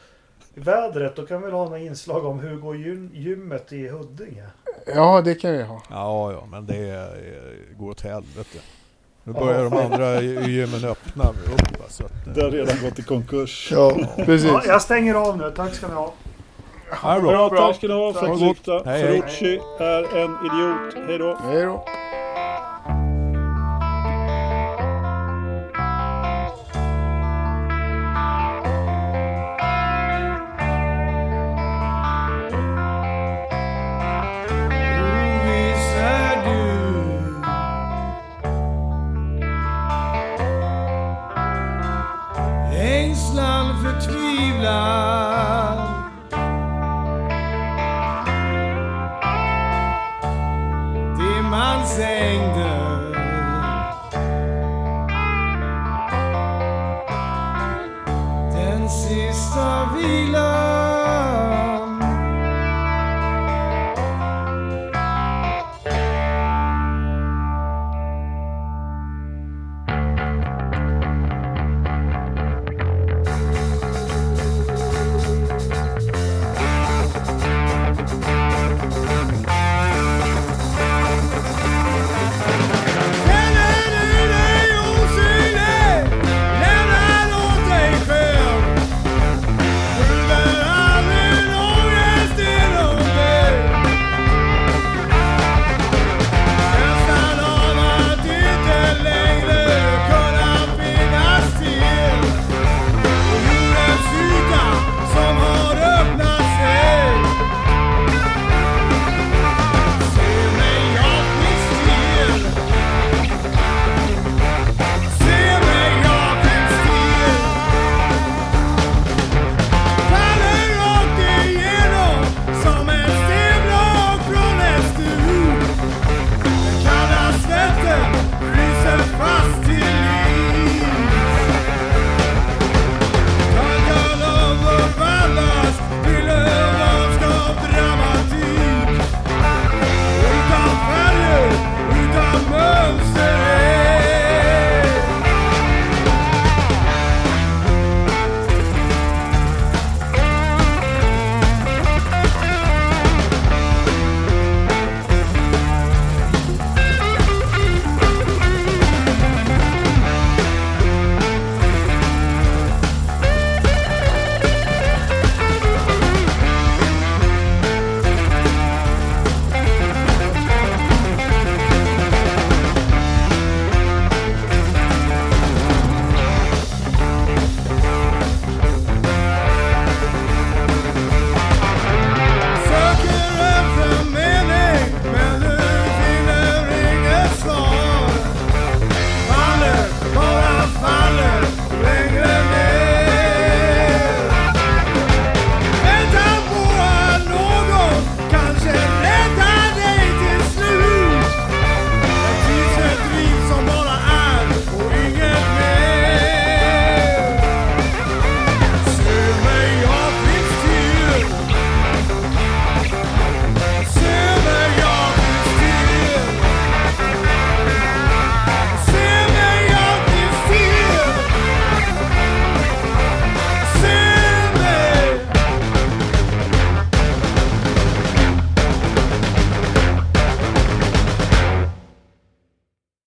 Speaker 1: Vädret, då kan vi väl ha några inslag om hur går gym, gymmet i Huddinge?
Speaker 3: Ja, det kan vi ha.
Speaker 2: Ja, ja, men det är, går åt helvete. Nu börjar de andra gymmen öppna upp. Så att, eh,
Speaker 4: Det har redan gått i konkurs.
Speaker 3: Ja, precis.
Speaker 1: Ja, jag stänger av nu, tack ska ni ha.
Speaker 2: ja,
Speaker 4: Bra,
Speaker 2: bra.
Speaker 4: tack ska ni ha
Speaker 2: gott.
Speaker 4: lyssnade.
Speaker 2: Hej, hej.
Speaker 4: Är en idiot. Hej då.
Speaker 3: Hej då.
Speaker 5: Dimmans ängder Den sista vilan